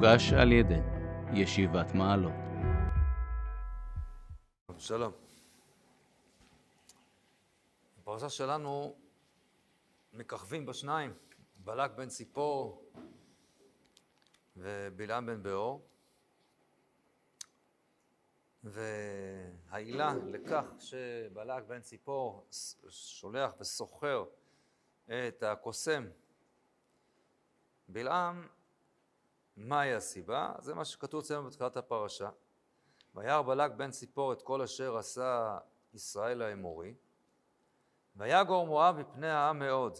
הוגש על ידי ישיבת מעלות. שלום. בפרשה שלנו מככבים בשניים, בלק בן ציפור ובלעם בן באור. והעילה לכך שבלק בן ציפור שולח וסוחר את הקוסם בלעם, מהי הסיבה? זה מה שכתוב אצלנו בתחילת הפרשה. וירא בלק בן ציפור את כל אשר עשה ישראל האמורי, ויגור מואב מפני העם מאוד,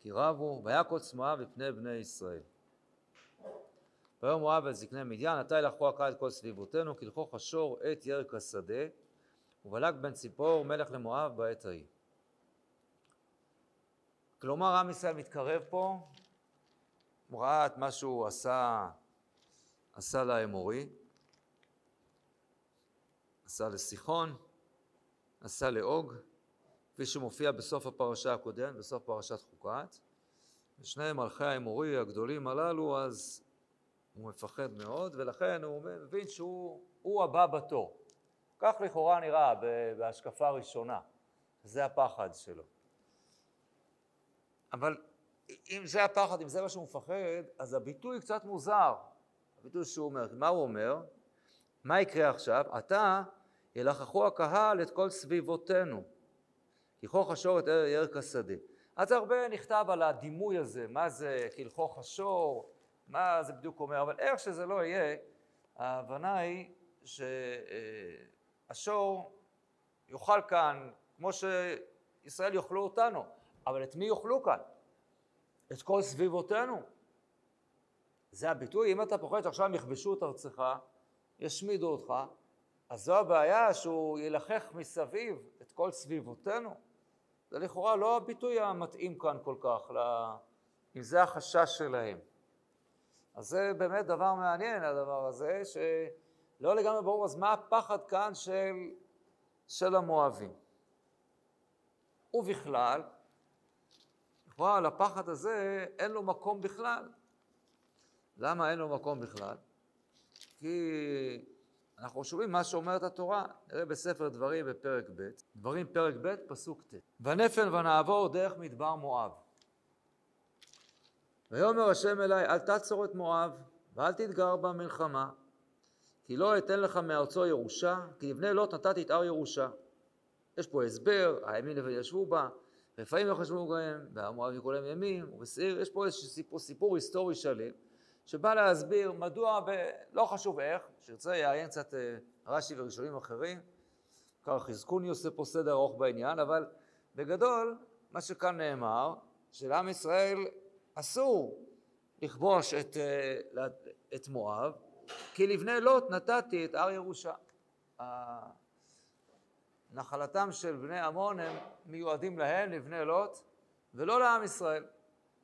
כי רבו, ויקוץ מואב מפני בני ישראל. ויאמר מואב אל זקני מדיין, עתה ילכו הקהל את כל סביבותינו, כי לכו חשור את ירק השדה, ובלק בן ציפור מלך למואב בעת ההיא. כלומר, עם ישראל מתקרב פה, הוא ראה את מה שהוא עשה, עשה לאמורי, עשה לסיחון, עשה לאוג, כפי שמופיע בסוף הפרשה הקודמת, בסוף פרשת חוקת. ושני מלכי האמורי הגדולים הללו, אז הוא מפחד מאוד, ולכן הוא מבין שהוא הבא בתור. כך לכאורה נראה בהשקפה הראשונה, זה הפחד שלו. אבל אם זה הפחד, אם זה מה שהוא מפחד, אז הביטוי קצת מוזר. הביטוי שהוא אומר, מה הוא אומר? מה יקרה עכשיו? עתה ילחכו הקהל את כל סביבותינו, כי כוך השור את ירק השדה. אז הרבה נכתב על הדימוי הזה, מה זה כלכוך השור, מה זה בדיוק אומר, אבל איך שזה לא יהיה, ההבנה היא שהשור יאכל כאן כמו שישראל יאכלו אותנו, אבל את מי יאכלו כאן? את כל סביבותינו. זה הביטוי, אם אתה פוחד שעכשיו הם יכבשו את ארצך, ישמידו אותך, אז זו הבעיה שהוא ילחך מסביב את כל סביבותינו. זה לכאורה לא הביטוי המתאים כאן כל כך, אם זה החשש שלהם. אז זה באמת דבר מעניין הדבר הזה, שלא לגמרי ברור אז מה הפחד כאן של, של המואבים. ובכלל, לכאורה לפחד הזה אין לו מקום בכלל. למה אין לו מקום בכלל? כי אנחנו שומעים מה שאומרת התורה, נראה בספר דברים בפרק ב', דברים פרק ב', פסוק ט'. ונפן ונעבור דרך מדבר מואב. ויאמר השם אלי אל תעצור את מואב ואל תתגר במלחמה כי לא אתן לך מארצו ירושה כי לבני לוט נתתי את הר ירושה. יש פה הסבר, הימין ישבו בה, רפאים לא חשבו בהם, והמואב יקראו להם ימים, ובשעיר, יש פה איזה סיפור, סיפור היסטורי שלם, שבא להסביר מדוע, ב... לא חשוב איך, שירצה יעיין קצת אה, רש"י וראשונים אחרים, ככה חזקוני עושה פה סדר ארוך בעניין, אבל בגדול, מה שכאן נאמר, שלעם ישראל אסור לכבוש את, אה, את מואב, כי לבני לוט נתתי את הר ירושה. נחלתם של בני עמון הם מיועדים להם, לבני לוט, ולא לעם ישראל.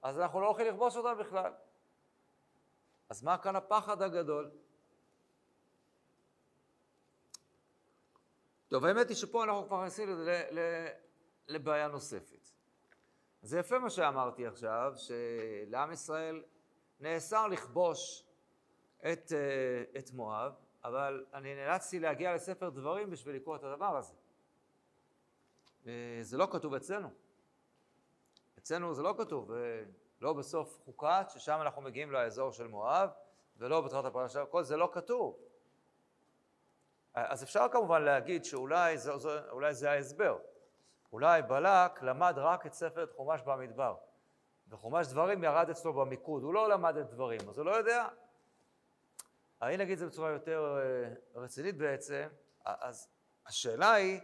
אז אנחנו לא הולכים לכבוש אותם בכלל. אז מה כאן הפחד הגדול? טוב, האמת היא שפה אנחנו כבר נכנסים לבעיה נוספת. זה יפה מה שאמרתי עכשיו, שלעם ישראל נאסר לכבוש את, אה, את מואב, אבל אני נאלצתי להגיע לספר דברים בשביל לקרוא את הדבר הזה. זה לא כתוב אצלנו. אצלנו זה לא כתוב, לא בסוף חוקת, ששם אנחנו מגיעים לאזור של מואב, ולא בתחילת הפרשה, כל זה לא כתוב. אז אפשר כמובן להגיד שאולי זה, זה, אולי זה ההסבר. אולי בלק למד רק את ספר את חומש במדבר, וחומש דברים ירד אצלו במיקוד, הוא לא למד את דברים, אז הוא לא יודע. אני נגיד את זה בצורה יותר אה, רצינית בעצם, אז השאלה היא,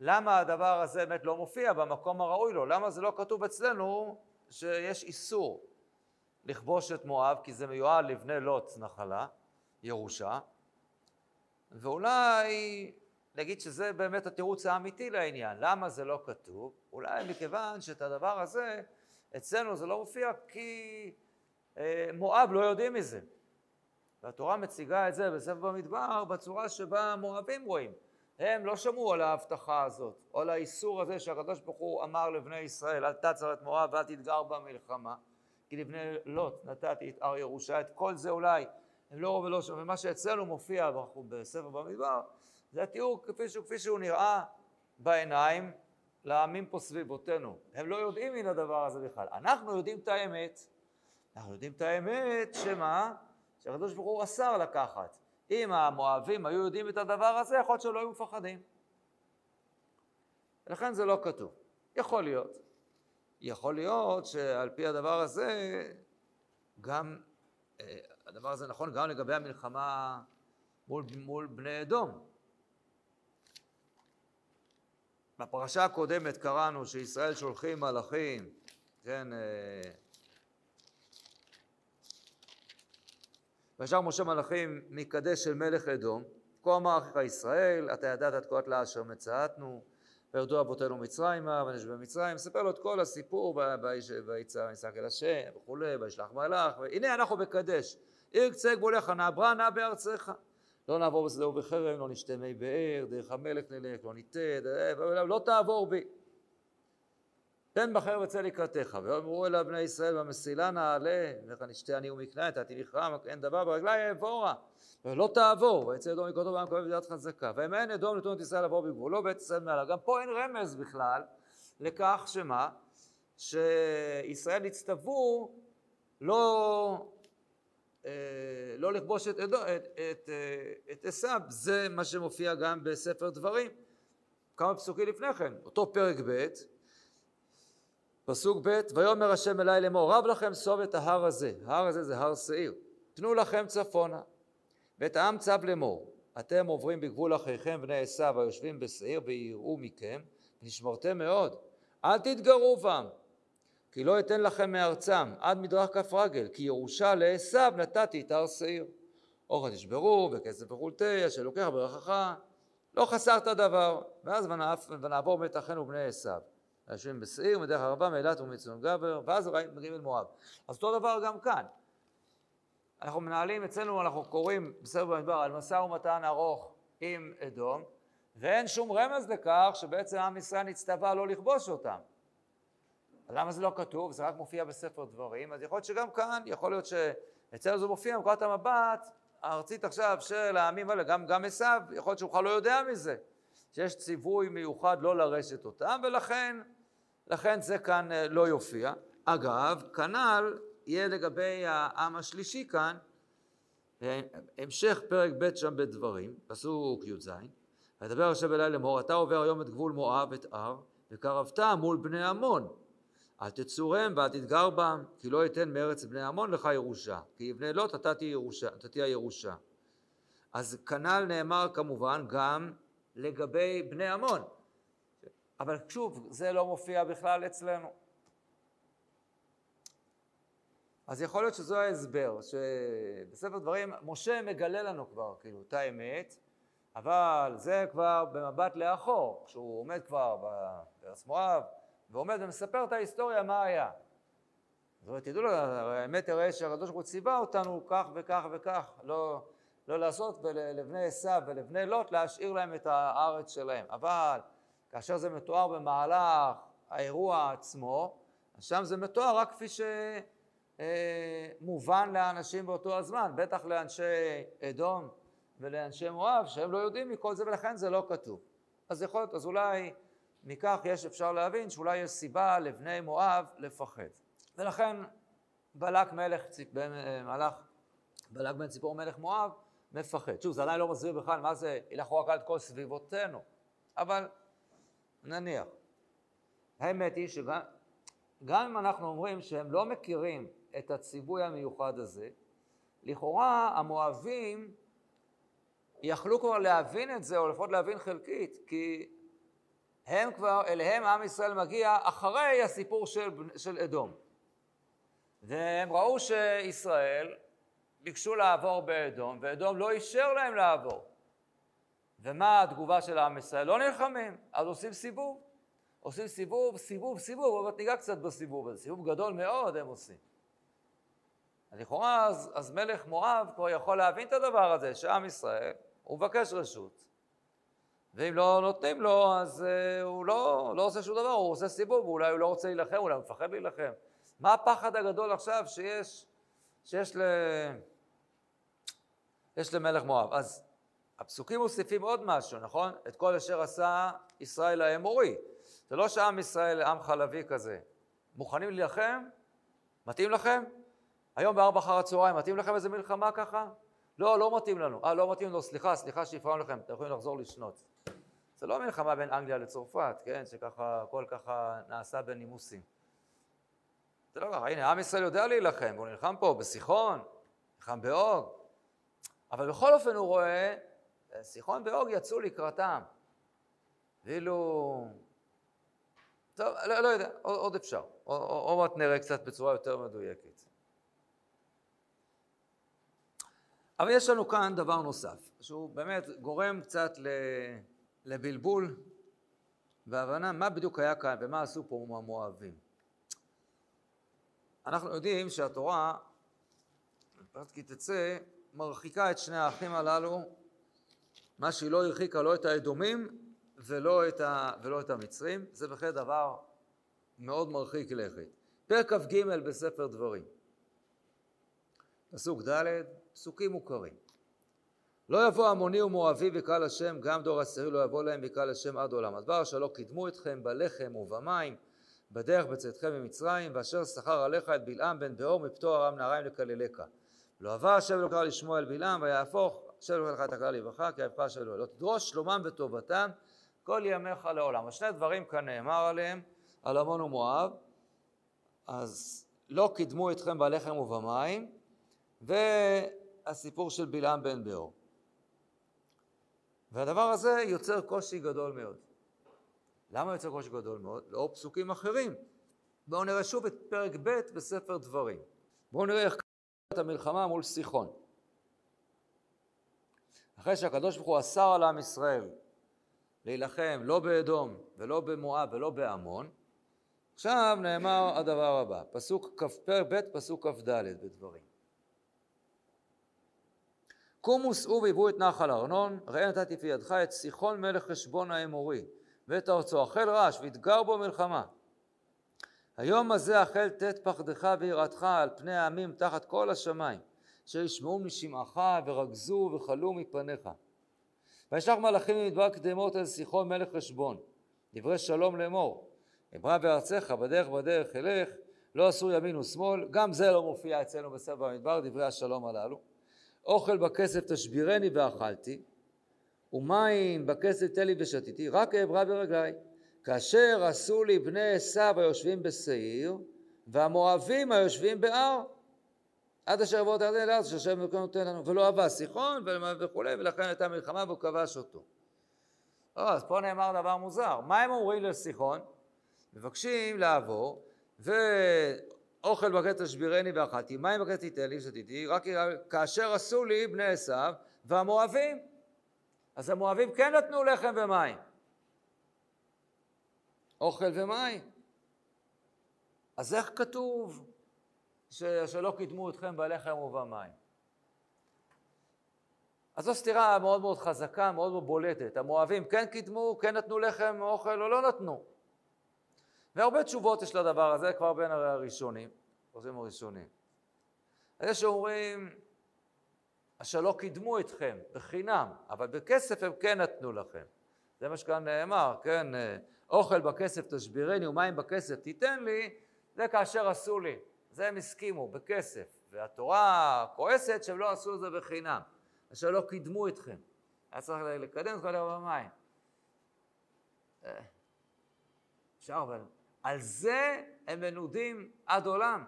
למה הדבר הזה באמת לא מופיע במקום הראוי לו? למה זה לא כתוב אצלנו שיש איסור לכבוש את מואב, כי זה מיועד לבני לוט נחלה, ירושה, ואולי נגיד שזה באמת התירוץ האמיתי לעניין. למה זה לא כתוב? אולי מכיוון שאת הדבר הזה, אצלנו זה לא מופיע כי אה, מואב לא יודעים מזה. והתורה מציגה את זה בספר במדבר בצורה שבה המואבים רואים. הם לא שמעו על ההבטחה הזאת, או על האיסור הזה שהקדוש ברוך הוא אמר לבני ישראל, אל תצר את מואב ואל תתגר במלחמה, כי לבני לוט נתתי את הר ירושה, את כל זה אולי, הם לא ולא שם, ומה שאצלנו מופיע בספר במדבר, זה התיאור כפי שהוא, כפי שהוא נראה בעיניים לעמים פה סביבותינו. הם לא יודעים מן הדבר הזה בכלל. אנחנו יודעים את האמת. אנחנו יודעים את האמת, שמה? שהקדוש ברוך הוא אסר לקחת. אם המואבים היו יודעים את הדבר הזה, יכול להיות שלא היו מפחדים. ולכן זה לא כתוב. יכול להיות. יכול להיות שעל פי הדבר הזה, גם, אה, הדבר הזה נכון גם לגבי המלחמה מול, מול בני אדום. בפרשה הקודמת קראנו שישראל שולחים מלאכים, כן, וישר משה מלאכים מקדש של מלך אדום, כה אמר אחיך ישראל, אתה ידעת את כל התלאה אשר מצאתנו, וירדו אבותינו מצרימה, ונשב במצרים, ספר לו את כל הסיפור, ויצא יצחק אל השם וכולי, וישלח מלאך, והנה אנחנו בקדש, עיר קצה גבולך, נעברה נע בארצך. לא נעבור בשדה ובחרם, לא נשתה מי באר, דרך המלך נלך, לא ניתן, לא תעבור בי. תן בחר וצא לקראתך. ואמרו אליו בני ישראל במסילה נעלה, לך נשתה אני ומקנה, נתתי לכרם, אין דבר ברגלי אעבורה. ולא תעבור, ויצא אדום מקראתו בעם כואב יד חזקה. ואין אדום נתון את ישראל לעבור בגבולו ואת ישראל מעלה. גם פה אין רמז בכלל לכך שמה? שישראל נצטוו לא, אה, לא לכבוש את, את, את, אה, את עשיו, זה מה שמופיע גם בספר דברים. כמה פסוקים לפני כן, אותו פרק ב', פסוק ב', ויאמר השם אלי לאמור, רב לכם סוב את ההר הזה, ההר הזה זה הר שעיר, תנו לכם צפונה, ואת העם צב לאמור, אתם עוברים בגבול אחיכם בני עשיו היושבים בשעיר ויראו מכם, ונשמרתם מאוד, אל תתגרו בם, כי לא אתן לכם מארצם עד מדרך כף רגל, כי ירושה לעשיו נתתי את הר שעיר. אוכל תשברו וכסף וכולתי, אשר לוקח ברכך, לא חסרת דבר, ואז ונעבור בית אחינו בני עשיו. היושבים בשעיר, מדרך הרבה, מאילת ומצון גבר, ואז מגיעים אל מואב. אז אותו דבר גם כאן. אנחנו מנהלים, אצלנו אנחנו קוראים בסדר במדבר על משא ומתן ארוך עם אדום, ואין שום רמז לכך שבעצם עם ישראל נצטווה לא לכבוש אותם. למה זה לא כתוב? זה רק מופיע בספר דברים, אז יכול להיות שגם כאן, יכול להיות שאצלנו זה מופיע מנקודת המבט הארצית עכשיו של העמים האלה, גם עשיו, יכול להיות שהוא בכלל לא יודע מזה, שיש ציווי מיוחד לא לרשת אותם, ולכן לכן זה כאן אה, לא יופיע. אגב, כנ"ל יהיה לגבי העם השלישי כאן, אה, המשך פרק ב' שם בדברים, פסוק י"ז, וידבר השם אלי לאמור, אתה עובר היום את גבול מואב, את הר, וקרבת מול בני עמון. אל תצורם ואל תתגר בם, כי לא אתן מארץ בני עמון לך ירושה, כי יבנה לוט ירושה, נתתי הירושה. אז כנ"ל נאמר כמובן גם לגבי בני עמון. אבל שוב, זה לא מופיע בכלל אצלנו. אז יכול להיות שזו ההסבר, שבספר דברים משה מגלה לנו כבר כאילו את האמת, אבל זה כבר במבט לאחור, כשהוא עומד כבר בארץ מואב, ועומד ומספר את ההיסטוריה מה היה. זאת אומרת, תדעו האמת הרי שהקדוש ברוך הוא ציווה אותנו כך וכך וכך, לא, לא לעשות ולבני עשיו ולבני לוט להשאיר להם את הארץ שלהם. אבל כאשר זה מתואר במהלך האירוע עצמו, אז שם זה מתואר רק כפי שמובן לאנשים באותו הזמן, בטח לאנשי אדום ולאנשי מואב, שהם לא יודעים מכל זה ולכן זה לא כתוב. אז יכול להיות, אז אולי מכך יש אפשר להבין שאולי יש סיבה לבני מואב לפחד. ולכן בלק מלך, מלך, בלק בן ציפור מלך מואב מפחד. שוב, זה עדיין לא מסביר בכלל מה זה ילכו רק על כל סביבותינו, אבל נניח. האמת היא שגם אם אנחנו אומרים שהם לא מכירים את הציווי המיוחד הזה, לכאורה המואבים יכלו כבר להבין את זה, או לפחות להבין חלקית, כי הם כבר, אליהם עם ישראל מגיע אחרי הסיפור של, של אדום. והם ראו שישראל ביקשו לעבור באדום, ואדום לא אישר להם לעבור. ומה התגובה של עם ישראל? לא נלחמים, אז עושים סיבוב. עושים סיבוב, סיבוב, סיבוב, אבל ניגע קצת בסיבוב הזה. סיבוב גדול מאוד הם עושים. אז לכאורה, אז, אז מלך מואב כבר יכול להבין את הדבר הזה, שעם ישראל, הוא מבקש רשות. ואם לא נותנים לו, אז uh, הוא לא, לא עושה שום דבר, הוא עושה סיבוב, אולי הוא לא רוצה להילחם, אולי הוא מפחד להילחם. מה הפחד הגדול עכשיו שיש, שיש ל... יש למלך מואב? אז הפסוקים מוסיפים עוד משהו, נכון? את כל אשר עשה ישראל האמורי. זה לא שעם ישראל עם חלבי כזה. מוכנים להילחם? מתאים לכם? היום בארבע אחר הצהריים, מתאים לכם איזה מלחמה ככה? לא, לא מתאים לנו. אה, לא מתאים לנו, סליחה, סליחה שהפרענו לכם, אתם יכולים לחזור לשנות. זה לא מלחמה בין אנגליה לצרפת, כן? שככה, הכל ככה נעשה בנימוסים. זה לא ככה, הנה, עם ישראל יודע להילחם, הוא נלחם פה בסיחון, נלחם באוג. אבל בכל אופן הוא רואה, סיחון ואוג יצאו לקראתם. ואילו... טוב, לא, לא יודע, עוד, עוד אפשר. עוד מעט נראה קצת בצורה יותר מדויקת. אבל יש לנו כאן דבר נוסף, שהוא באמת גורם קצת לבלבול והבנה מה בדיוק היה כאן ומה עשו פה המואבים. אנחנו יודעים שהתורה, בפרט כי תצא, מרחיקה את שני האחים הללו, מה שהיא לא הרחיקה לא את האדומים ולא את, ה, ולא את המצרים, זה בהחלט דבר מאוד מרחיק לכת. פרק כ"ג בספר דברים, פסוק ד', פסוקים מוכרים. לא יבוא עמוני ומואבי וקהל השם, גם דור עשירי לא יבוא להם וקהל השם עד עולם. הדבר אשר לא קידמו אתכם בלחם ובמים, בדרך בצאתכם ממצרים, ואשר שכר עליך את בלעם בן באור מפתור ארם נהריים לקללך. לא עבר השם אלוקיך לשמוע אל בלעם, ויהפוך אלוקיך את הקהל לברכה, כי השם אלוהים. לא תדרוש שלומם וטובתם כל ימיך לעולם. אז שני דברים כאן נאמר עליהם, על עמון ומואב, אז לא קידמו אתכם בלחם ובמים, והסיפור של בלעם בן באור. והדבר הזה יוצר קושי גדול מאוד. למה יוצר קושי גדול מאוד? לאור פסוקים אחרים. בואו נראה שוב את פרק ב' בספר דברים. בואו נראה איך את המלחמה מול סיחון. אחרי שהקדוש ברוך הוא אסר על עם ישראל להילחם לא באדום ולא במואב ולא בעמון, עכשיו נאמר הדבר הבא, פסוק כ"פ ב' פסוק כ"ד בדברים. קומו שאו והיוו את נחל ארנון, ראה נתתי פי ידך את סיחון מלך חשבון האמורי, ואת ארצו, החל רעש והתגר בו מלחמה. היום הזה החל תת פחדך ויראתך על פני העמים תחת כל השמיים, אשר ישמעו משמעך ורגזו וחלו מפניך. וישלח מלאכים ממדבר קדמות אל סיחון מלך חשבון, דברי שלום לאמור, אמרה בארצך בדרך בדרך אלך, לא אסור ימין ושמאל, גם זה לא מופיע אצלנו בספר המדבר, דברי השלום הללו. אוכל בכסף תשבירני ואכלתי, ומים בכסף תן לי ושתיתי, רק אעברה ברגלי. כאשר עשו לי בני עשיו היושבים בשעיר, והמואבים היושבים בהר, עד אשר יבוא הירדן לארץ אשר השם אלוקינו נותן לנו, ולא אהבה סיחון וכולי, ולכן הייתה מלחמה והוא כבש אותו. לא, אז פה נאמר דבר מוזר, מה הם אומרים לסיחון? מבקשים לעבור, ואוכל בקץ תשבירני ואכלתי, מים בקץ תיתן לי ושתיתי, רק כאשר עשו לי בני עשיו והמואבים. אז המואבים כן נתנו לחם ומים. אוכל ומים. אז איך כתוב ש... שלא קידמו אתכם בלחם ובמים? אז זו סתירה מאוד מאוד חזקה, מאוד מאוד בולטת. המואבים כן קידמו, כן נתנו לחם, אוכל או לא נתנו. והרבה תשובות יש לדבר הזה, כבר בין הראשונים, חוזרים הראשונים. יש שאומרים, אשר לא קידמו אתכם בחינם, אבל בכסף הם כן נתנו לכם. זה מה שכאן נאמר, כן? אוכל בכסף תשבירני ומים בכסף תיתן לי, זה כאשר עשו לי. זה הם הסכימו, בכסף. והתורה כועסת שהם לא עשו את זה בחינם, אשר לא קידמו אתכם. היה צריך לקדם את כל היום במים. אה, אפשר, אבל על זה הם מנודים עד עולם.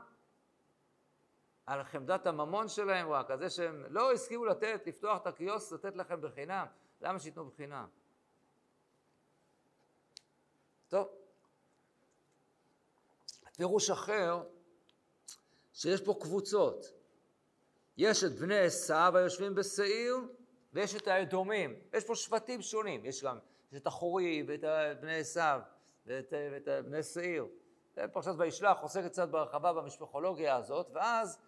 על חמדת הממון שלהם רק, על זה שהם לא הסכימו לתת, לפתוח את הקיוסק, לתת לכם בחינם. למה שייתנו בחינם? טוב. פירוש אחר, שיש פה קבוצות. יש את בני עשיו היושבים בשעיר, ויש את האדומים. יש פה שבטים שונים. יש גם יש את החורי ואת בני עשיו ואת, ואת בני שעיר. פרשת וישלח עוסקת קצת בהרחבה במשפחולוגיה הזאת, ואז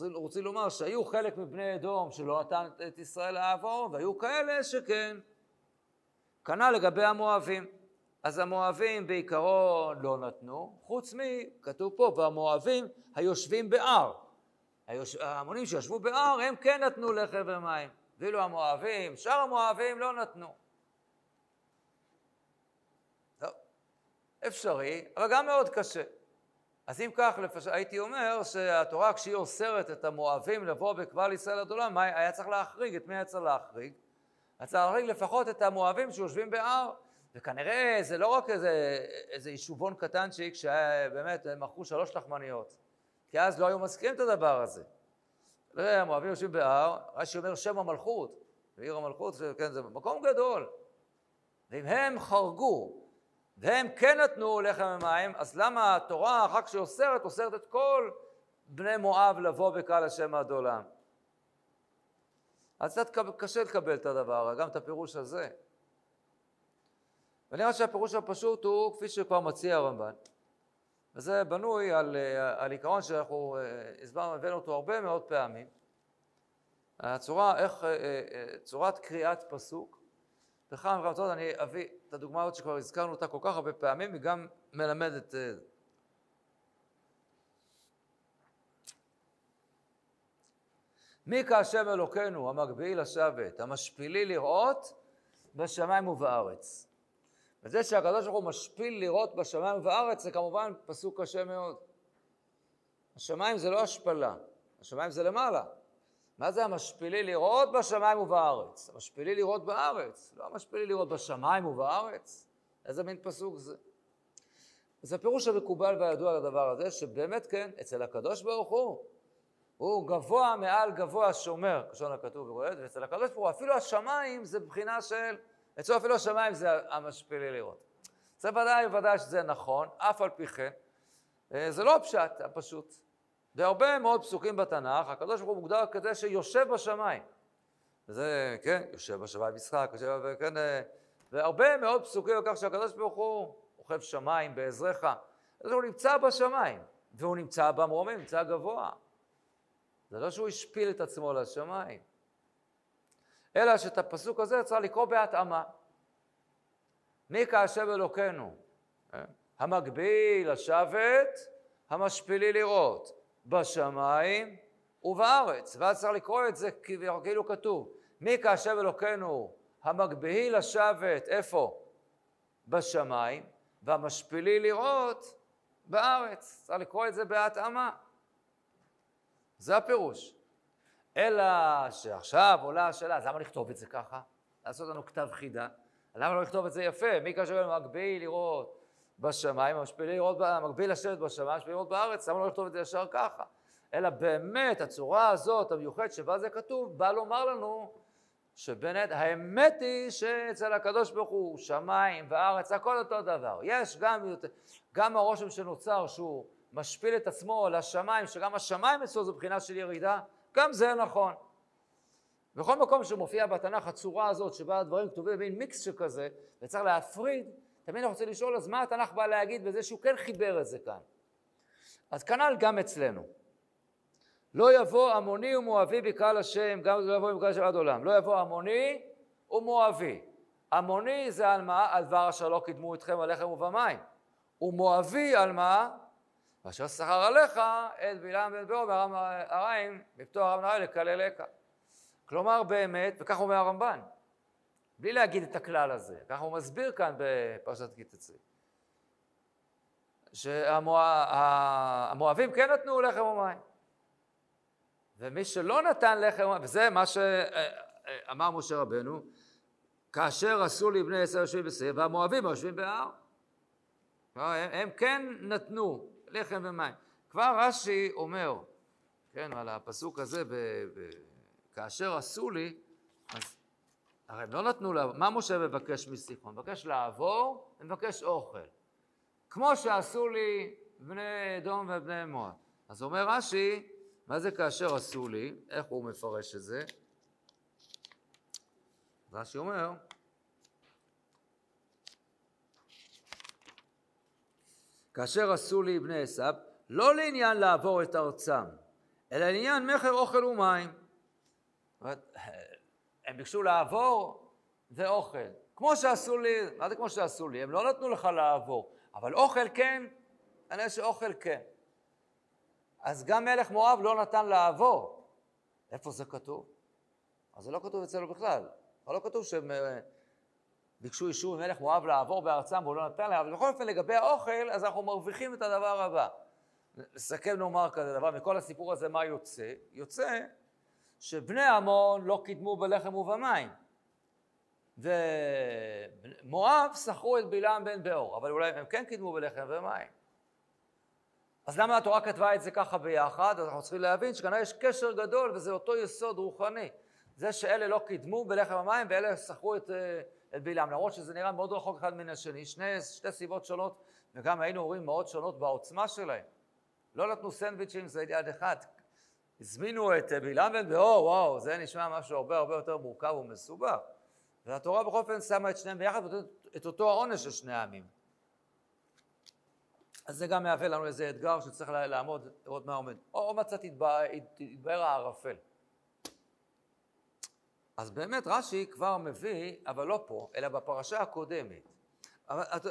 רוצים לומר שהיו חלק מבני אדום שלא נתן את ישראל לעבור, והיו כאלה שכן. כנ"ל לגבי המואבים. אז המואבים בעיקרון לא נתנו, חוץ מ... כתוב פה, והמואבים היושבים בהר. ההמונים שישבו בהר, הם כן נתנו לחם ומים. ואילו המואבים, שאר המואבים לא נתנו. טוב, אפשרי, אבל גם מאוד קשה. אז אם כך, לפש... הייתי אומר שהתורה כשהיא אוסרת את המואבים לבוא בקבל ישראל עד עולם, היה צריך להחריג, את מי היה צריך להחריג? היה צריך להחריג לפחות את המואבים שיושבים בהר, וכנראה זה לא רק איזה, איזה יישובון קטנצ'יק שבאמת מכרו שלוש לחמניות, כי אז לא היו מזכירים את הדבר הזה. המואבים יושבים בהר, רש"י אומר שם המלכות, ועיר המלכות, כן, זה מקום גדול. ואם הם חרגו, והם כן נתנו לחם ומים, אז למה התורה, אחר כשהיא אוסרת, אוסרת את כל בני מואב לבוא בקהל השם עד עולם? אז קצת קשה לקבל את הדבר, גם את הפירוש הזה. ונראה שהפירוש הפשוט הוא כפי שכבר מציע הרמב"ן. וזה בנוי על, אה, על עיקרון שאנחנו אה, הסברנו, הבאנו אותו הרבה מאוד פעמים. הצורה, איך, אה, צורת קריאת פסוק. בכמה מקומות אני אביא את הדוגמה הזאת שכבר הזכרנו אותה כל כך הרבה פעמים, היא גם מלמדת מי כהשם אלוקינו המגביל לשבת, המשפילי לראות בשמיים ובארץ. וזה שהקדוש ברוך הוא משפיל לראות בשמיים ובארץ זה כמובן פסוק קשה מאוד. השמיים זה לא השפלה, השמיים זה למעלה. מה זה המשפילי לראות בשמיים ובארץ? המשפילי לראות בארץ, לא המשפילי לראות בשמיים ובארץ. איזה מין פסוק זה? אז הפירוש המקובל והידוע לדבר הזה, שבאמת כן, אצל הקדוש ברוך הוא, הוא גבוה מעל גבוה שומר, כשון הכתוב ורועד, ואצל הקדוש ברוך הוא אפילו השמיים זה בחינה של אצלו אפילו השמיים זה המשפילי לראות. זה ודאי ודאי שזה נכון, אף על פי כן, אה, זה לא הפשט הפשוט. בהרבה מאוד פסוקים בתנ"ך, הקדוש ברוך הוא מוגדר כזה שיושב בשמיים. וזה, כן, יושב בשמיים משחק, יושב, וכן, אה, והרבה מאוד פסוקים על כך שהקדוש ברוך הוא אוכב שמיים בעזרך. אז הוא נמצא בשמיים, והוא נמצא במרומים, נמצא גבוה. זה לא שהוא השפיל את עצמו לשמיים. אלא שאת הפסוק הזה צריך לקרוא בהתאמה. מי כהשב אלוקינו? אה? המגביל לשבת, המשפילי לראות, בשמיים ובארץ. ואז צריך לקרוא את זה כאילו כתוב, מי כהשב אלוקינו המגביל לשבת, איפה? בשמיים, והמשפילי לראות בארץ. צריך לקרוא את זה בהתאמה. זה הפירוש. אלא שעכשיו עולה השאלה, אז למה לכתוב את זה ככה? לעשות לנו כתב חידה? למה לא לכתוב את זה יפה? מי כאשר מגביל לראות בשמיים, לראות, מגביל לשבת בשמיים, משפיל לראות בארץ, למה לא לכתוב את זה ישר ככה? אלא באמת הצורה הזאת, המיוחדת שבה זה כתוב, בא לומר לנו שבאמת האמת היא שאצל הקדוש ברוך הוא שמיים וארץ, הכל אותו דבר. יש גם, גם הרושם שנוצר שהוא משפיל את עצמו לשמיים, שגם השמיים אצלו זו בחינה של ירידה, גם זה נכון. בכל מקום שמופיע בתנ"ך הצורה הזאת שבה הדברים כתובים במין מיקס שכזה, וצריך להפריד, תמיד אני רוצה לשאול אז מה התנ"ך בא להגיד בזה שהוא כן חיבר את זה כאן. אז כנ"ל גם אצלנו. לא יבוא עמוני ומואבי בקהל השם, גם לא יבוא בקהל השם עד עולם. לא יבוא עמוני ומואבי. עמוני זה על מה? על דבר אשר לא קידמו אתכם על לחם ובמים. ומואבי על מה? ואשר שכר עליך את בלעם ואת באו בארם הרעים בפתור ארם נהרי לקללך. כלומר באמת, וכך אומר הרמב"ן, בלי להגיד את הכלל הזה, ככה הוא מסביר כאן בפרשת כי תצא, שהמואבים כן נתנו לחם ומים, ומי שלא נתן לחם ומים, וזה מה שאמר משה רבנו, כאשר עשו לבני עשר יושבים בשיא, והמואבים יושבים בהר. הם, הם כן נתנו לחם ומים. כבר רש"י אומר, כן, על הפסוק הזה, ב, ב, כאשר עשו לי, אז הרי הם לא נתנו לה, מה משה מבקש מסיחון? מבקש לעבור ומבקש אוכל. כמו שעשו לי בני אדום ובני מואב. אז אומר רש"י, מה זה כאשר עשו לי? איך הוא מפרש את זה? רש"י אומר, כאשר עשו לי בני עשיו, לא לעניין לעבור את ארצם, אלא לעניין מכר אוכל ומים. הם ביקשו לעבור ואוכל. כמו שעשו לי, מה זה כמו שעשו לי? הם לא נתנו לך לעבור, אבל אוכל כן, כנראה שאוכל כן. אז גם מלך מואב לא נתן לעבור. איפה זה כתוב? אז זה לא כתוב אצלנו בכלל. אבל לא כתוב שהם אה, ביקשו אישור ממלך מואב לעבור בארצם והוא לא נתן להם, אבל בכל אופן לגבי האוכל, אז אנחנו מרוויחים את הדבר הבא. נסכם נאמר כזה דבר, מכל הסיפור הזה מה יוצא? יוצא שבני עמון לא קידמו בלחם ובמים. ומואב שכרו את בלעם בן באור, אבל אולי הם כן קידמו בלחם ומים. אז למה התורה כתבה את זה ככה ביחד? אז אנחנו צריכים להבין שכנראה יש קשר גדול וזה אותו יסוד רוחני. זה שאלה לא קידמו בלחם המים ואלה שכרו את, אה, את בלעם, למרות שזה נראה מאוד רחוק אחד מן השני, שני, שתי סיבות שונות, וגם היינו רואים מאוד שונות בעוצמה שלהם. לא נתנו סנדוויצ'ים, זה יד אחד. הזמינו את אה, בלעם באור, וואו, זה נשמע משהו הרבה הרבה יותר מורכב ומסובך. והתורה בכל אופן שמה את שניהם ביחד ונותנת את אותו העונש של שני העמים. אז זה גם מהווה לנו איזה אתגר שצריך לעמוד, לראות מה עומד. או, או מצאתי יתבהר הערפל. אז באמת רש"י כבר מביא, אבל לא פה, אלא בפרשה הקודמת. אבל, את,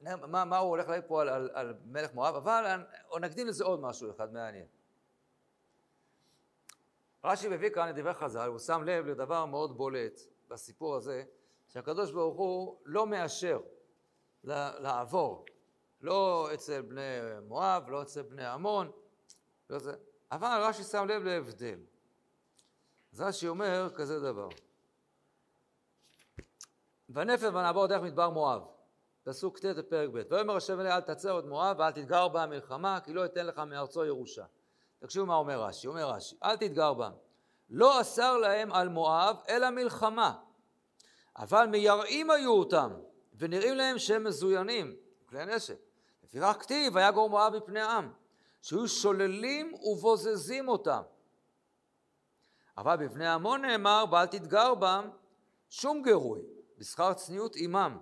מה, מה הוא הולך להגיד פה על, על, על מלך מואב, אבל או נקדים לזה עוד משהו אחד מעניין. רש"י מביא כאן את דברי חז"ל, הוא שם לב לדבר מאוד בולט בסיפור הזה, שהקדוש ברוך הוא לא מאשר לעבור, לא אצל בני מואב, לא אצל בני עמון, לא. אבל רש"י שם לב להבדל. אז רש"י אומר כזה דבר. ונפל ונעבור דרך מדבר מואב, פסוק ט' בפרק ב', ויאמר השם אלי אל תצר עוד מואב ואל תתגר בה המלחמה כי לא אתן לך מארצו ירושה. תקשיבו מה אומר רש"י, אומר רש"י, אל תתגר בם, לא אסר להם על מואב אלא מלחמה, אבל מייראים היו אותם ונראים להם שהם מזוינים, כלי נשק. לפיכך כתיב ויגור מואב מפני העם, שהיו שוללים ובוזזים אותם. אבל בבני עמון נאמר, ואל תתגר בם שום גירוי, בשכר צניעות עמם,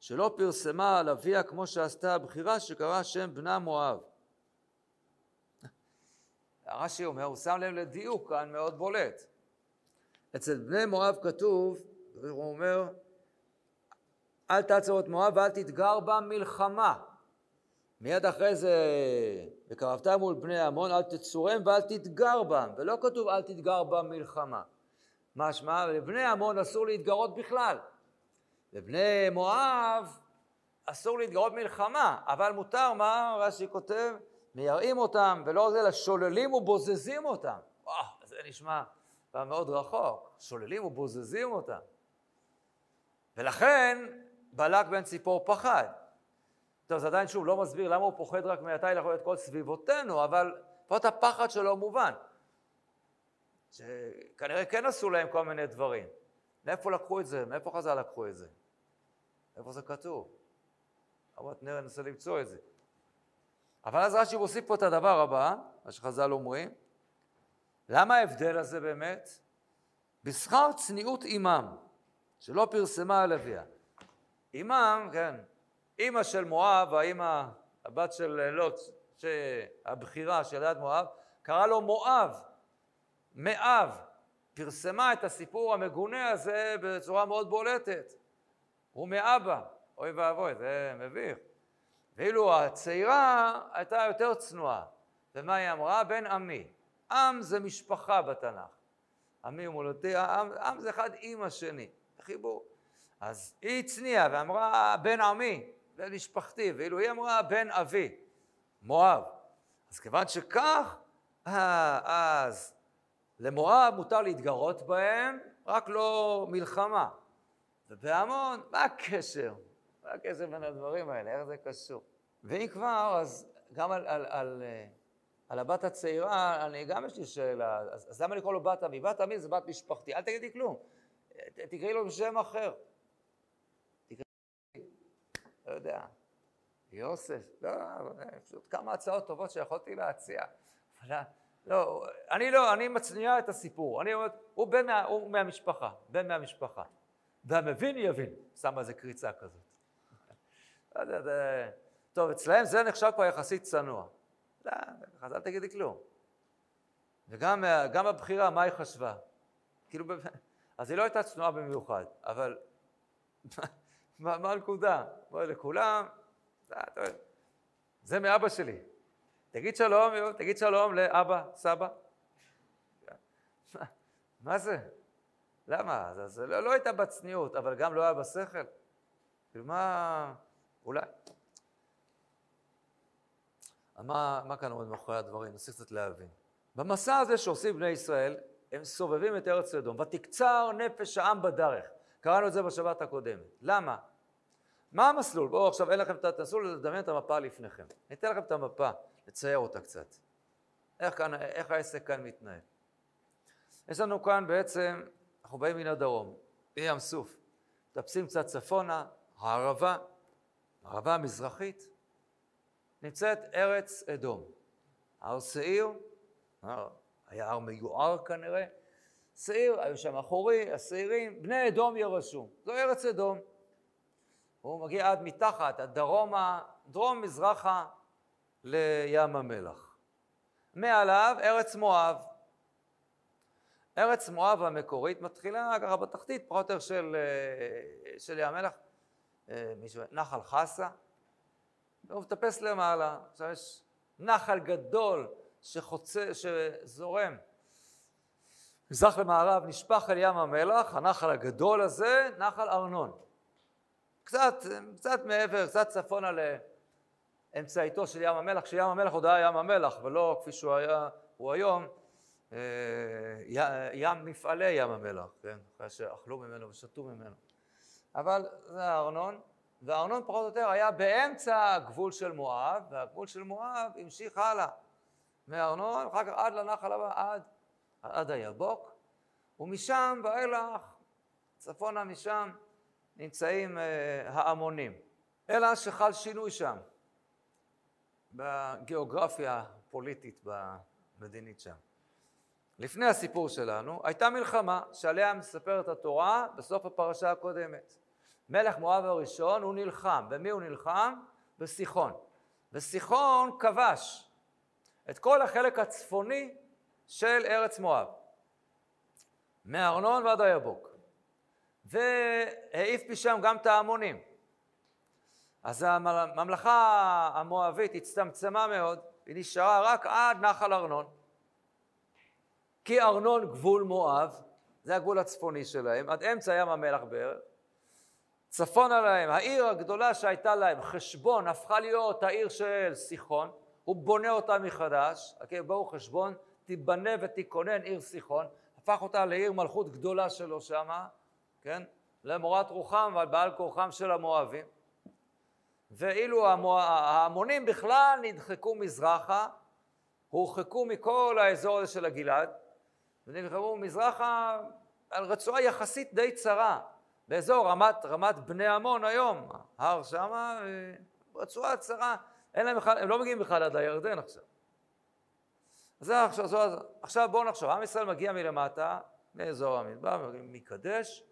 שלא פרסמה על אביה כמו שעשתה הבחירה שקרא שם בנה מואב. הרש"י אומר, הוא שם לב לדיוק כאן מאוד בולט. אצל בני מואב כתוב, הוא אומר, אל תעצור את מואב ואל תתגר בה מלחמה. מיד אחרי זה, וקרבת מול בני עמון, אל תצורם ואל תתגר בם, ולא כתוב אל תתגר בם מלחמה. משמע, לבני עמון אסור להתגרות בכלל. לבני מואב אסור להתגרות מלחמה, אבל מותר, מה רש"י כותב? מייראים אותם, ולא זה, אלא שוללים ובוזזים אותם. וואו, זה נשמע מאוד רחוק, שוללים ובוזזים אותם. ולכן בלק בן ציפור פחד. טוב, זה עדיין שוב לא מסביר למה הוא פוחד רק מעתה יכול להיות כל סביבותינו, אבל לפחות הפחד שלו מובן. שכנראה כן עשו להם כל מיני דברים. מאיפה לקחו את זה? מאיפה חז"ל לקחו את זה? איפה זה כתוב? אבל ננסה למצוא את זה. אבל אז רש"י מוסיף פה את הדבר הבא, מה שחז"ל אומרים. למה ההבדל הזה באמת? בשכר צניעות עמם, שלא פרסמה על אביה. עמם, כן, אימא של מואב, האימא, הבת של לוט, הבכירה של יד מואב, קרא לו מואב, מאב, פרסמה את הסיפור המגונה הזה בצורה מאוד בולטת. הוא מאבא, אוי ואבוי, זה מביך. ואילו הצעירה הייתה יותר צנועה. ומה היא אמרה? בן עמי. עם זה משפחה בתנ"ך. עמי ומולדתי, עם, עם זה אחד עם השני, חיבור. אז היא הצניעה ואמרה בן עמי, בן משפחתי, ואילו היא אמרה בן אבי, מואב. אז כיוון שכך, אה, אז למואב מותר להתגרות בהם, רק לא מלחמה. ובהמון, מה הקשר? מה הקשר בין הדברים האלה? איך זה קשור? ואם כבר, אז גם על, על, על, אה, על הבת הצעירה, אני גם יש לי שאלה, אז, אז למה לקרוא לו בת עמי? בת עמי זה בת משפחתי, אל תגידי כלום, תקראי לו בשם אחר. לא יודע, יוסף, לא, פשוט כמה הצעות טובות שיכולתי להציע. לא, אני לא, אני מצניעה את הסיפור, אני אומרת, הוא בן מה, הוא מהמשפחה, בן מהמשפחה. והמבין יבין, שמה איזה קריצה כזאת. לא. טוב, אצלהם זה נחשב כבר יחסית צנוע. לא, אז אל תגידי כלום. וגם הבחירה, מה היא חשבה? כאילו, אז היא לא הייתה צנועה במיוחד, אבל מה הנקודה? בואי לכולם, זה מאבא שלי. תגיד שלום, תגיד שלום לאבא, סבא. מה זה? למה? זה, זה לא, לא הייתה בצניעות, אבל גם לא היה בשכל. כאילו מה... אולי. מה, מה כאן עומד מאחורי הדברים? ננסה קצת להבין. במסע הזה שעושים בני ישראל, הם סובבים את ארץ אדום. ותקצר נפש העם בדרך. קראנו את זה בשבת הקודמת. למה? מה המסלול? בואו עכשיו אין לכם, תנסו לדמיין את המפה לפניכם. אני אתן לכם את המפה, לצייר אותה קצת. איך, כאן, איך העסק כאן מתנהל. יש לנו כאן בעצם, אנחנו באים מן הדרום, מים סוף. מטפסים קצת צפונה, הערבה, הערבה המזרחית, נמצאת ארץ אדום. הר שעיר, היה הר מיוער כנראה, שעיר, היו שם אחורי, השעירים, בני אדום ירשו. זו ארץ אדום. הוא מגיע עד מתחת, עד דרומה, דרום מזרחה לים המלח. מעליו ארץ מואב. ארץ מואב המקורית מתחילה ככה בתחתית, פחות או יותר של, אה, של ים המלח, אה, נחל חסה, והוא מטפס למעלה. עכשיו יש נחל גדול שחוצה, שזורם מזרח למערב, נשפך אל ים המלח, הנחל הגדול הזה, נחל ארנון. קצת, קצת מעבר, קצת צפונה לאמצעיתו של ים המלח, שים המלח עוד היה ים המלח, ולא כפי שהוא היה, הוא היום, אה, ים מפעלי ים המלח, כן? אחרי שאכלו ממנו ושתו ממנו. אבל זה הארנון, והארנון פחות או יותר היה באמצע הגבול של מואב, והגבול של מואב המשיך הלאה. מהארנון, אחר כך עד לנחל הבא, עד, עד היבוק, ומשם ואילך, צפונה משם, נמצאים uh, ההמונים. אלא שחל שינוי שם, בגיאוגרפיה הפוליטית, במדינית שם. לפני הסיפור שלנו, הייתה מלחמה שעליה מספרת התורה בסוף הפרשה הקודמת. מלך מואב הראשון, הוא נלחם. במי הוא נלחם? בסיחון. וסיחון כבש את כל החלק הצפוני של ארץ מואב, מארנון ועד היבוק. והעיף משם גם את ההמונים. אז הממלכה המואבית הצטמצמה מאוד, היא נשארה רק עד נחל ארנון. כי ארנון גבול מואב, זה הגבול הצפוני שלהם, עד אמצע ים המלח בערך. צפונה להם, העיר הגדולה שהייתה להם, חשבון, הפכה להיות העיר של סיחון, הוא בונה אותה מחדש, okay, בואו חשבון, תיבנה ותיכונן עיר סיחון, הפך אותה לעיר מלכות גדולה שלו שמה, כן? למורת רוחם ועל בעל כורחם של המואבים. ואילו ההמונים בכלל נדחקו מזרחה, הורחקו מכל האזור הזה של הגלעד, ונלחמו מזרחה על רצועה יחסית די צרה, באזור רמת, רמת בני עמון היום, הר שמה, רצועה צרה, אין להם בכלל, הם לא מגיעים בכלל עד הירדן עכשיו. זה עכשיו, עכשיו בואו נחשוב, עם ישראל מגיע מלמטה, מאזור המדבר, מקדש,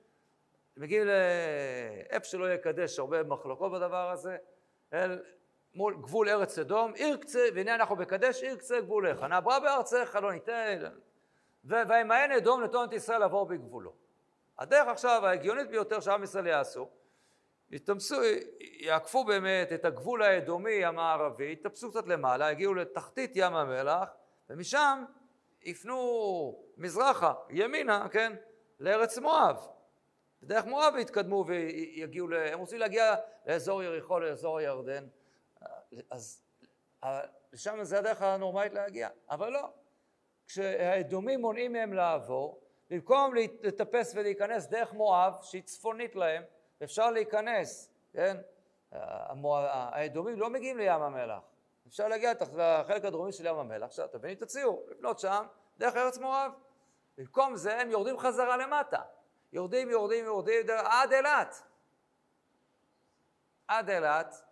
מגיעים לאיפה שלא יקדש, הרבה מחלוקות בדבר הזה, אל מול גבול ארץ אדום, עיר קצה, והנה אנחנו בקדש, עיר קצה גבולך, נעברה בארצך לא ניתן, וימאן אדום לטון את ישראל לעבור בגבולו. הדרך עכשיו ההגיונית ביותר שעם ישראל יעשו, יתמסו, יעקפו באמת את הגבול האדומי המערבי, יתפסו קצת למעלה, יגיעו לתחתית ים המלח, ומשם יפנו מזרחה, ימינה, כן, לארץ מואב. בדרך מואב יתקדמו ויגיעו, הם רוצים להגיע לאזור יריחו, לאזור הירדן, אז לשם זה הדרך הנורמלית להגיע, אבל לא. כשהאדומים מונעים מהם לעבור, במקום לטפס ולהיכנס דרך מואב, שהיא צפונית להם, אפשר להיכנס, כן? האדומים לא מגיעים לים המלח, אפשר להגיע לחלק הדרומי של ים המלח, עכשיו תביני את הציור, לבנות שם דרך ארץ מואב. במקום זה הם יורדים חזרה למטה. יורדים, יורדים, יורדים, עד אילת. עד אילת,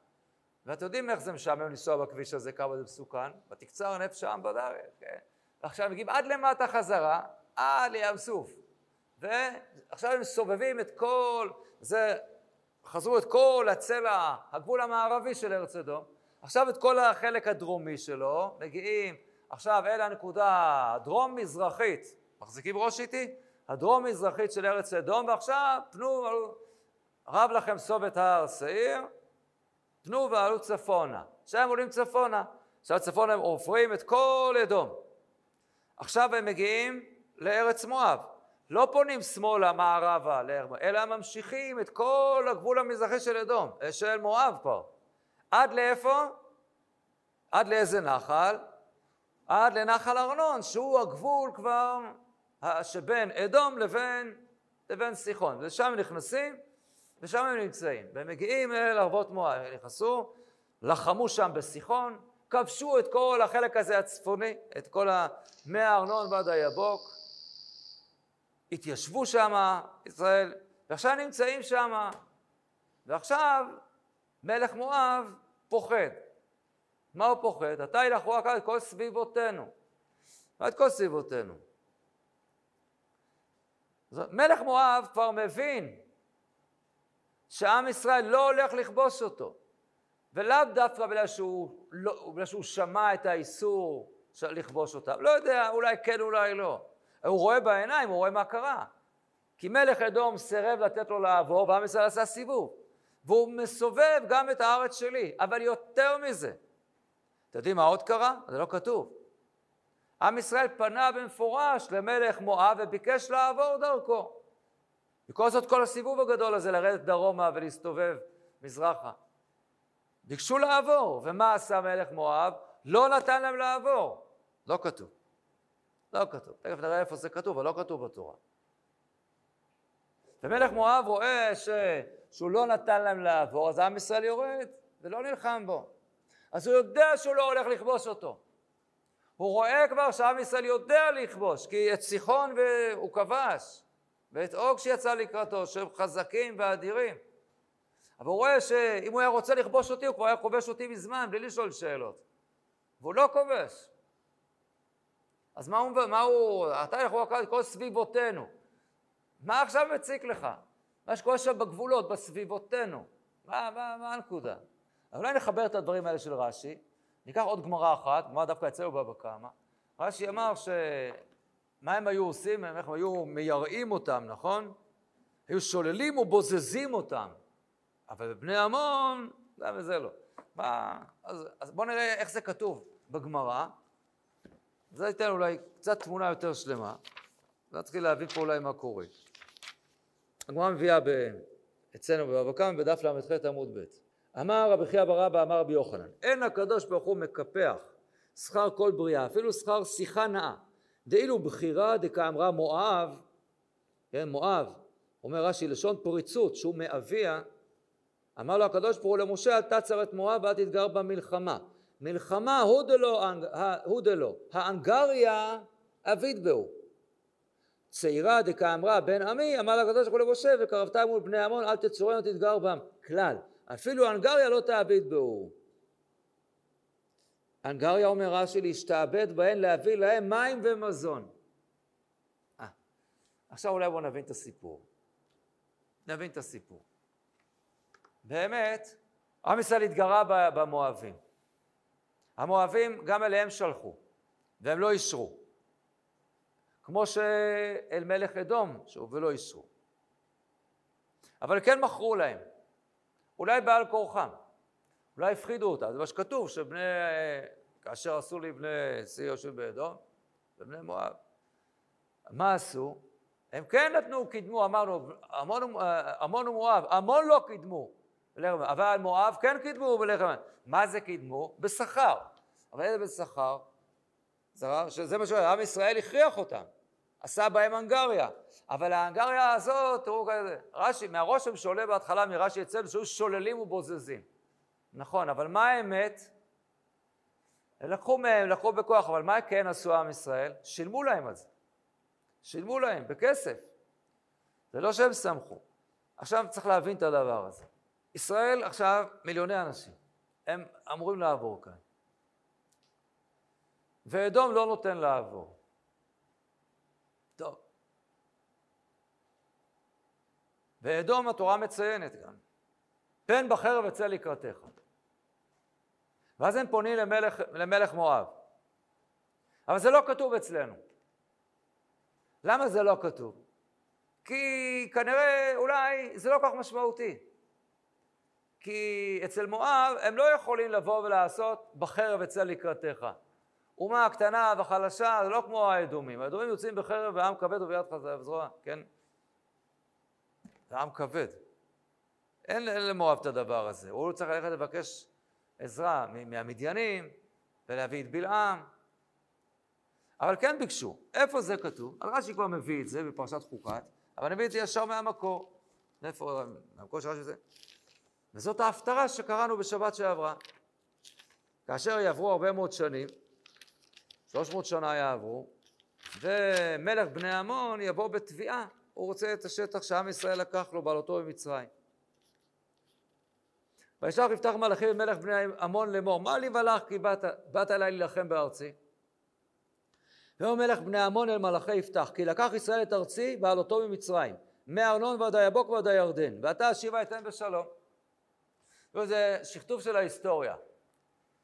ואתם יודעים איך זה משעמם לנסוע בכביש הזה, כמה זה מסוכן, ותקצר הנפש העם בדרך, כן? ועכשיו מגיעים עד למטה חזרה, עד לים סוף. ועכשיו הם סובבים את כל, זה, חזרו את כל הצלע, הגבול המערבי של ארץ אדום, עכשיו את כל החלק הדרומי שלו, מגיעים עכשיו אל הנקודה הדרום-מזרחית, מחזיקים ראש איתי? הדרום-מזרחית של ארץ אדום, ועכשיו פנו רב לכם סוב את ההר שעיר, תנו ועלו צפונה. שם עולים צפונה. עכשיו צפונה הם עוברים את כל אדום. עכשיו הם מגיעים לארץ מואב. לא פונים שמאלה, מערבה, אלא ממשיכים את כל הגבול המזרחי של אדום, של מואב כבר. עד לאיפה? עד לאיזה נחל? עד לנחל ארנון, שהוא הגבול כבר שבין אדום לבין, לבין סיחון. ושם הם נכנסים, ושם הם נמצאים. והם מגיעים אל ערבות מואב. נכנסו, לחמו שם בסיחון, כבשו את כל החלק הזה הצפוני, את כל ה... מהארנון ועד היבוק. התיישבו שם ישראל, ועכשיו נמצאים שם. ועכשיו מלך מואב פוחד. מה הוא פוחד? אתה ילך רק את כל סביבותינו. מה את כל סביבותינו? מלך מואב כבר מבין שעם ישראל לא הולך לכבוש אותו, ולאו דווקא בגלל שהוא, לא, שהוא שמע את האיסור לכבוש אותם. לא יודע, אולי כן, אולי לא. הוא רואה בעיניים, הוא רואה מה קרה. כי מלך אדום סירב לתת לו לעבור, ועם ישראל עשה סיבוב. והוא מסובב גם את הארץ שלי. אבל יותר מזה, אתם יודעים מה עוד קרה? זה לא כתוב. עם ישראל פנה במפורש למלך מואב וביקש לעבור דרכו. בכל זאת כל הסיבוב הגדול הזה לרדת דרומה ולהסתובב מזרחה. ביקשו לעבור, ומה עשה מלך מואב? לא נתן להם לעבור. לא כתוב. לא כתוב. תכף נראה איפה זה כתוב, אבל לא כתוב בתורה. ומלך מואב רואה ש... שהוא לא נתן להם לעבור, אז עם ישראל יורד ולא נלחם בו. אז הוא יודע שהוא לא הולך לכבוש אותו. הוא רואה כבר שעם ישראל יודע לכבוש, כי את סיחון הוא כבש, ואת אוג שיצא לקראתו, שהם חזקים ואדירים. אבל הוא רואה שאם הוא היה רוצה לכבוש אותי, הוא כבר היה כובש אותי מזמן, בלי לשאול שאלות. והוא לא כובש. אז מה הוא, מה הוא אתה יכול כל סביבותינו. מה עכשיו מציק לך? מה שקורה שם בגבולות, בסביבותינו. מה, מה, מה הנקודה? אולי נחבר את הדברים האלה של רש"י, ניקח עוד גמרא אחת, גמרא דווקא אצלנו בבא קמא. רש"י אמר ש... מה הם היו עושים? הם היו מייראים אותם, נכון? היו שוללים ובוזזים אותם. אבל בבני עמון, זה וזה לא. מה... אז, אז בואו נראה איך זה כתוב בגמרא. זה ייתן אולי קצת תמונה יותר שלמה. נתחיל להבין פה אולי מה קורה. הגמרא מביאה ב... אצלנו בבבא קמא בדף ל"ח עמוד ב'. אמר רבי חייא בר אבא אמר רבי יוחנן, אין הקדוש ברוך הוא מקפח שכר כל בריאה, אפילו שכר שיחה נאה. דאילו בחירה דקאמרה מואב, כן, מואב, אומר רש"י, לשון פריצות, שהוא מאביה, אמר לו הקדוש ברוך הוא למשה, אל תצר את מואב ואל תתגר במלחמה. מלחמה הוא דלו, האנגריה אביד בהו. צעירה דקאמרה בן עמי, אמר לקדוש ברוך הוא למשה, וקרבת מול בני עמון, אל תצורנו תתגר בם. כלל. אפילו הנגריה לא תעביד בהו. הנגריה אומר רש"י להשתעבד בהן להביא להם מים ומזון. אה, עכשיו אולי בואו נבין את הסיפור. נבין את הסיפור. באמת, עם ישראל התגרה במואבים. המואבים גם אליהם שלחו, והם לא אישרו. כמו שאל מלך אדום, שוב, ולא אישרו. אבל כן מכרו להם. אולי בעל כורחם, אולי הפחידו אותם, זה מה שכתוב, שבני, כאשר עשו לי בני שיא יושב באדום, ובני מואב. מה עשו? הם כן נתנו, קידמו, אמרנו, המון, המון ומואב, המון לא קידמו, אבל מואב כן קידמו. מה זה קידמו? בשכר. אבל איזה בשכר? שזה מה שעם ישראל הכריח אותם. עשה בהם הנגריה. אבל ההנגריה הזאת, תראו כזה, רש"י, מהרושם שעולה בהתחלה מרש"י אצלנו, שהיו שוללים ובוזזים. נכון, אבל מה האמת? לקחו מהם, לקחו בכוח, אבל מה כן עשו עם ישראל? שילמו להם על זה. שילמו להם בכסף. זה לא שהם שמחו. עכשיו צריך להבין את הדבר הזה. ישראל עכשיו מיליוני אנשים. הם אמורים לעבור כאן. ואדום לא נותן לעבור. טוב. ואדום התורה מציינת גם, פן בחרב אצא לקראתך. ואז הם פונים למלך, למלך מואב. אבל זה לא כתוב אצלנו. למה זה לא כתוב? כי כנראה, אולי, זה לא כל כך משמעותי. כי אצל מואב הם לא יכולים לבוא ולעשות בחרב אצל לקראתך. אומה קטנה וחלשה, זה לא כמו האדומים. האדומים יוצאים בחרב ועם כבד וביד חזרה וזרוע, כן? זה עם כבד. אין, למואב את הדבר הזה. הוא צריך ללכת לבקש עזרה מהמדיינים ולהביא את בלעם. אבל כן ביקשו. איפה זה כתוב? על רש"י כבר מביא את זה בפרשת חוקת, אבל אני מביא את זה ישר מהמקור. איפה, מהמקור של רש"י זה? וזאת ההפטרה שקראנו בשבת שעברה. כאשר יעברו הרבה מאוד שנים, 300 שנה יעברו, ומלך בני עמון יבוא בתביעה, הוא רוצה את השטח שעם ישראל לקח לו בעלותו במצרים. וישלח יפתח מלאכים במלך בני עמון לאמור, מה לי ולך כי באת, באת אליי להילחם בארצי? ואומר מלך בני עמון אל מלאכי יפתח, כי לקח ישראל את ארצי בעלותו ממצרים, מארנון ועד היבוק ועד הירדן, ועתה השיבה אתן בשלום. זה שכתוב של ההיסטוריה.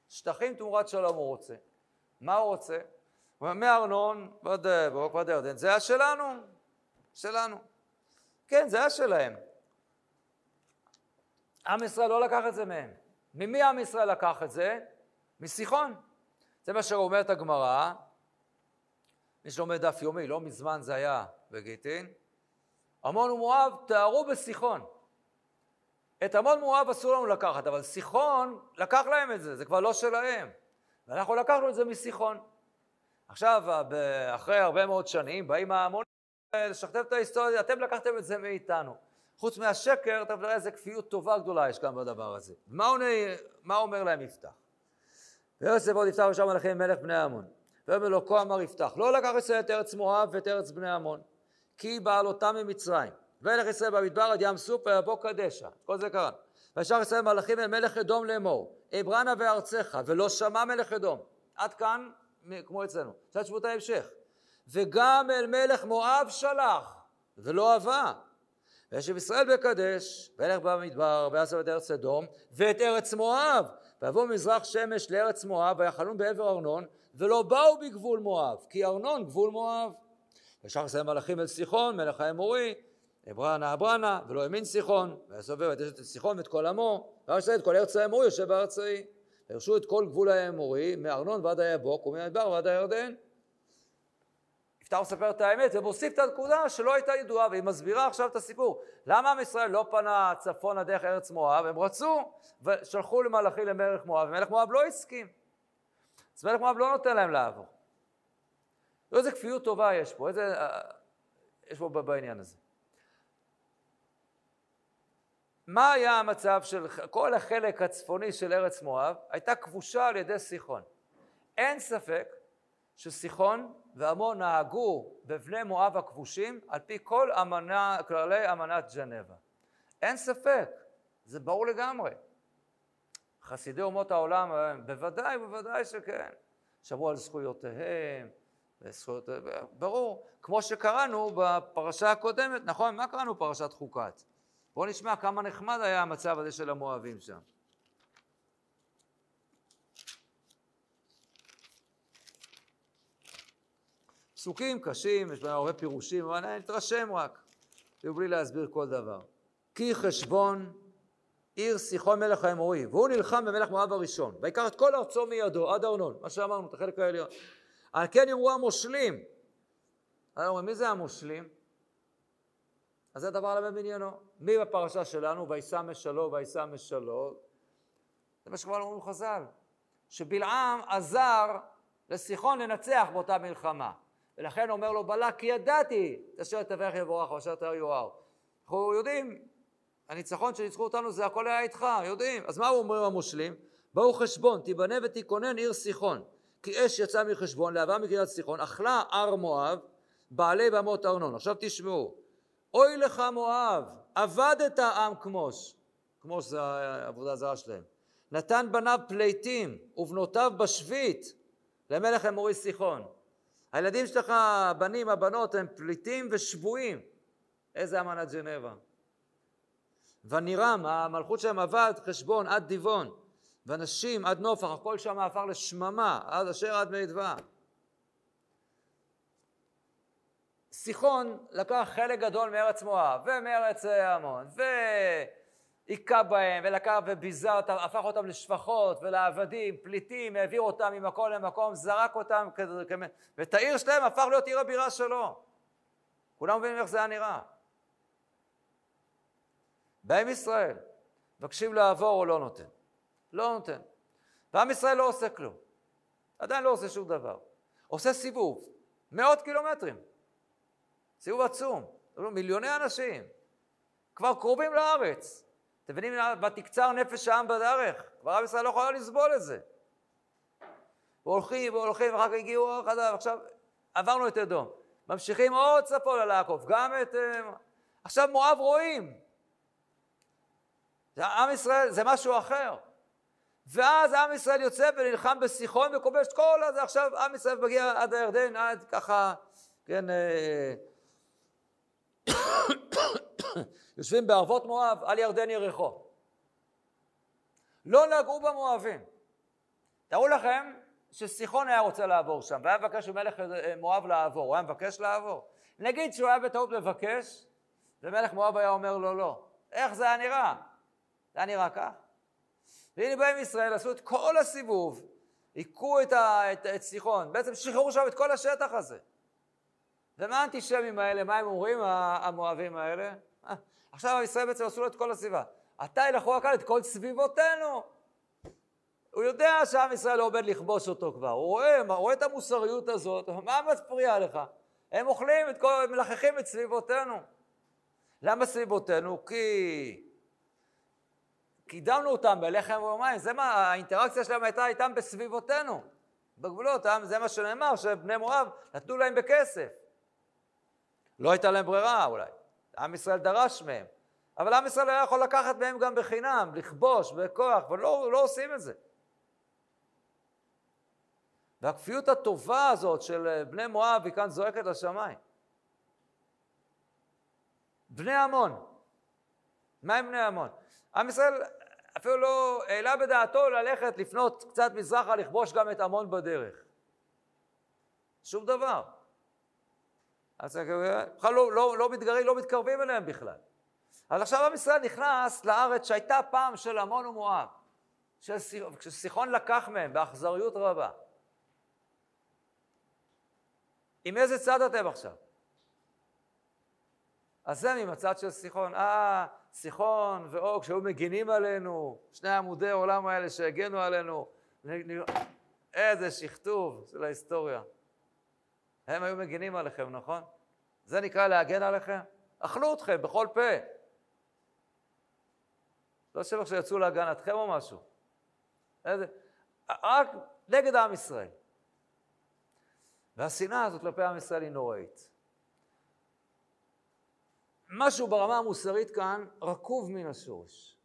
שטחים תמורת שלום הוא רוצה. מה הוא רוצה? הוא אומר, מארנון ועד היבוק ועד הירדן, זה היה שלנו, שלנו. כן, זה היה שלהם. עם ישראל לא לקח את זה מהם. ממי עם ישראל לקח את זה? מסיחון. זה מה שאומרת הגמרא, מי שלומד דף יומי, לא מזמן זה היה בגיטין, עמון ומואב תארו בסיחון. את עמון מואב אסור לנו לקחת, אבל סיחון לקח להם את זה, זה כבר לא שלהם. ואנחנו לקחנו את זה מסיחון. עכשיו, אחרי הרבה מאוד שנים, באים ההמונים לשכתב את ההיסטוריה, אתם לקחתם את זה מאיתנו. חוץ מהשקר, אתה יודע איזה כפיות טובה גדולה יש כאן בדבר הזה. מה, עונה, מה אומר להם יפתח? ויוסף עוד יפתח ושם מלאכים מלך בני עמון. ויאמר לו כה אמר יפתח, לא לקח ישראל את ארץ מואב ואת ארץ בני עמון, כי בעלותם ממצרים. וילך ישראל במדבר עד ים סוף ויבוא קדשה. כל זה קרה. וישר ישראל מלאכים אל מלך אדום לאמור, אברנה וארצך, ולא שמע מלך אדום. עד כאן, כמו אצלנו. עכשיו תשבו את ההמשך. וגם אל מלך מואב שלח, ולא אבה. וישב ישראל בקדש, וילך במדבר, ויעשו את ארץ אדום, ואת ארץ מואב. ויבוא מזרח שמש לארץ מואב, ויחלון בעבר ארנון, ולא באו בגבול מואב, כי ארנון גבול מואב. וישר ישראל מלאכים אל סיחון, מלך האמורי, אברנה אברנה, ולא האמין סיחון, ויסובב את סיחון ואת כל עמו, וירש את כל ארץ האמורי יושב בארץ ההיא. וירשו את כל גבול האמורי, מארנון ועד היבוק, ומהמדבר ועד הירדן. יפתח מספר את האמת ומוסיף את הנקודה שלא הייתה ידועה, והיא מסבירה עכשיו את הסיפור. למה עם ישראל לא פנה צפונה דרך ארץ מואב? הם רצו, ושלחו למלאכי למלך מואב, ומלך מואב לא הסכים. אז מלך מואב לא נותן להם לעבור. איזה כפיות טובה יש פה, איזה... אה, יש פה בעניין הזה. מה היה המצב של כל החלק הצפוני של ארץ מואב? הייתה כבושה על ידי סיחון. אין ספק שסיחון ועמון נהגו בבני מואב הכבושים על פי כל אמנה, כללי אמנת ג'נבה. אין ספק, זה ברור לגמרי. חסידי אומות העולם, בוודאי, בוודאי שכן. שמרו על זכויותיהם, וזכויות, ברור. כמו שקראנו בפרשה הקודמת, נכון? מה קראנו בפרשת חוקת? בואו נשמע כמה נחמד היה המצב הזה של המואבים שם. פסוקים קשים, יש בהם הרבה פירושים, אבל אני אתרשם רק, ובלי להסביר כל דבר. כי חשבון עיר סיחון מלך האמורי, והוא נלחם במלך מואב הראשון, ויקח את כל ארצו מידו עד ארנון, מה שאמרנו, את החלק העליון. על כן יאמרו המושלים. אז אומרים, מי זה המושלים? אז זה הדבר למד בעניינו. מי בפרשה שלנו? וישא משלו, וישא משלו. זה מה שכבר אומרים חז"ל, שבלעם עזר לסיחון לנצח באותה מלחמה. ולכן אומר לו בלק, כי ידעתי את אשר תברך יבורך ואשר תאר יואר. אנחנו יודעים, הניצחון שניצחו אותנו זה הכל היה איתך, יודעים. אז מה אומרים המושלים? באו חשבון, תיבנה ותיכונן עיר סיחון. כי אש יצא מחשבון, להבה מקריית סיחון, אכלה הר מואב, בעלי במות ארנון. עכשיו תשמעו, אוי לך מואב, עבדת עם כמוש, כמוש זה העבודה הזרה שלהם. נתן בניו פליטים ובנותיו בשביט למלך אמורי סיחון. הילדים שלך, הבנים, הבנות, הם פליטים ושבויים. איזה אמנת ג'נבה. ונירם, המלכות שלהם עבד חשבון עד דיבון, ונשים עד נופח, הכל שם עפר לשממה, עד אשר עד מי סיחון לקח חלק גדול מארץ מואב ומארץ עמון, והיכה בהם, ולקח וביזה אותם, הפך אותם לשפחות ולעבדים, פליטים, העביר אותם ממקום למקום, זרק אותם, ואת העיר שלהם הפך להיות עיר הבירה שלו. כולם מבינים איך זה היה נראה. באים ישראל, מבקשים לעבור או לא נותן. לא נותן. ועם ישראל לא עושה כלום. עדיין לא עושה שום דבר. עושה סיבוב, מאות קילומטרים. סיבוב עצום. מיליוני אנשים. כבר קרובים לארץ. אתם מבינים, ותקצר נפש העם בדרך. כבר עם ישראל לא יכול לסבול את זה. והולכים והולכים, ואחר כך הגיעו עוד אחד, עכשיו עברנו את אדום. ממשיכים עוד צפונה לעקוף, גם את... אה, עכשיו מואב רואים. עם ישראל זה משהו אחר. ואז עם ישראל יוצא ונלחם בסיחון וכובש את כל הזה, עכשיו עם ישראל מגיע עד הירדן, עד ככה, כן, אה, יושבים בערבות מואב על ירדן יריחו. לא נגעו במואבים. תארו לכם שסיחון היה רוצה לעבור שם, והיה מבקש ממלך אה, מואב לעבור, הוא היה מבקש לעבור. נגיד שהוא היה בטעות מבקש, ומלך מואב היה אומר לו לא. איך זה היה נראה? זה היה נראה כך. והנה באים ישראל, עשו את כל הסיבוב, היכו את, את, את סיחון, בעצם שחררו שם את כל השטח הזה. ומה האנטישמים האלה, מה הם אומרים, המואבים האלה? אה, עכשיו ישראל בעצם עשו לו את כל הסביבה. עתה ילכו הקל את כל סביבותינו. הוא יודע שעם ישראל לא עומד לכבוש אותו כבר, הוא רואה, הוא רואה את המוסריות הזאת, מה מפריע לך? הם אוכלים את כל, מלחכים את סביבותינו. למה סביבותינו? כי קידמנו אותם בלחם ומים, זה מה, האינטראקציה שלהם הייתה איתם בסביבותינו, בגבולות, זה מה שנאמר, שבני מואב נתנו להם בכסף. לא הייתה להם ברירה אולי, עם ישראל דרש מהם, אבל עם ישראל היה יכול לקחת מהם גם בחינם, לכבוש בכוח, ולא לא עושים את זה. והכפיות הטובה הזאת של בני מואב היא כאן זועקת לשמיים. בני עמון, מה עם בני עמון? עם ישראל אפילו לא העלה בדעתו ללכת לפנות קצת מזרחה, לכבוש גם את עמון בדרך. שום דבר. אז בכלל לא, לא, לא מתגרים, לא מתקרבים אליהם בכלל. אז עכשיו עם ישראל נכנס לארץ שהייתה פעם של עמון ומואב, שסיחון לקח מהם באכזריות רבה. עם איזה צד אתם עכשיו? אז זה מהצד של סיחון. אה, סיחון ואוג שהיו מגינים עלינו, שני עמודי העולם האלה שהגנו עלינו, איזה שכתוב של ההיסטוריה. הם היו מגינים עליכם, נכון? זה נקרא להגן עליכם? אכלו אתכם בכל פה. לא שבח שיצאו להגנתכם או משהו. רק נגד עם ישראל. והשנאה הזאת כלפי עם ישראל היא נוראית. משהו ברמה המוסרית כאן רקוב מן השורש.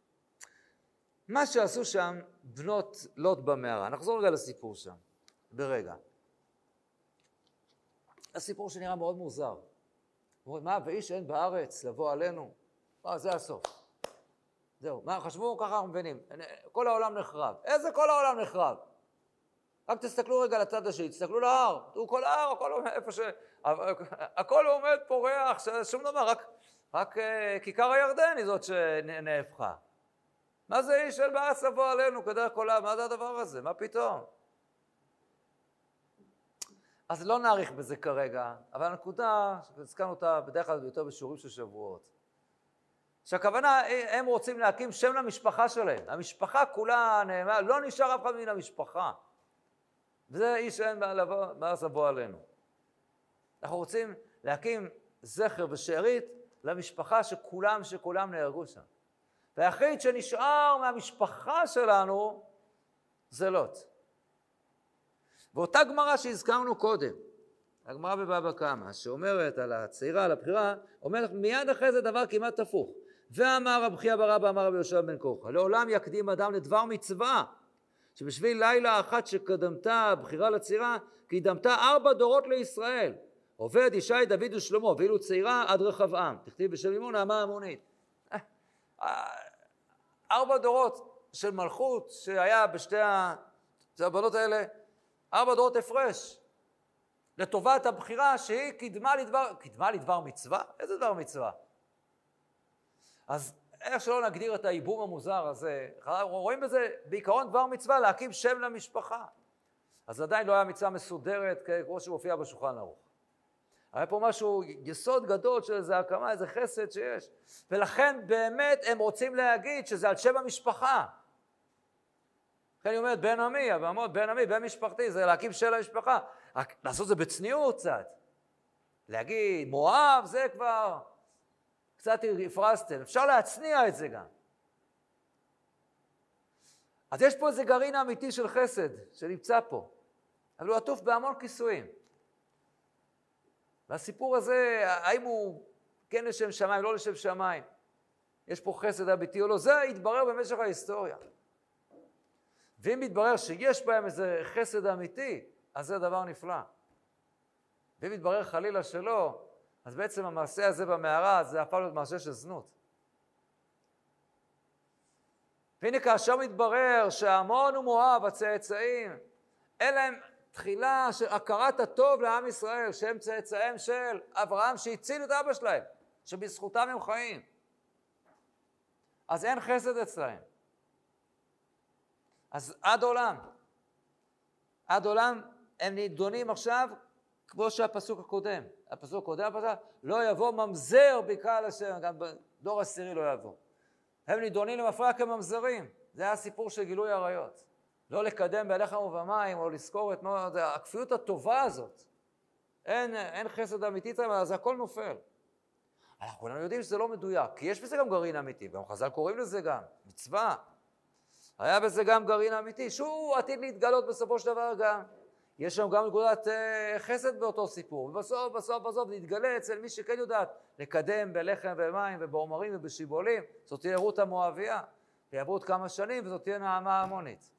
מה שעשו שם בנות לוט במערה, נחזור רגע לסיפור שם, ברגע. הסיפור שנראה מאוד מוזר. אומרים, מה, ואיש אין בארץ לבוא עלינו? מה, זה הסוף. זהו, מה, חשבו, ככה אנחנו מבינים, כל העולם נחרב. איזה כל העולם נחרב? רק תסתכלו רגע לצד השני, תסתכלו להר, תראו כל ההר, הכל עומד איפה ש... הכל עומד פורח, שום דבר, רק רק uh, כיכר הירדן היא זאת שנהפכה. מה זה איש אל בארץ לבוא עלינו כדרך כל העם? מה זה הדבר הזה? מה פתאום? אז לא נאריך בזה כרגע, אבל הנקודה, שהזכרנו אותה בדרך כלל יותר בשיעורים של שבועות, שהכוונה, הם רוצים להקים שם למשפחה שלהם. המשפחה כולה נאמר, לא נשאר אף אחד מן המשפחה. וזה איש אין בארץ לבוא עלינו. אנחנו רוצים להקים זכר ושארית למשפחה שכולם שכולם נהרגו שם. והיחיד שנשאר מהמשפחה שלנו זה לוט. ואותה גמרא שהזכרנו קודם, הגמרא בבבא קמא, שאומרת על הצעירה, על הבחירה, אומרת מיד אחרי זה דבר כמעט הפוך. ואמר רב חייא ברבא אמר רבי יהושע בן כוחה, לעולם יקדים אדם לדבר מצווה, שבשביל לילה אחת שקדמתה הבחירה לצעירה, קידמתה ארבע דורות לישראל. עובד ישי דוד ושלמה, ואילו צעירה עד רחבעם. תכתיב בשם אימון האמה המונית. ארבע דורות של מלכות שהיה בשתי הבנות האלה, ארבע דורות הפרש. לטובת הבחירה שהיא קדמה לדבר, קדמה לדבר מצווה? איזה דבר מצווה? אז איך שלא נגדיר את הייבום המוזר הזה, רואים בזה בעיקרון דבר מצווה להקים שם למשפחה. אז עדיין לא היה מצווה מסודרת כמו שמופיע בשולחן ערוך. היה פה משהו, יסוד גדול של איזה הקמה, איזה חסד שיש. ולכן באמת הם רוצים להגיד שזה על שם המשפחה. לכן היא אומרת בן עמי, אמרת בן עמי, בן משפחתי, זה להקים של המשפחה. רק לעשות את זה בצניעות קצת. להגיד מואב זה כבר קצת הפרסתם, אפשר להצניע את זה גם. אז יש פה איזה גרעין אמיתי של חסד שנמצא פה, אבל הוא עטוף בהמון כיסויים. והסיפור הזה, האם הוא כן לשם שמיים, לא לשם שמיים, יש פה חסד אמיתי או לא, זה יתברר במשך ההיסטוריה. ואם יתברר שיש בהם איזה חסד אמיתי, אז זה דבר נפלא. ואם יתברר חלילה שלא, אז בעצם המעשה הזה במערה, זה הפך להיות מעשה של זנות. והנה כאשר מתברר שהמון ומואב, הצאצאים, אין להם תחילה של הכרת הטוב לעם ישראל, שהם צאצאיהם של אברהם שהציל את אבא שלהם, שבזכותם הם חיים. אז אין חסד אצלהם. אז עד עולם, עד עולם הם נידונים עכשיו כמו שהפסוק הקודם. הפסוק הקודם פסק, לא יבוא ממזר בקהל השם, גם בדור עשירי לא יבוא. הם נידונים למפרע כממזרים. זה היה הסיפור של גילוי עריות. לא לקדם בלחם ובמים, או לזכור את מה, זה הכפיות הטובה הזאת. אין, אין חסד אמיתי אז הכל נופל. אנחנו כולנו יודעים שזה לא מדויק, כי יש בזה גם גרעין אמיתי, גם חז"ל קוראים לזה גם, מצווה. היה בזה גם גרעין אמיתי, שהוא עתיד להתגלות בסופו של דבר גם. יש שם גם נקודת אה, חסד באותו סיפור, ובסוף, בסוף, בסוף נתגלה אצל מי שכן יודעת לקדם בלחם ומים ובעומרים ובשיבולים, זאת תהיה רות המואביה, ויעברו עוד כמה שנים וזאת תהיה נעמה המונית.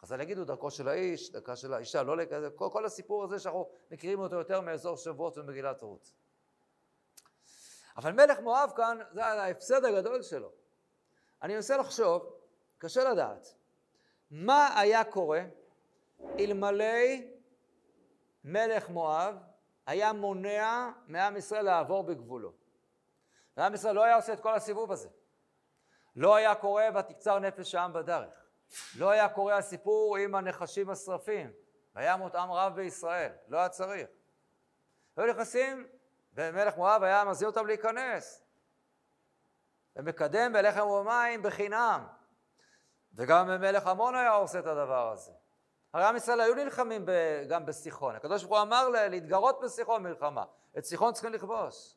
חז"ל יגידו דרכו של האיש, דרכה של האישה, לא לכזה, כל, כל הסיפור הזה שאנחנו מכירים אותו יותר מאזור שבועות ומגילת רות. אבל מלך מואב כאן, זה ההפסד הגדול שלו. אני מנסה לחשוב, קשה לדעת, מה היה קורה אלמלא מלך מואב היה מונע מעם ישראל לעבור בגבולו. ועם ישראל לא היה עושה את כל הסיבוב הזה. לא היה קורה ותקצר נפש העם בדרך. לא היה קורה הסיפור עם הנחשים השרפים. וימות עם רב בישראל. לא היה צריך. היו נכנסים, ומלך מואב היה מזהיר אותם להיכנס. ומקדם בלחם ומים בחינם. וגם מלך עמון היה עושה את הדבר הזה. הרי עם ישראל היו נלחמים ב, גם בסיחון. הקדוש ברוך הוא אמר להתגרות בסיחון מלחמה. את סיחון צריכים לכבוש.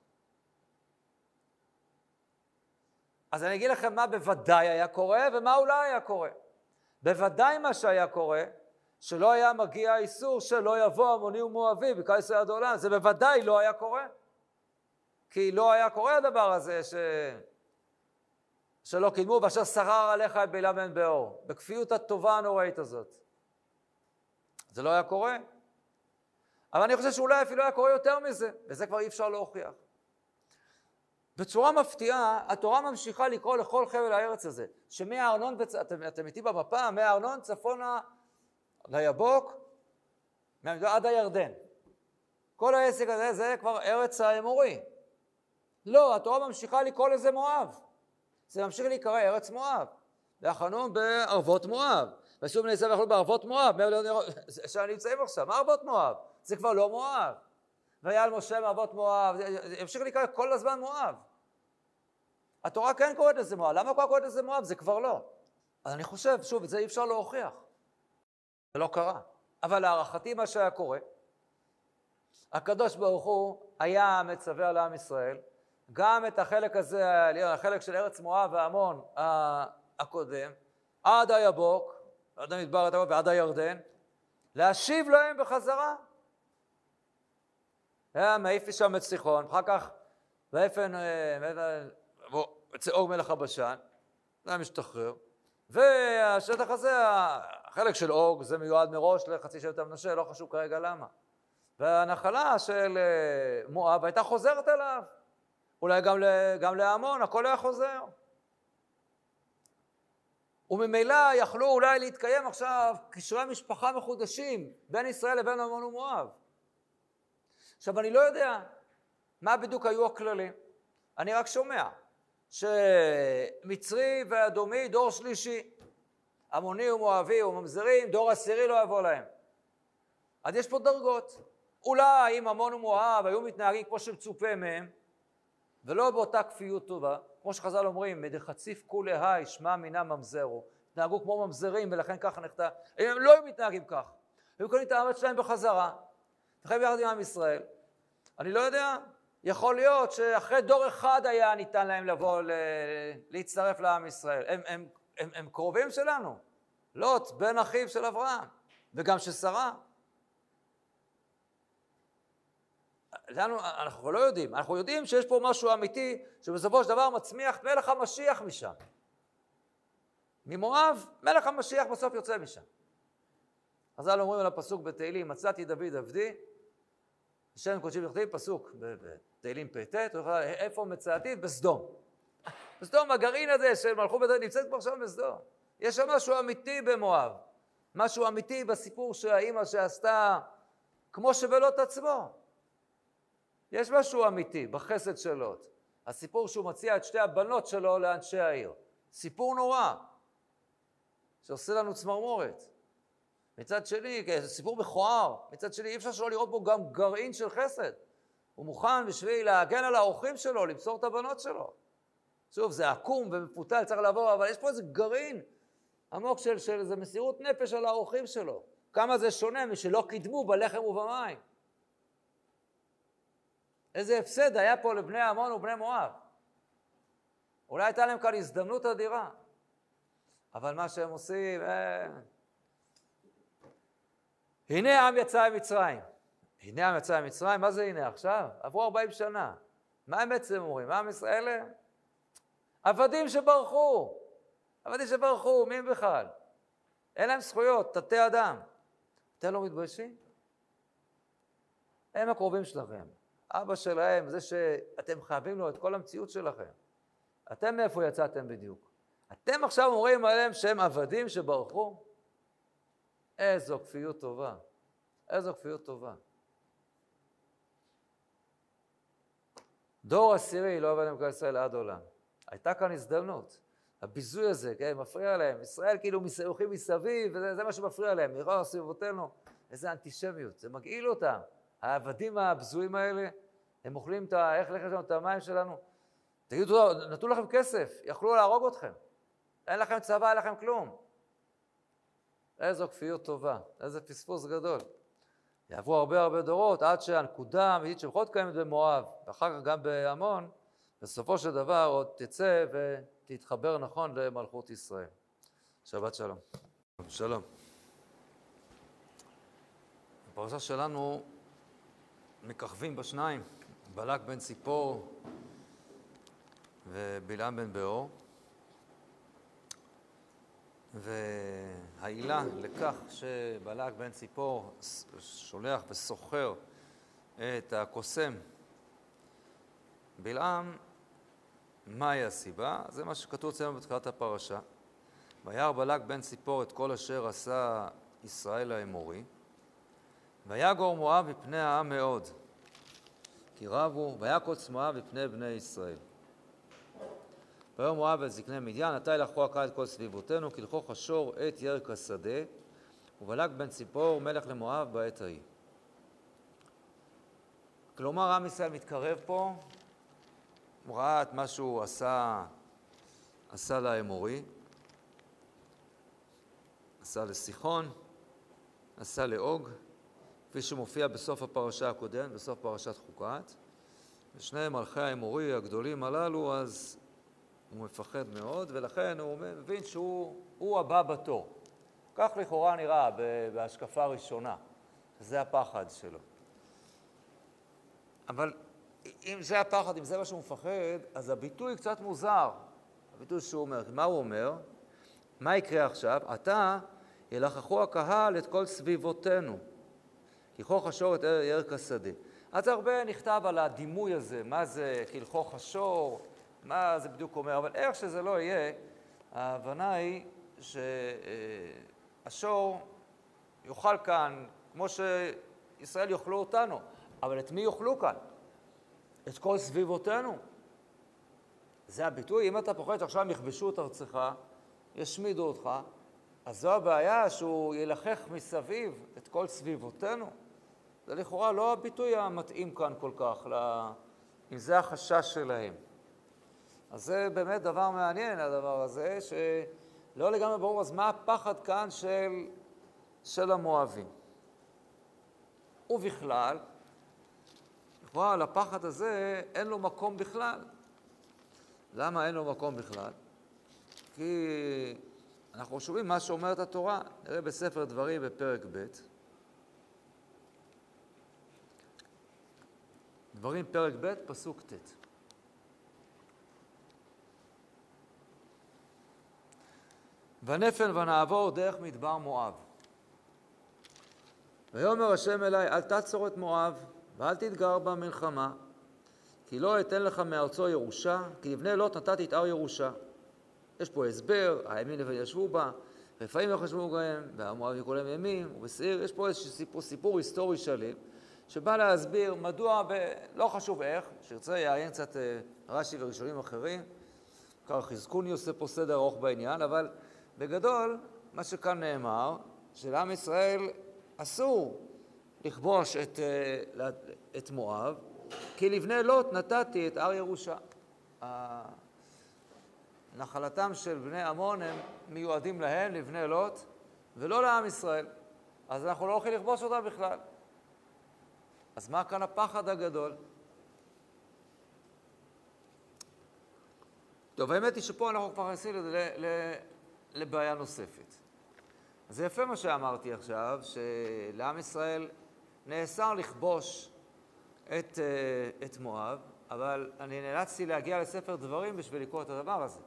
אז אני אגיד לכם מה בוודאי היה קורה ומה אולי היה קורה. בוודאי מה שהיה קורה, שלא היה מגיע האיסור שלא יבוא עמוני ומואבי בקהל ישראל עד העולם. זה בוודאי לא היה קורה. כי לא היה קורה הדבר הזה ש... שלא קידמו, ואשר שרר עליך את בלעם בן באור, בכפיות הטובה הנוראית הזאת. זה לא היה קורה. אבל אני חושב שאולי אפילו היה קורה יותר מזה, וזה כבר אי אפשר להוכיח. בצורה מפתיעה, התורה ממשיכה לקרוא לכל חבל הארץ הזה, שמהארנון. אתם, אתם איתי במפה, מהארנון צפונה ליבוק, עד הירדן. כל העסק הזה זה כבר ארץ האמורי. לא, התורה ממשיכה לקרוא לזה מואב. זה ממשיך להיקרא ארץ מואב. והחנון בערבות מואב. ועשו בני ישראל ויכולו בערבות מואב, שם נמצאים עכשיו, מה ערבות מואב? זה כבר לא מואב. והיה על משה מערבות מואב, ימשיך לקרוא כל הזמן מואב. התורה כן קוראת לזה מואב, למה קוראת לזה מואב? זה כבר לא. אז אני חושב, שוב, את זה אי אפשר להוכיח. זה לא קרה. אבל להערכתי מה שהיה קורה, הקדוש ברוך הוא היה מצווה על עם ישראל גם את החלק הזה, החלק של ארץ מואב והעמון הקודם, עד היבוק, עד המדבר הטוב ועד הירדן, להשיב להם בחזרה. מעיף שם את סיחון, אחר כך ויפן, אור מלך הבשן, זה היה משתחרר, והשטח הזה, החלק של אוג, זה מיועד מראש לחצי שבט המנשה, לא חשוב כרגע למה. והנחלה של אה, מואב הייתה חוזרת אליו, אולי גם, גם להמון, הכל היה חוזר. וממילא יכלו אולי להתקיים עכשיו קשרי משפחה מחודשים בין ישראל לבין עמון ומואב. עכשיו, אני לא יודע מה בדיוק היו הכללים. אני רק שומע שמצרי ואדומי דור שלישי, עמוני ומואבי וממזרים, דור עשירי לא יבוא להם. אז יש פה דרגות. אולי אם עמון ומואב היו מתנהגים כמו שמצופה מהם, ולא באותה כפיות טובה, כמו שחז"ל אומרים, מדחציף כולי היי, שמע מינה ממזרו. התנהגו כמו ממזרים ולכן ככה. אם הם לא היו מתנהגים כך, היו קונים את הארץ שלהם בחזרה, וחיים יחד עם עם ישראל. אני לא יודע, יכול להיות שאחרי דור אחד היה ניתן להם לבוא ל... להצטרף לעם ישראל. הם, הם, הם, הם קרובים שלנו. לוט, בן אחיו של אברהם, וגם של שרה. לנו, אנחנו לא יודעים, אנחנו יודעים שיש פה משהו אמיתי שבסופו של דבר מצמיח מלך המשיח משם. ממואב, מלך המשיח בסוף יוצא משם. חז"ל אומרים על הפסוק בתהילים, מצאתי דוד עבדי, השם קודשי וכתיב, פסוק בתהילים פט, איפה מצאתי? בסדום. בסדום, הגרעין הזה של מלכות בית נמצאת כבר שם בסדום. יש שם משהו אמיתי במואב, משהו אמיתי בסיפור של האימא שעשתה כמו שבלוט עצמו. יש משהו אמיתי בחסד של לוט. הסיפור שהוא מציע את שתי הבנות שלו לאנשי העיר. סיפור נורא, שעושה לנו צמרמורת. מצד שני, זה סיפור מכוער, מצד שני אי אפשר שלא לראות בו גם גרעין של חסד. הוא מוכן בשביל להגן על האורחים שלו, למסור את הבנות שלו. שוב, זה עקום ומפותל, צריך לעבור, אבל יש פה איזה גרעין עמוק של, של איזה מסירות נפש על האורחים שלו. כמה זה שונה משלא קידמו בלחם ובמים. איזה הפסד היה פה לבני עמון ובני מואב. אולי הייתה להם כאן הזדמנות אדירה, אבל מה שהם עושים, אה... הנה העם יצא ממצרים. הנה העם יצא ממצרים, מה זה הנה עכשיו? עברו 40 שנה. מה הם בעצם אומרים? מה עם ישראל? עבדים שברחו. עבדים שברחו, מי הם בכלל? אין להם זכויות, תתי אדם. אתם לא מתביישים? הם הקרובים שלכם. אבא שלהם, זה שאתם חייבים לו את כל המציאות שלכם. אתם מאיפה יצאתם בדיוק? אתם עכשיו אומרים עליהם שהם עבדים שברחו? איזו כפיות טובה. איזו כפיות טובה. דור עשירי לא עבד עם ישראל עד עולם. הייתה כאן הזדמנות. הביזוי הזה, כן, מפריע להם. ישראל כאילו הולכים מסביב, וזה מה שמפריע להם. נראה סביבותינו, איזה אנטישמיות. זה מגעיל אותם. העבדים הבזויים האלה, הם אוכלים את ה... איך לכם את המים שלנו? תגידו, נתנו לכם כסף, יכלו להרוג אתכם. אין לכם צבא, אין לכם כלום. איזו כפיות טובה, איזה פספוס גדול. יעברו הרבה הרבה דורות עד שהנקודה האמיתית שבכל קיימת במואב, ואחר כך גם בעמון, בסופו של דבר עוד תצא ותתחבר נכון למלכות ישראל. שבת שלום. שלום. בפרשה שלנו מככבים בשניים, בלק בן ציפור ובלעם בן באור. והעילה לכך שבלק בן ציפור שולח וסוחר את הקוסם בלעם, מהי הסיבה? זה מה שכתוב אצלנו בתחילת הפרשה. וירא בלק בן ציפור את כל אשר עשה ישראל האמורי, ויגור מואב מפני העם מאוד, כי רבו, ויקוץ מואב מפני בני ישראל. ויאמר מואב אל זקני מדיין, עתה ילכו הקהל את כל סביבותינו, כלכו חשור את ירק השדה, ובלק בן ציפור מלך למואב בעת ההיא. כלומר, עם ישראל מתקרב פה, הוא ראה את מה שהוא עשה, עשה לאמורי, עשה לסיחון, עשה לאוג, כפי שמופיע בסוף הפרשה הקודמת, בסוף פרשת חוקת. ושני מלכי האמורי הגדולים הללו, אז הוא מפחד מאוד, ולכן הוא מבין שהוא הבא בתור. כך לכאורה נראה בהשקפה הראשונה, זה הפחד שלו. אבל אם זה הפחד, אם זה מה שהוא מפחד, אז הביטוי קצת מוזר. הביטוי שהוא אומר, מה הוא אומר? מה יקרה עכשיו? עתה ילחכו הקהל את כל סביבותינו, כי ככוך השור את ירק השדה. אז הרבה נכתב על הדימוי הזה, מה זה כלכוך השור, מה זה בדיוק אומר, אבל איך שזה לא יהיה, ההבנה היא שהשור יאכל כאן כמו שישראל יאכלו אותנו, אבל את מי יאכלו כאן? את כל סביבותינו. זה הביטוי, אם אתה פוחד שעכשיו יכבשו את ארצך, ישמידו אותך, אז זו הבעיה שהוא ילחך מסביב את כל סביבותינו. זה לכאורה לא הביטוי המתאים כאן כל כך, לה... אם זה החשש שלהם. אז זה באמת דבר מעניין, הדבר הזה, שלא לגמרי ברור, אז מה הפחד כאן של, של המואבים? ובכלל, לכאורה לפחד הזה אין לו מקום בכלל. למה אין לו מקום בכלל? כי אנחנו שומעים מה שאומרת התורה, נראה בספר דברים בפרק ב', דברים פרק ב', פסוק ט'. ונפן ונעבור דרך מדבר מואב. ויאמר השם אלי, אל תעצור את מואב, ואל תתגר במלחמה, כי לא אתן לך מארצו ירושה, כי לבני לוט נתתי את הר ירושה. יש פה הסבר, הימין וישבו בה, רפאים יחשבו בהם, והמואב יקראו להם ימים, ובשעיר, יש פה איזשהו סיפור, סיפור היסטורי שלם, שבא להסביר מדוע, ב... לא חשוב איך, שירצה יעיין קצת אה, רש"י וראשונים אחרים, בעיקר חזקוני עושה פה סדר ארוך בעניין, אבל בגדול, מה שכאן נאמר, שלעם ישראל אסור לכבוש את, אה, את מואב, כי לבני לוט נתתי את הר ירושה. נחלתם של בני עמון הם מיועדים להם, לבני לוט, ולא לעם ישראל. אז אנחנו לא הולכים לכבוש אותם בכלל. אז מה כאן הפחד הגדול? טוב, האמת היא שפה אנחנו כבר נכנסים לבעיה נוספת. זה יפה מה שאמרתי עכשיו, שלעם ישראל נאסר לכבוש את, אה, את מואב, אבל אני נאלצתי להגיע לספר דברים בשביל לקרוא את הדבר הזה.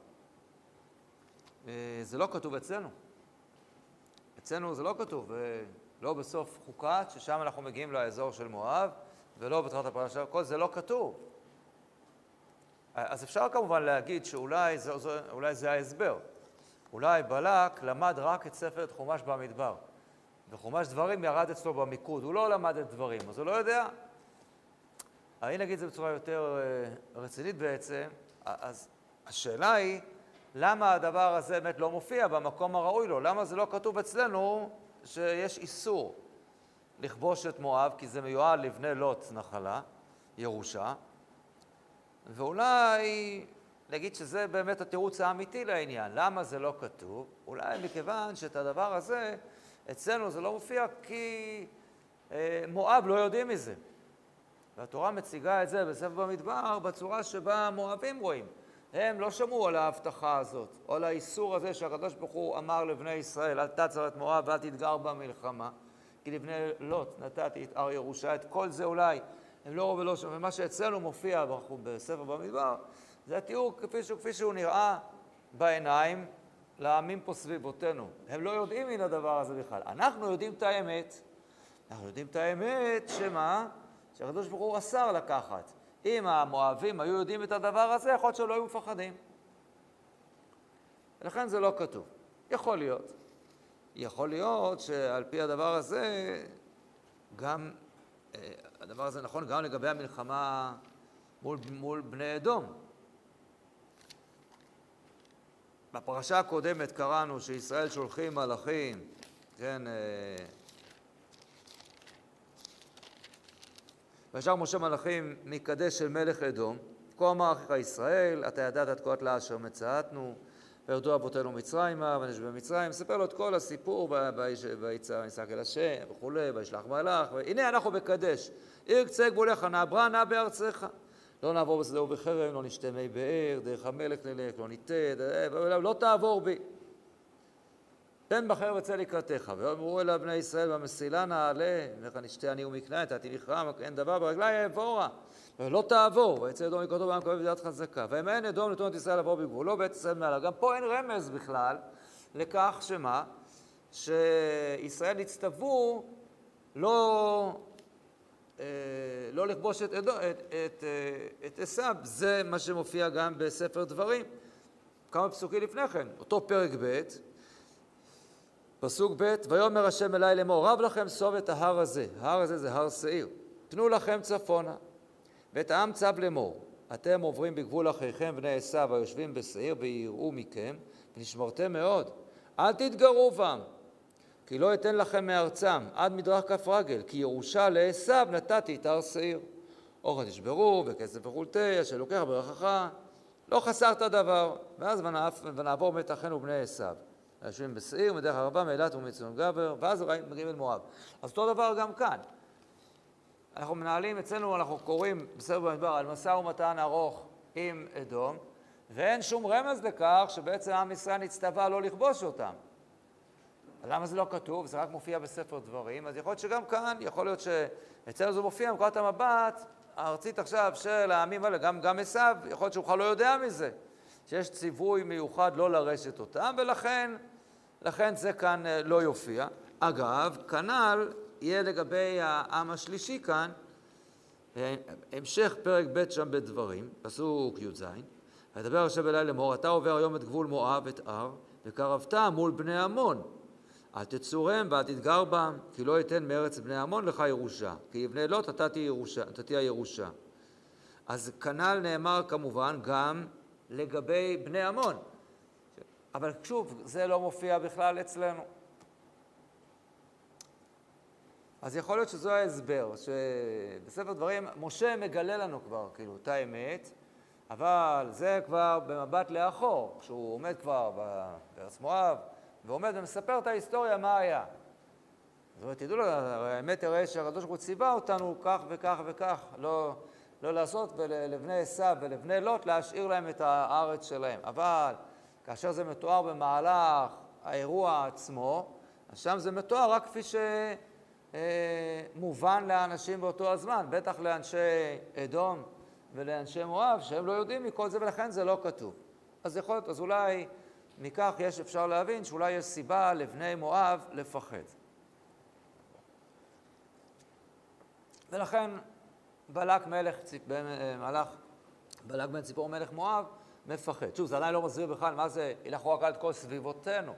אה, זה לא כתוב אצלנו. אצלנו זה לא כתוב, אה, לא בסוף חוקת, ששם אנחנו מגיעים לאזור של מואב, ולא בתחילת הפרשה, כל זה לא כתוב. אז אפשר כמובן להגיד שאולי זה, זה, זה ההסבר. אולי בלק למד רק את ספר את חומש במדבר, וחומש דברים ירד אצלו במיקוד, הוא לא למד את דברים, אז הוא לא יודע. אני נגיד את זה בצורה יותר אה, רצינית בעצם, אז השאלה היא, למה הדבר הזה באמת לא מופיע במקום הראוי לו? למה זה לא כתוב אצלנו שיש איסור לכבוש את מואב, כי זה מיועד לבני לוט נחלה, ירושה, ואולי נגיד שזה באמת התירוץ האמיתי לעניין. למה זה לא כתוב? אולי מכיוון שאת הדבר הזה, אצלנו זה לא מופיע כי אה, מואב לא יודעים מזה. והתורה מציגה את זה בספר במדבר בצורה שבה המואבים רואים. הם לא שמעו על ההבטחה הזאת, או על האיסור הזה שהקדוש ברוך הוא אמר לבני ישראל, אל תצר את מואב ואל תתגר במלחמה, כי לבני לוט נתתי את הר ירושה, את כל זה אולי הם לא ולא שמעו, ומה שאצלנו מופיע בספר במדבר, זה התיאור כפי שהוא, כפי שהוא נראה בעיניים לעמים פה סביבותינו. הם לא יודעים מן הדבר הזה בכלל. אנחנו יודעים את האמת. אנחנו יודעים את האמת, שמה? שהקדוש ברוך הוא אסר לקחת. אם המואבים היו יודעים את הדבר הזה, יכול להיות שלא היו מפחדים. ולכן זה לא כתוב. יכול להיות. יכול להיות שעל פי הדבר הזה, גם, אה, הדבר הזה נכון גם לגבי המלחמה מול, מול בני אדום. בפרשה הקודמת קראנו שישראל שולחים מלאכים, כן, וישר משה מלאכים מקדש של מלך אדום, כה אמר אחיך ישראל, אתה ידעת את כל התלאה אשר מצאתנו, וירדו אבותינו מצרימה, ונשב במצרים, מספר לו את כל הסיפור, ויצא יצעק אל השם וכולי, וישלח מלאך, והנה אנחנו בקדש, עיר קצה גבוליך, נעברה נע בארצך. לא נעבור בשדה ובחרם, לא נשתה מי באר, דרך המלך נלך, לא ניתן, לא תעבור בי. תן בחר וצא לקראתך. ואמרו אליו בני ישראל במסילה נעלה, לך נשתה אני ומקנה, נתתי לכרם, אין דבר ברגלי אעבורה. ולא תעבור, ויצא אדום לקראתו בעם כואב בדעת חזקה. ואם אדום נתון את ישראל לעבור בגבולו, ואת ישראל מעלה. גם פה אין רמז בכלל לכך שמה? שישראל נצטוו לא אה, לא לכבוש את, את, את, אה, את עשיו, זה מה שמופיע גם בספר דברים. כמה פסוקים לפני כן, אותו פרק ב', פסוק ב', ויאמר השם אלי לאמור, רב לכם סוב את ההר הזה, ההר הזה זה הר שעיר, תנו לכם צפונה, ואת העם צב לאמור, אתם עוברים בגבול אחיכם בני עשיו היושבים בשעיר ויראו מכם, ונשמרתם מאוד, אל תתגרו בם, כי לא אתן לכם מארצם עד מדרך כף רגל, כי ירושה לעשיו נתתי את הר שעיר. אוכל תשברו, וכסף וכולתי, אשר לוקח ברכך, לא חסרת דבר. ואז ונעבור מת אחינו בני עשיו. היושבים בשעיר, מדרך הרבה, מאילת ומציון גבר, ואז מגיעים אל מואב. אז אותו דבר גם כאן. אנחנו מנהלים, אצלנו אנחנו קוראים בסדר במדבר על משא ומתן ארוך עם אדום, ואין שום רמז לכך שבעצם עם ישראל נצטווה לא לכבוש אותם. למה זה לא כתוב? זה רק מופיע בספר דברים, אז יכול להיות שגם כאן, יכול להיות שאצלנו זה מופיע מנקודת המבט הארצית עכשיו של העמים האלה, גם עשיו, יכול להיות שהוא בכלל לא יודע מזה, שיש ציווי מיוחד לא לרשת אותם, ולכן לכן זה כאן אה, לא יופיע. אגב, כנ"ל יהיה לגבי העם השלישי כאן, אה, המשך פרק ב' שם בדברים, פסוק י"ז, וידבר השם אלי לאמור, אתה עובר היום את גבול מואב, את הר, וקרבת מול בני עמון. אל תצורם ואל תתגר בם, כי לא אתן מארץ בני עמון לך ירושה, כי יבנה לוט ירושה, נתתי הירושה. אז כנ"ל נאמר כמובן גם לגבי בני עמון. אבל שוב, זה לא מופיע בכלל אצלנו. אז יכול להיות שזו ההסבר, שבספר דברים משה מגלה לנו כבר, כאילו, את האמת, אבל זה כבר במבט לאחור, כשהוא עומד כבר בארץ מואב, ועומד ומספר את ההיסטוריה מה היה. זאת אומרת, תדעו לו, האמת הרי שהקדוש ברוך הוא ציווה אותנו כך וכך וכך, לא, לא לעשות, ולבני עשיו ולבני לוט להשאיר להם את הארץ שלהם. אבל כאשר זה מתואר במהלך האירוע עצמו, אז שם זה מתואר רק כפי שמובן לאנשים באותו הזמן, בטח לאנשי אדום ולאנשי מואב, שהם לא יודעים מכל זה ולכן זה לא כתוב. אז יכול להיות, אז אולי מכך יש אפשר להבין שאולי יש סיבה לבני מואב לפחד. ולכן בלק מלך, מלך, בלק בן ציפור מלך מואב מפחד. שוב, זה עדיין לא מסביר בכלל מה זה ילכו רק על כל סביבותינו,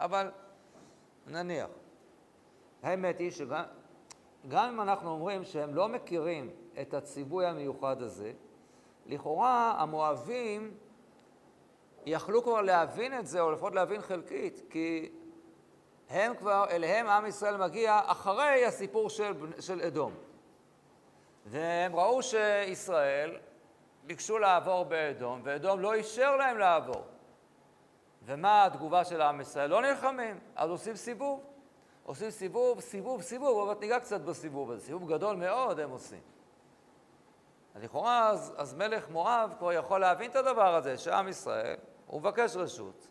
אבל נניח. האמת היא שגם אם אנחנו אומרים שהם לא מכירים את הציווי המיוחד הזה, לכאורה המואבים יכלו כבר להבין את זה, או לפחות להבין חלקית, כי הם כבר, אליהם עם ישראל מגיע אחרי הסיפור של, של אדום. והם ראו שישראל ביקשו לעבור באדום, ואדום לא אישר להם לעבור. ומה התגובה של עם ישראל? לא נלחמים, אז עושים סיבוב. עושים סיבוב, סיבוב, סיבוב, אבל ניגע קצת בסיבוב הזה. סיבוב גדול מאוד הם עושים. אז לכאורה, אז, אז מלך מואב כבר יכול להבין את הדבר הזה, שעם ישראל, הוא מבקש רשות.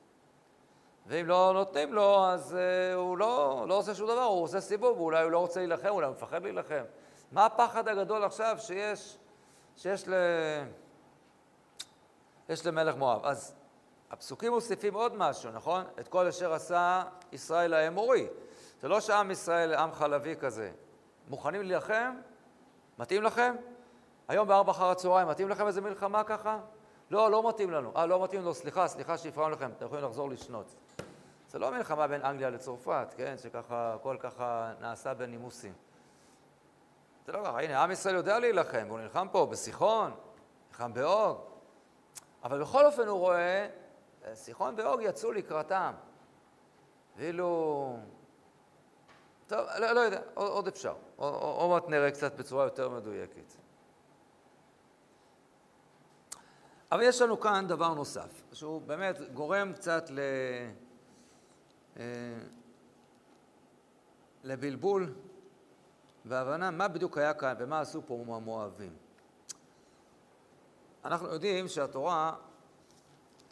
ואם לא נותנים לו, אז uh, הוא לא, לא עושה שום דבר, הוא עושה סיבוב, אולי הוא לא רוצה להילחם, אולי הוא מפחד להילחם. מה הפחד הגדול עכשיו שיש, שיש ל... יש למלך מואב. אז הפסוקים מוסיפים עוד משהו, נכון? את כל אשר עשה ישראל האמורי. זה לא שעם ישראל עם חלבי כזה. מוכנים להילחם? מתאים לכם? היום בארבע אחר הצהריים, מתאים לכם איזה מלחמה ככה? לא, לא מתאים לנו. אה, לא מתאים לנו, סליחה, סליחה שהפרענו לכם, אתם יכולים לחזור לשנות. זה לא מלחמה בין אנגליה לצרפת, כן? שככה, הכל ככה נעשה בנימוסים. זה לא ככה, הנה, עם ישראל יודע להילחם, והוא נלחם פה בסיחון, נלחם באוג. אבל בכל אופן הוא רואה, סיחון ואוג יצאו לקראתם. ואילו... טוב, לא, לא יודע, עוד, עוד אפשר. עוד מעט נראה קצת בצורה יותר מדויקת. אבל יש לנו כאן דבר נוסף, שהוא באמת גורם קצת ל... אה, לבלבול והבנה מה בדיוק היה כאן ומה עשו פה המואבים. אנחנו יודעים שהתורה,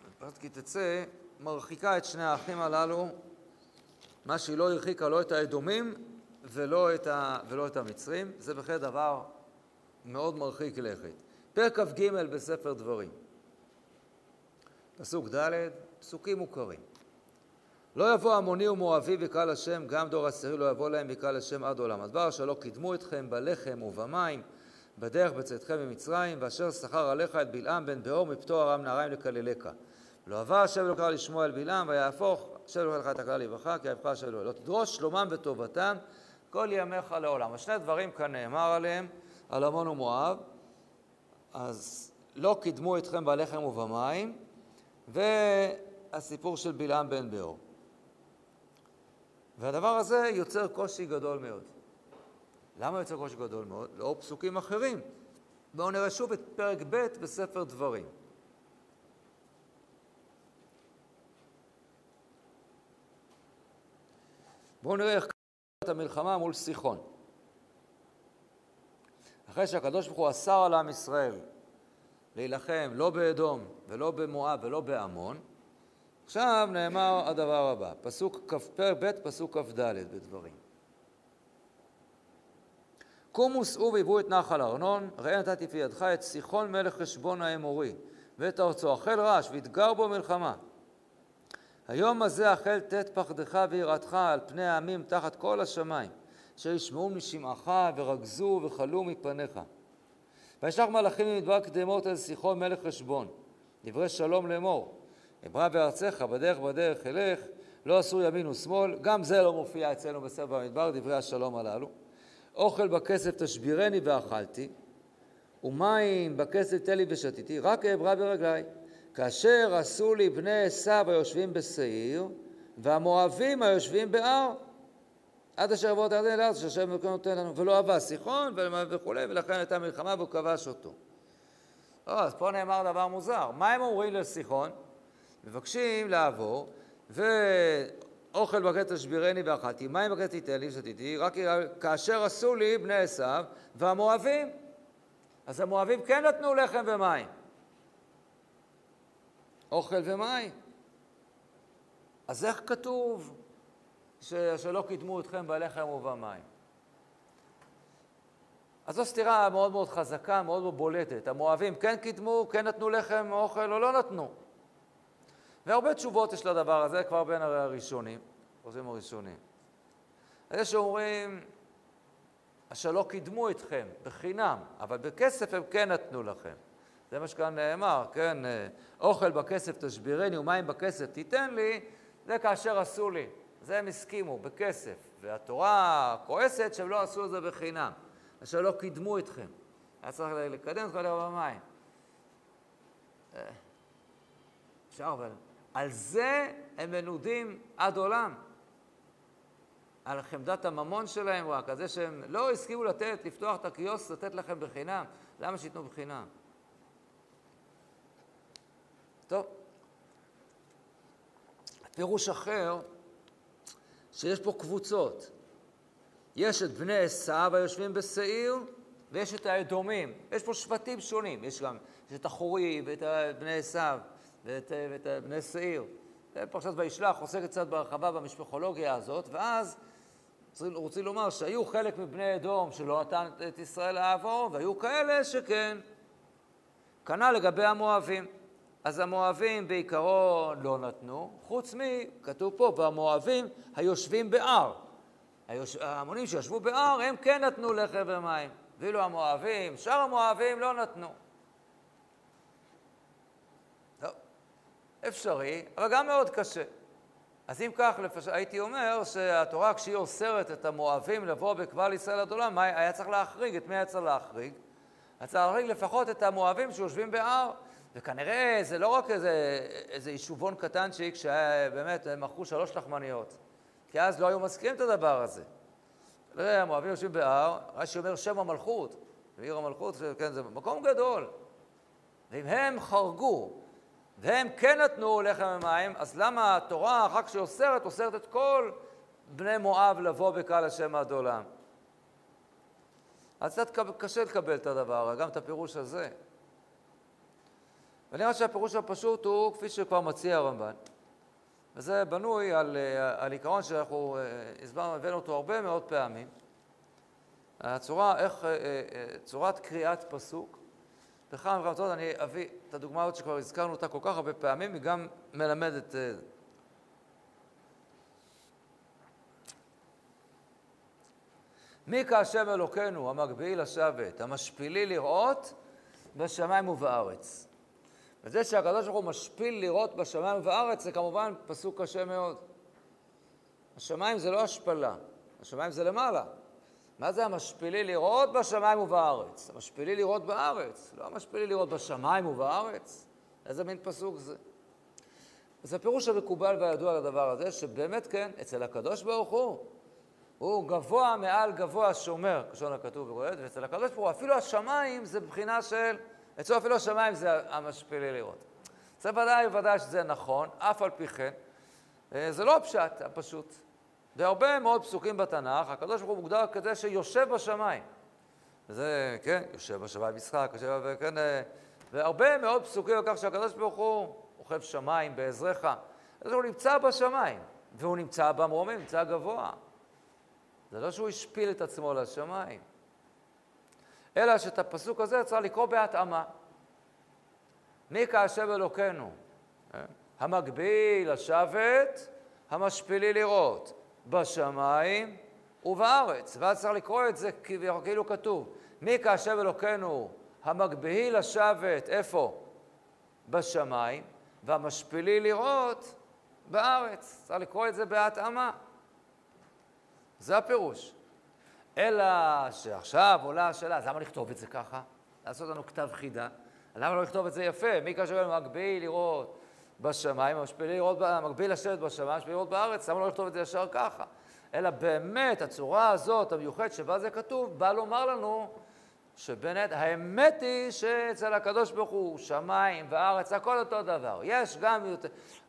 בפרט כי תצא, מרחיקה את שני האחים הללו, מה שהיא לא הרחיקה לא את האדומים ולא את, ה, ולא את המצרים, זה בהחלט דבר מאוד מרחיק לכת. פרק כ"ג בספר דברים, פסוק ד', פסוקים מוכרים. לא יבוא עמוני ומואבי וקהל השם, גם דור עשירי לא יבוא להם וקהל השם עד עולם. הדבר אשר לא קידמו אתכם בלחם ובמים, בדרך בצאתכם ממצרים, ואשר שכר עליך את בלעם בן באור מפתור ארם נהריים לקללך. לא אהבה השם אלוקיך לשמוע אל בלעם, ויהפוך השם לך את הכלל לברכה, כי אהבך השם אלוהי. לא תדרוש שלומם וטובתם כל ימיך לעולם. השני דברים כאן נאמר עליהם, על עמון ומואב. אז לא קידמו אתכם בלחם ובמים, והסיפור של בלעם בן באור. והדבר הזה יוצר קושי גדול מאוד. למה יוצר קושי גדול מאוד? לאור פסוקים אחרים. בואו נראה שוב את פרק ב' בספר דברים. בואו נראה איך קראת המלחמה מול סיחון. אחרי שהקדוש ברוך הוא אסר על עם ישראל להילחם לא באדום ולא במואב ולא בעמון, עכשיו נאמר הדבר הבא, פסוק כ"ב, פסוק כ"ד בדברים. קומו שאו והיוו את נחל ארנון, ראה נתתי פי ידך את סיחון מלך חשבון האמורי, ואת ארצו, החל רעש, והתגר בו מלחמה. היום הזה החל תת פחדך ויראתך על פני העמים תחת כל השמיים, אשר ישמעו משמעך ורגזו וחלו מפניך. וישלח מלאכים ממדבר קדמות אל סיחון מלך חשבון, דברי שלום לאמור, אברא בארצך, בדרך בדרך אלך, לא אסור ימין ושמאל, גם זה לא מופיע אצלנו בספר במדבר, דברי השלום הללו. אוכל בכסף תשבירני ואכלתי, ומים בכסף תן לי ושתיתי, רק אעברה ברגלי. כאשר עשו לי בני עשיו היושבים בשעיר, והמואבים היושבים בהר, עד אשר יבוא את הירדן לארץ אשר השם אלוקינו נותן לנו, ולא אהבה סיחון וכולי, ולכן הייתה מלחמה והוא כבש אותו. אז פה נאמר דבר מוזר. מה הם אומרים לסיחון? מבקשים לעבור, ואוכל בקט תשבירני ואכלתי, מים בקט תיתן לי ושתיתי, רק כאשר עשו לי בני עשיו והמואבים. אז המואבים כן נתנו לחם ומים. אוכל ומים. אז איך כתוב ש... שלא קידמו אתכם בלחם ובמים? אז זו סתירה מאוד מאוד חזקה, מאוד מאוד בולטת. המואבים כן קידמו, כן נתנו לחם, אוכל או לא נתנו. והרבה תשובות יש לדבר הזה, כבר בין הראשונים, חוזרים הראשונים. יש שאומרים, אשר לא קידמו אתכם בחינם, אבל בכסף הם כן נתנו לכם. זה מה שכאן נאמר, כן? אוכל בכסף תשבירני ומים בכסף תיתן לי, זה כאשר עשו לי. זה הם הסכימו, בכסף. והתורה כועסת שהם לא עשו את זה בחינם, אשר לא קידמו אתכם. היה צריך לקדם אתכם במים. אפשר, אבל על זה הם מנודים עד עולם. על חמדת הממון שלהם רק, על זה שהם לא הסכימו לתת, לפתוח את הקיוסק, לתת לכם בחינם. למה שייתנו בחינם? טוב. פירוש אחר, שיש פה קבוצות. יש את בני עשיו היושבים בשעיר, ויש את האדומים. יש פה שבטים שונים. יש גם יש את החורי ואת בני עשיו. ואת, ואת בני שעיר. פרשת וישלח עוסקת קצת בהרחבה במשפחולוגיה הזאת, ואז רוצים לומר שהיו חלק מבני אדום שלא נתן את ישראל לעבור, והיו כאלה שכן. כנ"ל לגבי המואבים. אז המואבים בעיקרון לא נתנו, חוץ מ, כתוב פה, והמואבים היושבים בהר. היוש... ההמונים שישבו בהר, הם כן נתנו לחם ומים. ואילו המואבים, שאר המואבים לא נתנו. אפשרי, אבל גם מאוד קשה. אז אם כך, לפש... הייתי אומר שהתורה, כשהיא אוסרת את המואבים לבוא בקבל ישראל עד עולם, היה צריך להחריג? את מי היה צריך להחריג? היה צריך להחריג לפחות את המואבים שיושבים בהר. וכנראה זה לא רק איזה, איזה יישובון קטנצ'יק שבאמת מכרו שלוש לחמניות, כי אז לא היו מזכירים את הדבר הזה. כנראה המואבים יושבים בהר, רש"י אומר שם המלכות, ועיר המלכות, כן, זה מקום גדול. ואם הם חרגו והם כן נתנו לחם ומים, אז למה התורה, אחר כך אוסרת, אוסרת את כל בני מואב לבוא בקהל השם עד עולם? אז קצת קשה לקבל את הדבר, גם את הפירוש הזה. ונראה שהפירוש הפשוט הוא כפי שכבר מציע הרמב"ן. וזה בנוי על, על עיקרון שאנחנו אה, הסברנו, הבאנו אותו הרבה מאוד פעמים. הצורה, איך, אה, אה, צורת קריאת פסוק. בכמה וכמה אני אביא את הדוגמה הזאת שכבר הזכרנו אותה כל כך הרבה פעמים, היא גם מלמדת... אה, מי כהשם אלוקינו, המגביהי לשבת, המשפילי לראות בשמיים ובארץ. וזה שהקדוש ברוך הוא משפיל לראות בשמיים ובארץ, זה כמובן פסוק קשה מאוד. השמיים זה לא השפלה, השמיים זה למעלה. מה זה המשפילי לראות בשמיים ובארץ? המשפילי לראות בארץ, לא המשפילי לראות בשמיים ובארץ. איזה מין פסוק זה? אז הפירוש המקובל והידוע לדבר הזה, שבאמת כן, אצל הקדוש ברוך הוא, הוא גבוה מעל גבוה שומר, כשון הכתוב ורועד, ואצל הקדוש ברוך הוא אפילו השמיים זה מבחינה של, אצלו אפילו השמיים זה המשפילי לראות. זה ודאי ודאי שזה נכון, אף על פי כן, אה, זה לא הפשט הפשוט. בהרבה מאוד פסוקים בתנ"ך, הקדוש ברוך הוא מוגדר כזה שיושב בשמיים. וזה, כן, יושב בשמיים משחק, יושב, וכן, אה, והרבה מאוד פסוקים על כך שהקדוש ברוך הוא אוכב שמיים בעזרך. אז הוא נמצא בשמיים, והוא נמצא במרומים, נמצא גבוה. זה לא שהוא השפיל את עצמו לשמיים, אלא שאת הפסוק הזה צריך לקרוא בהתאמה. מי כאשר אלוקינו? אה? המגביל לשבת, המשפילי לראות, בשמיים ובארץ. ואז צריך לקרוא את זה כאילו כתוב, מי כאשר אלוקינו המגביהי לשבת, איפה? בשמיים, והמשפילי לראות בארץ. צריך לקרוא את זה בהתאמה. זה הפירוש. אלא שעכשיו עולה השאלה, אז למה לכתוב את זה ככה? לעשות לנו כתב חידה? למה לא לכתוב את זה יפה? מי כאשר מגביל לראות בשמיים, משפילי לראות, מגביל לשבת בשמיים, משפילי לראות בארץ, למה לא לכתוב את זה ישר ככה? אלא באמת, הצורה הזאת, המיוחדת שבה זה כתוב, בא לומר לנו שבאמת, האמת היא שאצל הקדוש ברוך הוא שמיים וארץ, הכל אותו דבר. יש גם,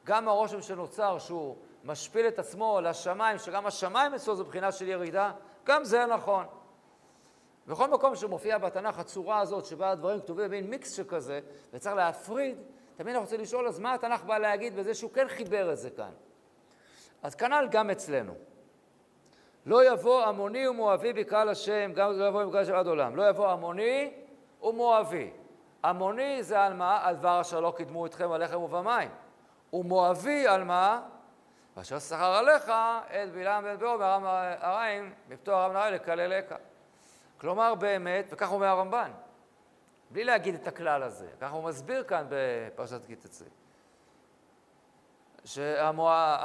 גם הרושם שנוצר שהוא משפיל את עצמו לשמיים, שגם השמיים אצלו זו בחינה של ירידה, גם זה נכון. בכל מקום שמופיע בתנ"ך הצורה הזאת, שבה הדברים כתובים במין מיקס שכזה, וצריך להפריד, תמיד אנחנו רוצים לשאול, אז מה התנ"ך בא להגיד בזה שהוא כן חיבר את זה כאן? אז כנ"ל גם אצלנו. לא יבוא עמוני ומואבי בקהל השם, גם לא יבוא בקהל השם עד עולם. לא יבוא עמוני ומואבי. עמוני זה על מה? על דבר אשר לא קידמו אתכם על לחם ובמים. ומואבי על מה? ואשר שכר עליך את בלעם בן באור מארם הרעים, מפתור ארם נהרי לקללך. כלומר באמת, וכך אומר הרמב"ן, בלי להגיד את הכלל הזה, ככה הוא מסביר כאן בפרשת כי תצא, שהמואבים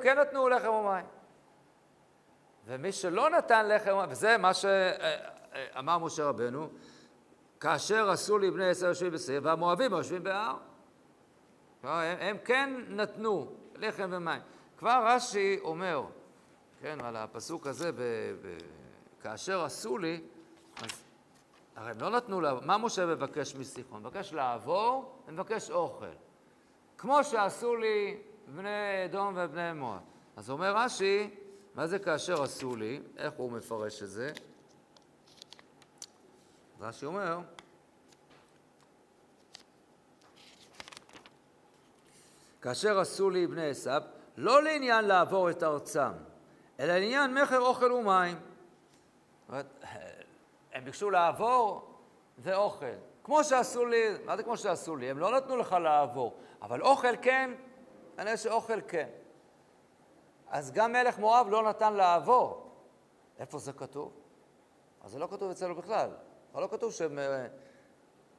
כן נתנו לחם ומים. ומי שלא נתן לחם, וזה מה שאמר משה רבנו, כאשר עשו לי בני עשר יושבים בשעיר, והמואבים יושבים בהר. הם, הם כן נתנו לחם ומים. כבר רש"י אומר, כן, על הפסוק הזה, ב, ב, כאשר עשו לי, הרי הם לא נתנו, לה, מה משה מבקש מסיחון? מבקש לעבור ומבקש אוכל. כמו שעשו לי בני אדום ובני מואב. אז אומר רש"י, מה זה כאשר עשו לי? איך הוא מפרש את זה? רש"י אומר, כאשר עשו לי בני עשיו, לא לעניין לעבור את ארצם, אלא לעניין מכר אוכל ומים. הם ביקשו לעבור ואוכל. כמו שעשו לי, מה זה כמו שעשו לי? הם לא נתנו לך לעבור, אבל אוכל כן, כנראה שאוכל כן. אז גם מלך מואב לא נתן לעבור. איפה זה כתוב? אז זה לא כתוב אצלנו בכלל. לא כתוב שהם אה,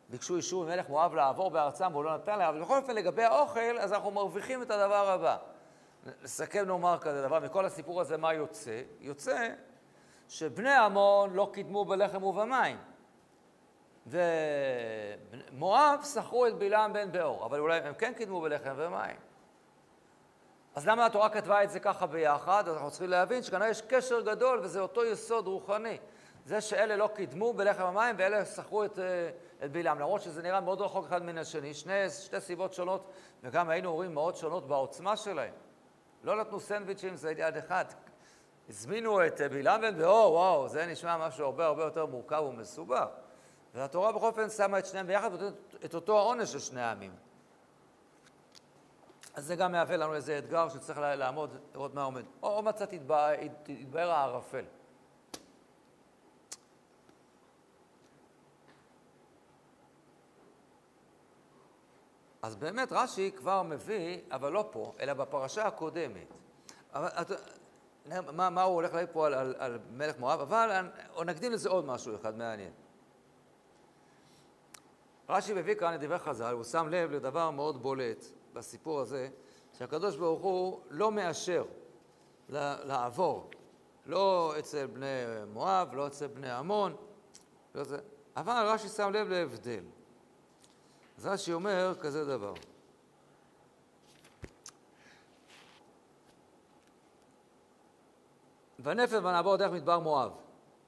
ביקשו אישור ממלך מואב לעבור בארצם והוא לא נתן להם, אבל בכל אופן לגבי האוכל, אז אנחנו מרוויחים את הדבר הבא. נסכם נאמר כזה דבר, מכל הסיפור הזה מה יוצא? יוצא שבני עמון לא קידמו בלחם ובמים. ומואב שכרו את בלעם בן באור, אבל אולי הם כן קידמו בלחם ומים. אז למה התורה כתבה את זה ככה ביחד? אנחנו צריכים להבין שכנראה יש קשר גדול וזה אותו יסוד רוחני. זה שאלה לא קידמו בלחם המים ואלה שכרו את, אה, את בלעם, למרות שזה נראה מאוד רחוק אחד מן השני, שני, שתי סיבות שונות, וגם היינו רואים מאוד שונות בעוצמה שלהם. לא נתנו סנדוויצ'ים, זה יד אחד. הזמינו את אה, בלעם בן באור, וואו, זה נשמע משהו הרבה הרבה יותר מורכב ומסובך. והתורה בכל אופן שמה את שניהם ביחד ונותנת את אותו העונש לשני העמים. אז זה גם מהווה לנו איזה אתגר שצריך לעמוד, לראות מה עומד. או, או מצאת יתבהר הערפל. אז באמת רש"י כבר מביא, אבל לא פה, אלא בפרשה הקודמת. אבל, מה, מה הוא הולך להגיד פה על, על, על מלך מואב, אבל נקדים לזה עוד משהו אחד מעניין. רש"י מביא כאן את דברי חז"ל, הוא שם לב לדבר מאוד בולט בסיפור הזה, שהקדוש ברוך הוא לא מאשר לעבור. לא אצל בני מואב, לא אצל בני עמון, לא. אבל רש"י שם לב להבדל. אז רש"י אומר כזה דבר. ונפל ונעבור דרך מדבר מואב.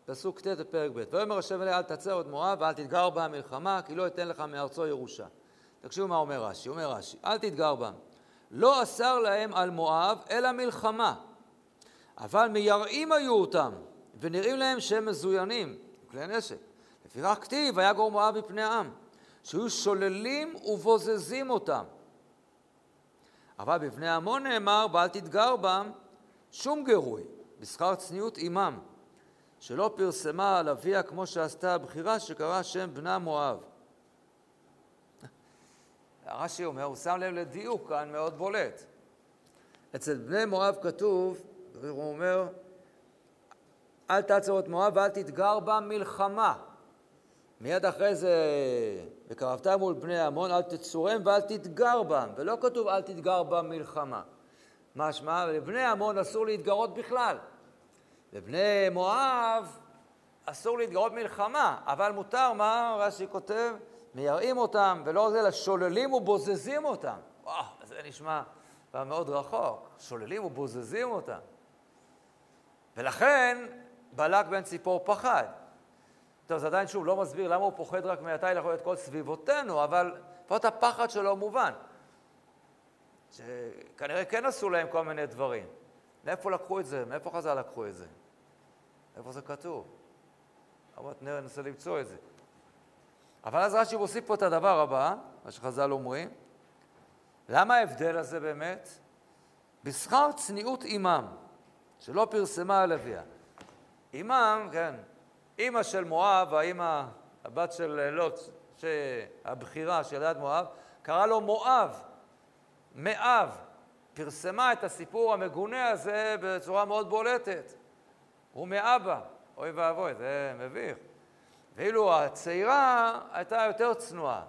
פסוק ט' בפרק ב', ויאמר השם אלי אל תצר את מואב ואל תתגר בה מלחמה כי לא אתן לך מארצו ירושה. תקשיבו מה אומר רש"י, אומר רש"י, אל תתגר בם. לא אסר להם על מואב אלא מלחמה, אבל מייראים היו אותם, ונראים להם שהם מזוינים, כלי נשק. לפיכך כתיב, ויגור מואב מפני העם, שהיו שוללים ובוזזים אותם. אבל בבני עמון נאמר, ואל תתגר בם שום גירוי, בשכר צניעות עמם. שלא פרסמה על אביה כמו שעשתה הבחירה שקרא שם בנה מואב. הרש"י אומר, הוא שם לב לדיוק כאן מאוד בולט. אצל בני מואב כתוב, הוא אומר, אל תעצור את מואב ואל תתגר בה מלחמה. מיד אחרי זה, וקרבת מול בני עמון, אל תצורם ואל תתגר בם, ולא כתוב אל תתגר בם מלחמה. משמע, לבני עמון אסור להתגרות בכלל. לבני מואב אסור להתגרות מלחמה, אבל מותר, מה רש"י כותב? מייראים אותם, ולא זה, אלא שוללים ובוזזים אותם. וואו, זה נשמע מאוד רחוק. שוללים ובוזזים אותם. ולכן בלק בן ציפור פחד. טוב, זה עדיין, שוב, לא מסביר למה הוא פוחד רק מעתה, יכול להיות כל סביבותינו, אבל לפחות הפחד שלו מובן. שכנראה כן עשו להם כל מיני דברים. מאיפה לקחו את זה? מאיפה חז"ל לקחו את זה? איפה זה כתוב? אמרת, ננסה למצוא את זה. אבל אז רש"י מוסיף פה את הדבר הבא, מה שחז"ל אומרים. למה ההבדל הזה באמת? בשכר צניעות עמם, שלא פרסמה על אביה. עמם, כן, אימא של מואב, האימא, הבת של לוט, הבכירה של יד מואב, קרא לו מואב, מאב, פרסמה את הסיפור המגונה הזה בצורה מאוד בולטת. הוא מאבא, אוי ואבוי, זה מביך. ואילו הצעירה הייתה יותר צנועה.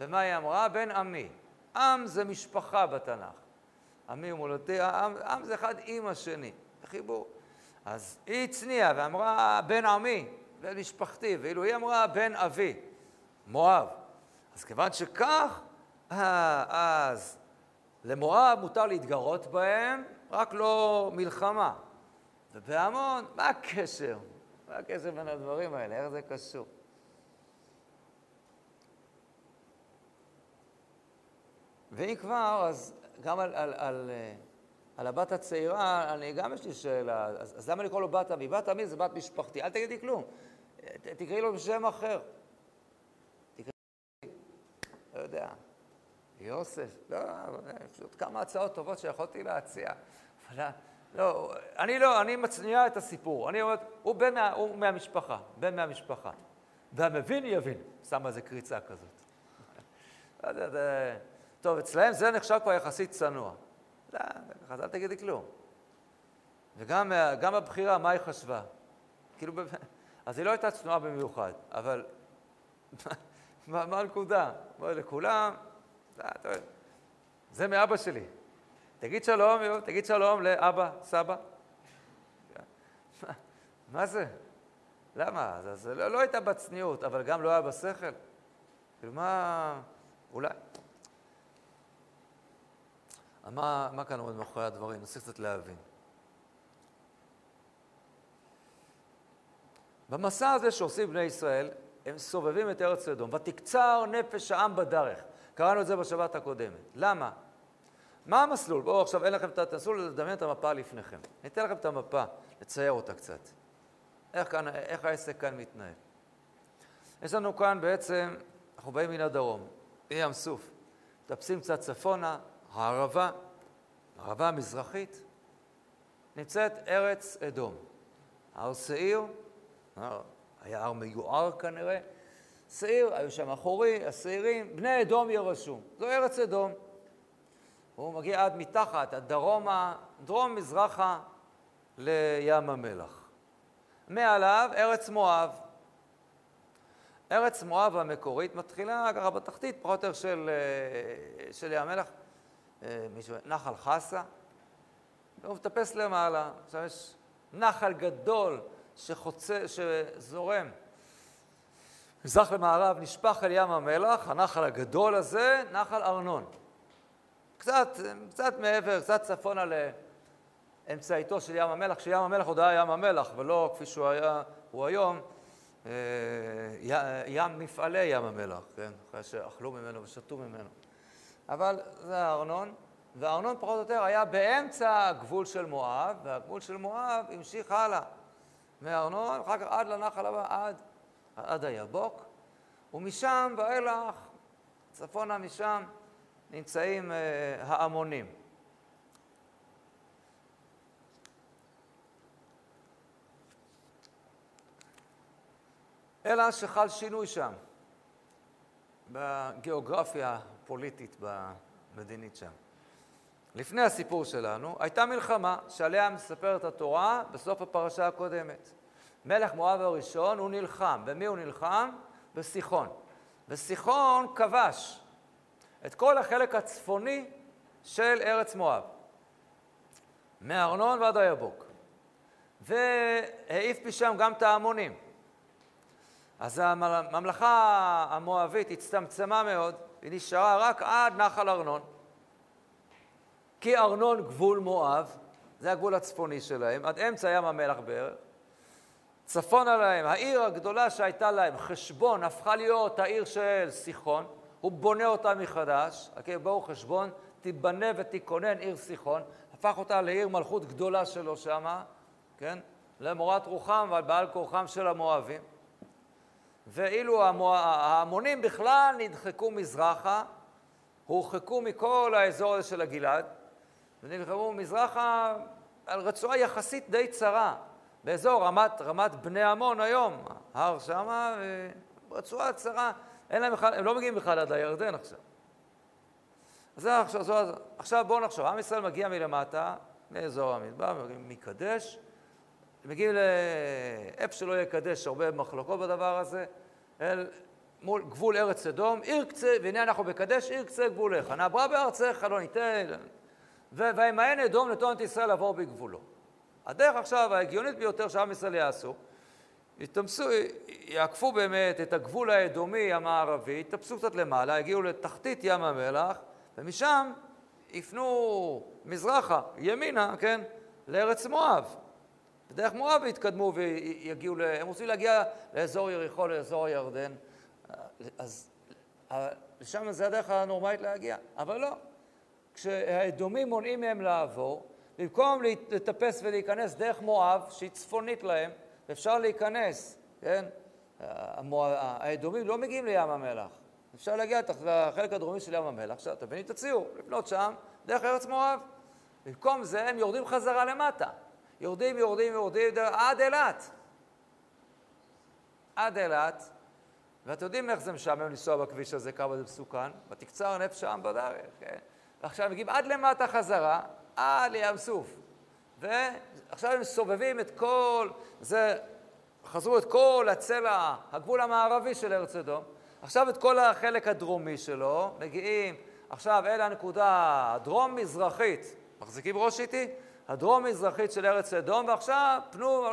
ומה היא אמרה? בן עמי. עם זה משפחה בתנ"ך. עמי ומולדתי, עם, עם זה אחד עם השני, חיבור. אז היא הצניעה ואמרה בן עמי, בן משפחתי, ואילו היא אמרה בן אבי, מואב. אז כיוון שכך, אה, אז למואב מותר להתגרות בהם, רק לא מלחמה. ובהמון, מה הקשר? מה הקשר בין הדברים האלה? איך זה קשור? ואם כבר, אז גם על, על, על, על הבת הצעירה, אני גם יש לי שאלה, אז, אז למה לקרוא לו בת עמי? בת עמי זה בת משפחתי, אל תגידי כלום, תקראי לו בשם אחר. תקראי, לא יודע, יוסף, לא, פשוט כמה הצעות טובות שיכולתי להציע. אבל לא, אני לא, אני מצניעה את הסיפור. אני אומרת, הוא בן מה, הוא מהמשפחה, בן מהמשפחה. והמבין יבין. שמה איזה קריצה כזאת. לא. טוב, אצלהם זה נחשב כבר יחסית צנוע. לא, אז אל תגידי כלום. וגם הבחירה, מה היא חשבה? כאילו, אז היא לא הייתה צנועה במיוחד, אבל מה הנקודה? לכולם, זה מאבא שלי. תגיד שלום, תגיד שלום לאבא, סבא. מה זה? למה? זה, זה לא, לא הייתה בצניעות, אבל גם לא היה בשכל. כאילו, מה... אולי... מה, מה כאן עומד מאחורי הדברים? ננסה קצת להבין. במסע הזה שעושים בני ישראל, הם סובבים את ארץ אדום. ותקצר נפש העם בדרך. קראנו את זה בשבת הקודמת. למה? מה המסלול? בואו עכשיו אין לכם, תנסו לדמיין את המפה לפניכם. אני אתן לכם את המפה, לצייר אותה קצת. איך, כאן, איך העסק כאן מתנהל. יש לנו כאן בעצם, אנחנו באים מן הדרום, אי ים סוף. מטפסים קצת צפונה, הערבה, הערבה המזרחית, נמצאת ארץ אדום. הר שעיר, היה הר מיוער כנראה, שעיר, היו שם אחורי, השעירים, בני אדום ירשו. זו ארץ אדום. הוא מגיע עד מתחת, עד דרומה, דרום-מזרחה לים המלח. מעליו ארץ מואב. ארץ מואב המקורית מתחילה ככה בתחתית, פחות או יותר של, אה, של ים המלח, אה, נחל חסה. והוא מטפס למעלה. עכשיו יש נחל גדול שחוצה, שזורם. מזרח למערב נשפך אל ים המלח, הנחל הגדול הזה, נחל ארנון. קצת, קצת מעבר, קצת צפונה לאמצעיתו של ים המלח, שים המלח עוד היה ים המלח, ולא כפי שהוא היה, הוא היום, אה, ים מפעלי ים המלח, כן? אחרי שאכלו ממנו ושתו ממנו. אבל זה הארנון, והארנון פחות או יותר היה באמצע הגבול של מואב, והגבול של מואב המשיך הלאה. מארנון, אחר כך עד לנחל הבא, עד, עד היבוק, ומשם ואילך, צפונה משם, נמצאים uh, ההמונים. אלא שחל שינוי שם, בגיאוגרפיה הפוליטית, במדינית שם. לפני הסיפור שלנו, הייתה מלחמה שעליה מספרת התורה בסוף הפרשה הקודמת. מלך מואב הראשון, הוא נלחם. במי הוא נלחם? בסיחון. וסיחון כבש את כל החלק הצפוני של ארץ מואב, מארנון ועד היבוק, והעיף משם גם את ההמונים. אז הממלכה המואבית הצטמצמה מאוד, היא נשארה רק עד נחל ארנון. כי ארנון גבול מואב, זה הגבול הצפוני שלהם, עד אמצע ים המלח בערך. צפונה להם, העיר הגדולה שהייתה להם, חשבון, הפכה להיות העיר של סיחון, הוא בונה אותה מחדש, okay, בואו חשבון, תיבנה ותיכונן עיר סיחון, הפך אותה לעיר מלכות גדולה שלו שמה, כן? למורת רוחם ועל בעל כורחם של המואבים. ואילו ההמונים בכלל נדחקו מזרחה, הורחקו מכל האזור הזה של הגלעד, ונלחמו מזרחה על רצועה יחסית די צרה, באזור רמת, רמת בני עמון היום, הר שמה, רצועה צרה, אין להם בכלל, הם לא מגיעים בכלל עד הירדן עכשיו. אז זה עכשיו, זו, עכשיו בואו נחשוב, עם ישראל מגיע מלמטה לאזור המדבר, מגיעים מקדש, מגיעים לאיפה שלא יקדש, הרבה מחלוקות בדבר הזה, אל מול גבול ארץ אדום, עיר קצה, והנה אנחנו בקדש, עיר קצה גבולך, נעברה בארצך, לא ניתן, וימאן אדום לטוען את ישראל לעבור בגבולו. הדרך עכשיו ההגיונית ביותר שעם ישראל יעשו, יתמסו, יעקפו באמת את הגבול האדומי המערבי, יתפסו קצת למעלה, יגיעו לתחתית ים המלח, ומשם יפנו מזרחה, ימינה, כן, לארץ מואב. בדרך מואב יתקדמו ויגיעו, ל... הם רוצים להגיע לאזור יריחו, לאזור הירדן, אז לשם זה הדרך הנורמלית להגיע, אבל לא. כשהאדומים מונעים מהם לעבור, במקום לטפס ולהיכנס דרך מואב, שהיא צפונית להם, אפשר להיכנס, כן? האדומים לא מגיעים לים המלח. אפשר להגיע לחלק הדרומי של ים המלח, עכשיו תביני את הציור, לפנות שם, דרך ארץ מואב. במקום זה הם יורדים חזרה למטה. יורדים, יורדים, יורדים, עד אילת. עד אילת. ואתם יודעים איך זה משעמם לנסוע בכביש הזה, כמה זה מסוכן? ותקצר נפש שם בדרך, כן? ועכשיו מגיעים עד למטה חזרה, עד לים סוף. ועכשיו הם סובבים את כל, זה, חזרו את כל הצלע, הגבול המערבי של ארץ אדום. עכשיו את כל החלק הדרומי שלו, מגיעים עכשיו אל הנקודה הדרום-מזרחית, מחזיקים ראש איתי? הדרום-מזרחית של ארץ אדום, ועכשיו פנו,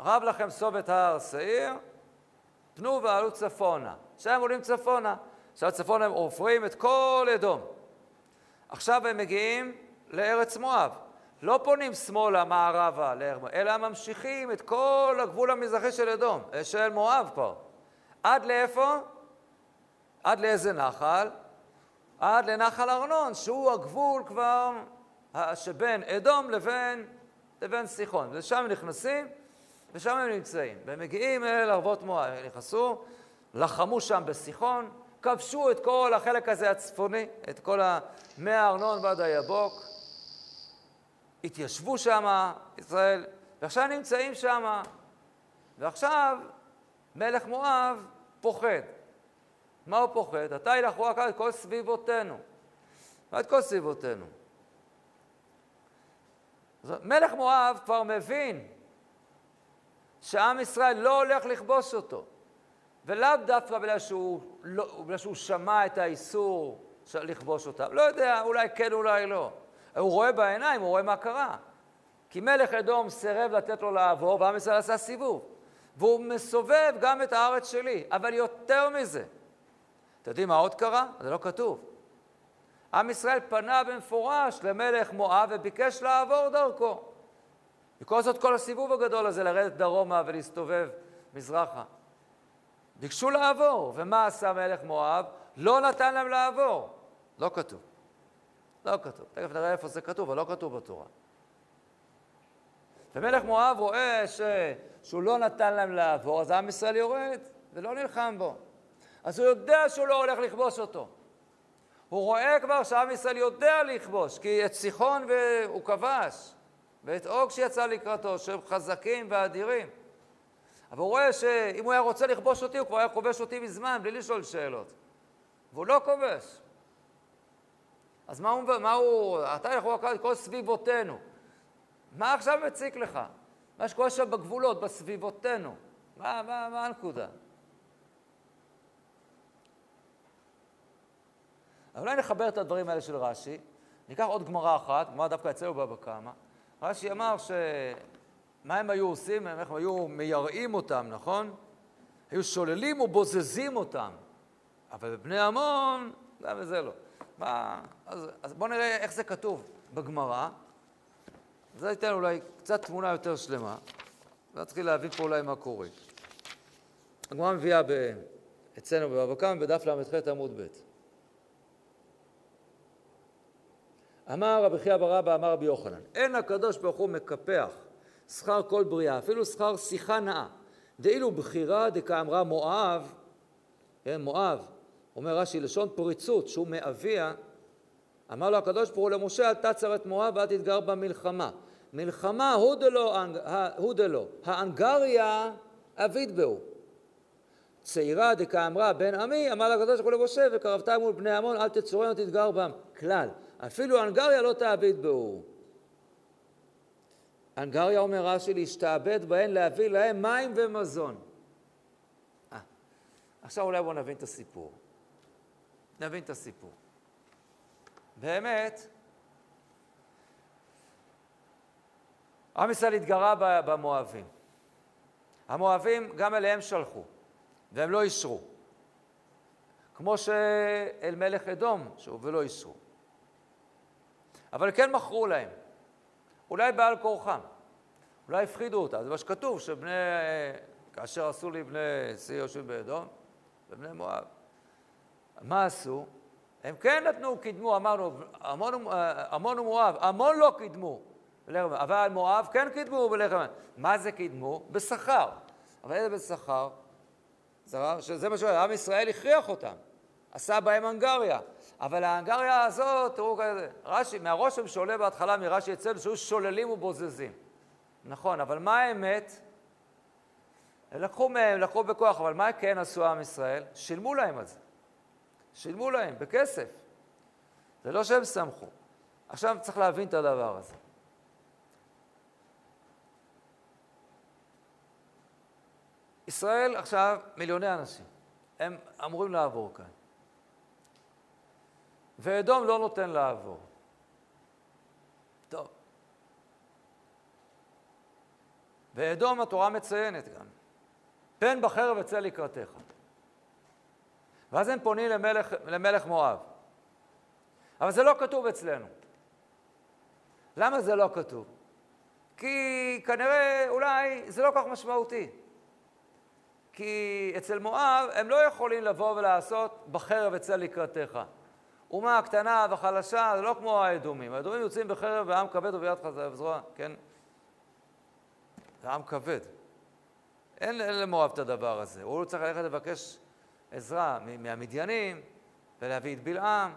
רב לכם סוב את ההר שעיר, פנו ועלו צפונה. הם עולים צפונה. עכשיו צפונה הם עוברים את כל אדום. עכשיו הם מגיעים לארץ מואב. לא פונים שמאלה, מערבה, אלא ממשיכים את כל הגבול המזרחי של אדום, של מואב כבר. עד לאיפה? עד לאיזה נחל? עד לנחל ארנון, שהוא הגבול כבר שבין אדום לבין, לבין סיחון. ושם הם נכנסים, ושם הם נמצאים. והם מגיעים אל ערבות מואב. נכנסו, לחמו שם בסיחון, כבשו את כל החלק הזה הצפוני, את כל ה... מהארנון ועד היבוק, התיישבו שם, ישראל, ועכשיו נמצאים שם. ועכשיו מלך מואב פוחד. מה הוא פוחד? אתה ילכו רק את כל סביבותינו. את כל סביבותינו? מלך מואב כבר מבין שעם ישראל לא הולך לכבוש אותו. ולאו דווקא בגלל שהוא, לא, שהוא שמע את האיסור לכבוש אותם. לא יודע, אולי כן, אולי לא. הוא רואה בעיניים, הוא רואה מה קרה. כי מלך אדום סירב לתת לו לעבור, ועם ישראל עשה סיבוב. והוא מסובב גם את הארץ שלי. אבל יותר מזה, אתם יודעים מה עוד קרה? זה לא כתוב. עם ישראל פנה במפורש למלך מואב וביקש לעבור דרכו. בכל זאת כל הסיבוב הגדול הזה לרדת דרומה ולהסתובב מזרחה. ביקשו לעבור, ומה עשה מלך מואב? לא נתן להם לעבור. לא כתוב. לא כתוב. תכף נראה איפה זה כתוב, אבל לא כתוב בתורה. ומלך מואב רואה ש... שהוא לא נתן להם לעבור, אז עם ישראל יורד ולא נלחם בו. אז הוא יודע שהוא לא הולך לכבוש אותו. הוא רואה כבר שעם ישראל יודע לכבוש, כי את סיחון הוא כבש, ואת אוג שיצא לקראתו, שהם חזקים ואדירים. אבל הוא רואה שאם הוא היה רוצה לכבוש אותי, הוא כבר היה כובש אותי מזמן, בלי לשאול שאלות. והוא לא כובש. אז מה הוא, מה הוא אתה יכול לקרוא סביבותינו. מה עכשיו מציק לך? מה שקורה שם בגבולות, בסביבותינו. מה, מה, מה הנקודה? אולי נחבר את הדברים האלה של רש"י. ניקח עוד גמרא אחת, גמרא דווקא אצלנו בבא קמא. רש"י אמר ש... מה הם היו עושים? איך הם היו מייראים אותם, נכון? היו שוללים ובוזזים אותם. אבל בבני עמון, גם בזה לא. מה... אז, אז בואו נראה איך זה כתוב בגמרא. זה ייתן אולי קצת תמונה יותר שלמה, ונתחיל להבין פה אולי מה קורה. הגמרא מביאה ב... אצלנו בבבא קמא בדף ל"ח עמוד ב'. אמר רבי חייא בר אבא, אמר רבי יוחנן, אין הקדוש ברוך הוא מקפח שכר כל בריאה, אפילו שכר שיחה נאה. דאילו בחירה דקאמרה מואב, כן, מואב, אומר רש"י, לשון פריצות, שהוא מאביה, אמר לו הקדוש ברוך הוא למשה, אל תצר את מואב ואל תתגר במלחמה. מלחמה הוא דלו, האנגריה אביד בהו. צעירה דקאמרה בן עמי, אמר לקדוש ברוך הוא למשה, וקרבת מול בני עמון, אל תצורן ותתגר בם. כלל. אפילו הנגריה לא תעביד בהו. הנגריה אומר רש"י להשתעבד בהן להביא להם מים ומזון. 아, אה, עכשיו אולי בואו נבין את הסיפור. נבין את הסיפור. באמת, עם ישראל התגרה במואבים. המואבים, גם אליהם שלחו, והם לא אישרו. כמו שאל מלך אדום, ולא אישרו. אבל כן מכרו להם, אולי בעל כורחם, אולי הפחידו אותם, זה מה שכתוב, שבני, כאשר עשו לי בני שיא יושבים באדום, ובני מואב. מה עשו? הם כן נתנו, קידמו, אמרנו, המון, המון ומואב, המון לא קידמו, אבל מואב כן קידמו בלחם. מה זה קידמו? בשכר. אבל איזה בשכר? שזה מה שאומר, עם ישראל הכריח אותם, עשה בהם הנגריה. אבל ההנגריה הזאת, תראו כזה, רש"י, מהרושם שעולה בהתחלה מרש"י אצלנו, שהיו שוללים ובוזזים. נכון, אבל מה האמת? לקחו מהם, לקחו בכוח, אבל מה כן עשו עם ישראל? שילמו להם על זה. שילמו להם בכסף. זה לא שהם שמחו. עכשיו צריך להבין את הדבר הזה. ישראל עכשיו מיליוני אנשים, הם אמורים לעבור כאן. ואדום לא נותן לעבור. טוב. ואדום התורה מציינת גם, פן בחרב אצא לקראתך. ואז הם פונים למלך, למלך מואב. אבל זה לא כתוב אצלנו. למה זה לא כתוב? כי כנראה, אולי, זה לא כל כך משמעותי. כי אצל מואב הם לא יכולים לבוא ולעשות בחרב אצא לקראתך. אומה קטנה וחלשה, זה לא כמו האדומים. האדומים יוצאים בחרב ועם כבד וביד חזרה וזרוע, כן? זה עם כבד. אין, למואב את הדבר הזה. הוא צריך ללכת לבקש עזרה מהמדיינים ולהביא את בלעם.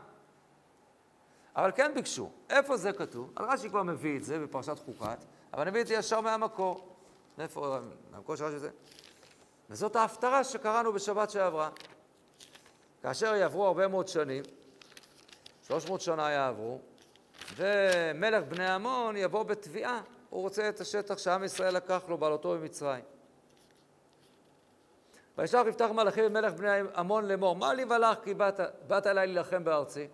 אבל כן ביקשו. איפה זה כתוב? רש"י כבר מביא את זה בפרשת חוקת, אבל אני מביא את זה ישר מהמקור. איפה, מהמקור של רש"י זה? וזאת ההפטרה שקראנו בשבת שעברה. כאשר יעברו הרבה מאוד שנים, 300 שנה יעברו, ומלך בני עמון יבוא בתביעה, הוא רוצה את השטח שעם ישראל לקח לו, בעלותו במצרים. וישלח יפתח מלאכי במלך בני עמון לאמור, מה לי ולך כי באת, באת אליי להילחם בארצי?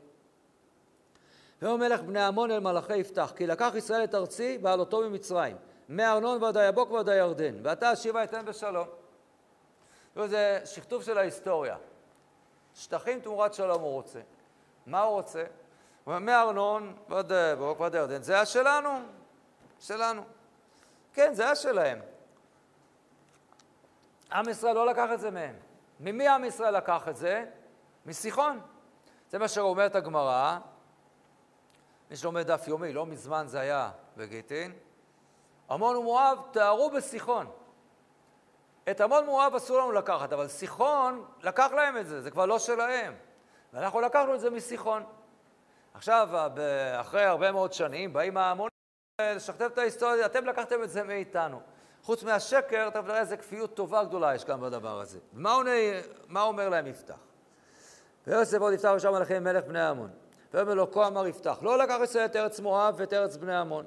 ויאמר מלך בני עמון אל מלאכי יפתח, כי לקח ישראל את ארצי בעלותו ממצרים, מארנון ועד היבוק ועד הירדן, ועתה השיבה אתן בשלום. זה שכתוב של ההיסטוריה. שטחים תמורת שלום הוא רוצה. מה הוא רוצה? הוא אומר, מארנון ועד היבוק ועד הירדן, זה היה שלנו, שלנו. כן, זה היה שלהם. עם ישראל לא לקח את זה מהם. ממי עם ישראל לקח את זה? מסיחון. זה מה שאומרת הגמרא, מי שלומד דף יומי, לא מזמן זה היה בגיטין. עמון ומואב תארו בסיחון. את עמון מואב אסור לנו לקחת, אבל סיחון לקח להם את זה, זה כבר לא שלהם. ואנחנו לקחנו את זה מסיחון. עכשיו, אחרי הרבה מאוד שנים, באים ההמונים לשכתב את ההיסטוריה, אתם לקחתם את זה מאיתנו. חוץ מהשקר, אתה תראה איזה כפיות טובה גדולה יש כאן בדבר הזה. ומה עונה, מה אומר להם יפתח? ויוסף עוד יפתח ושם עליכם מלך בני עמון. ויאמר לו, כה אמר יפתח, לא לקח ישראל את ארץ מואב ואת ארץ בני עמון,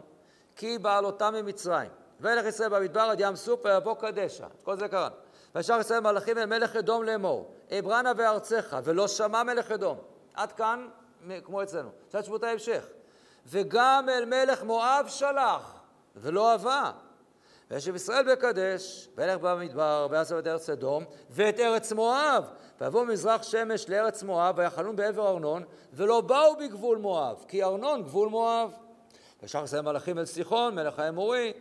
כי בעלותם ממצרים. וילך ישראל במדבר עד ים סוף ויבוא קדשה. כל זה קרה. וישר ישראל מלאכים אל מלך אדום לאמור, אברנה וארצך, ולא שמע מלך אדום. עד כאן, כמו אצלנו. עכשיו תשבו את ההמשך. וגם אל מלך מואב שלח, ולא אבה. וישב ישראל בקדש, וילך במדבר, ויעשו את ארץ אדום, ואת ארץ מואב. ויבוא מזרח שמש לארץ מואב, ויחלון בעבר ארנון, ולא באו בגבול מואב, כי ארנון גבול מואב. וישר ישראל מלאכים אל סיחון, מלך האמורי,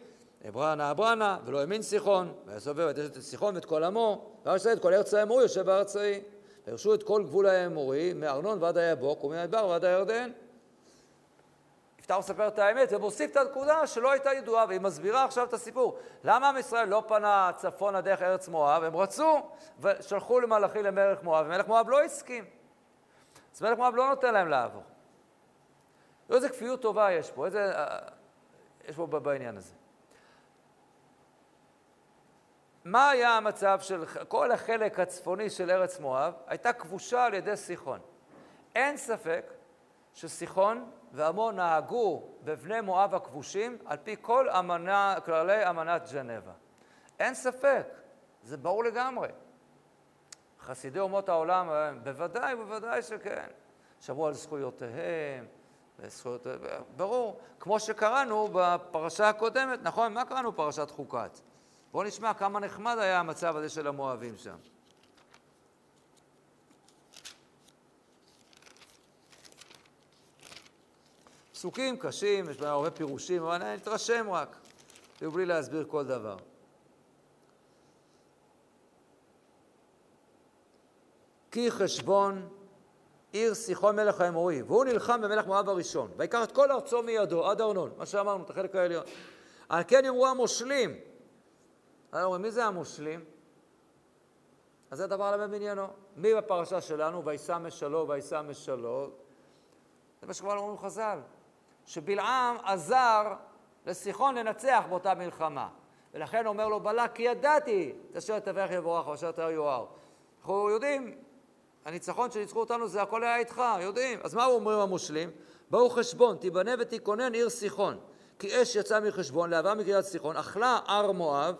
אברנה אברנה, ולא האמין סיחון, ויסובב את סיחון ואת כל עמו, וירש את כל ארץ האמורי יושב בארץ ההיא. וירשו את כל גבול האמורי, מארנון ועד היבוק, ומהמדבר ועד הירדן. יפתח מספר את האמת ומוסיף את הנקודה שלא הייתה ידועה, והיא מסבירה עכשיו את הסיפור. למה עם ישראל לא פנה צפונה דרך ארץ מואב? הם רצו ושלחו למלאכי למלך מואב, ומלך מואב לא הסכים. אז מלך מואב לא נותן להם לעבור. איזה כפיות טובה יש פה, איזה... אה, יש פה בעניין הזה. מה היה המצב של כל החלק הצפוני של ארץ מואב? הייתה כבושה על ידי סיחון. אין ספק שסיחון ועמון נהגו בבני מואב הכבושים על פי כל אמנה, כללי אמנת ג'נבה. אין ספק, זה ברור לגמרי. חסידי אומות העולם, בוודאי, בוודאי שכן. שמרו על זכויותיהם, זכויות, ברור. כמו שקראנו בפרשה הקודמת, נכון? מה קראנו בפרשת חוקת? בואו נשמע כמה נחמד היה המצב הזה של המואבים שם. פסוקים קשים, יש בהם הרבה פירושים, אבל אני אתרשם רק, אפילו בלי להסביר כל דבר. כי חשבון עיר סיחון מלך האמורי, והוא נלחם במלך מואב הראשון, ויקח את כל ארצו מידו עד ארנון, מה שאמרנו, את החלק העליון. על כן יאמרו המושלים. אז אומרים, מי זה המושלים? אז זה הדבר למד בעניינו. מי בפרשה שלנו, וישא משלו, וישא משלו? זה מה שכבר אומרים חז"ל. שבלעם עזר לסיחון לנצח באותה מלחמה. ולכן אומר לו בלק, כי ידעתי את אשר תברך יבורך ואשר תאר יואר. אנחנו יודעים, הניצחון שניצחו אותנו זה הכל היה איתך, יודעים. אז מה אומרים המושלים? באו חשבון, תיבנה ותיכונן עיר סיחון. כי אש יצא מחשבון, להבה מקריית סיחון, אכלה הר מואב,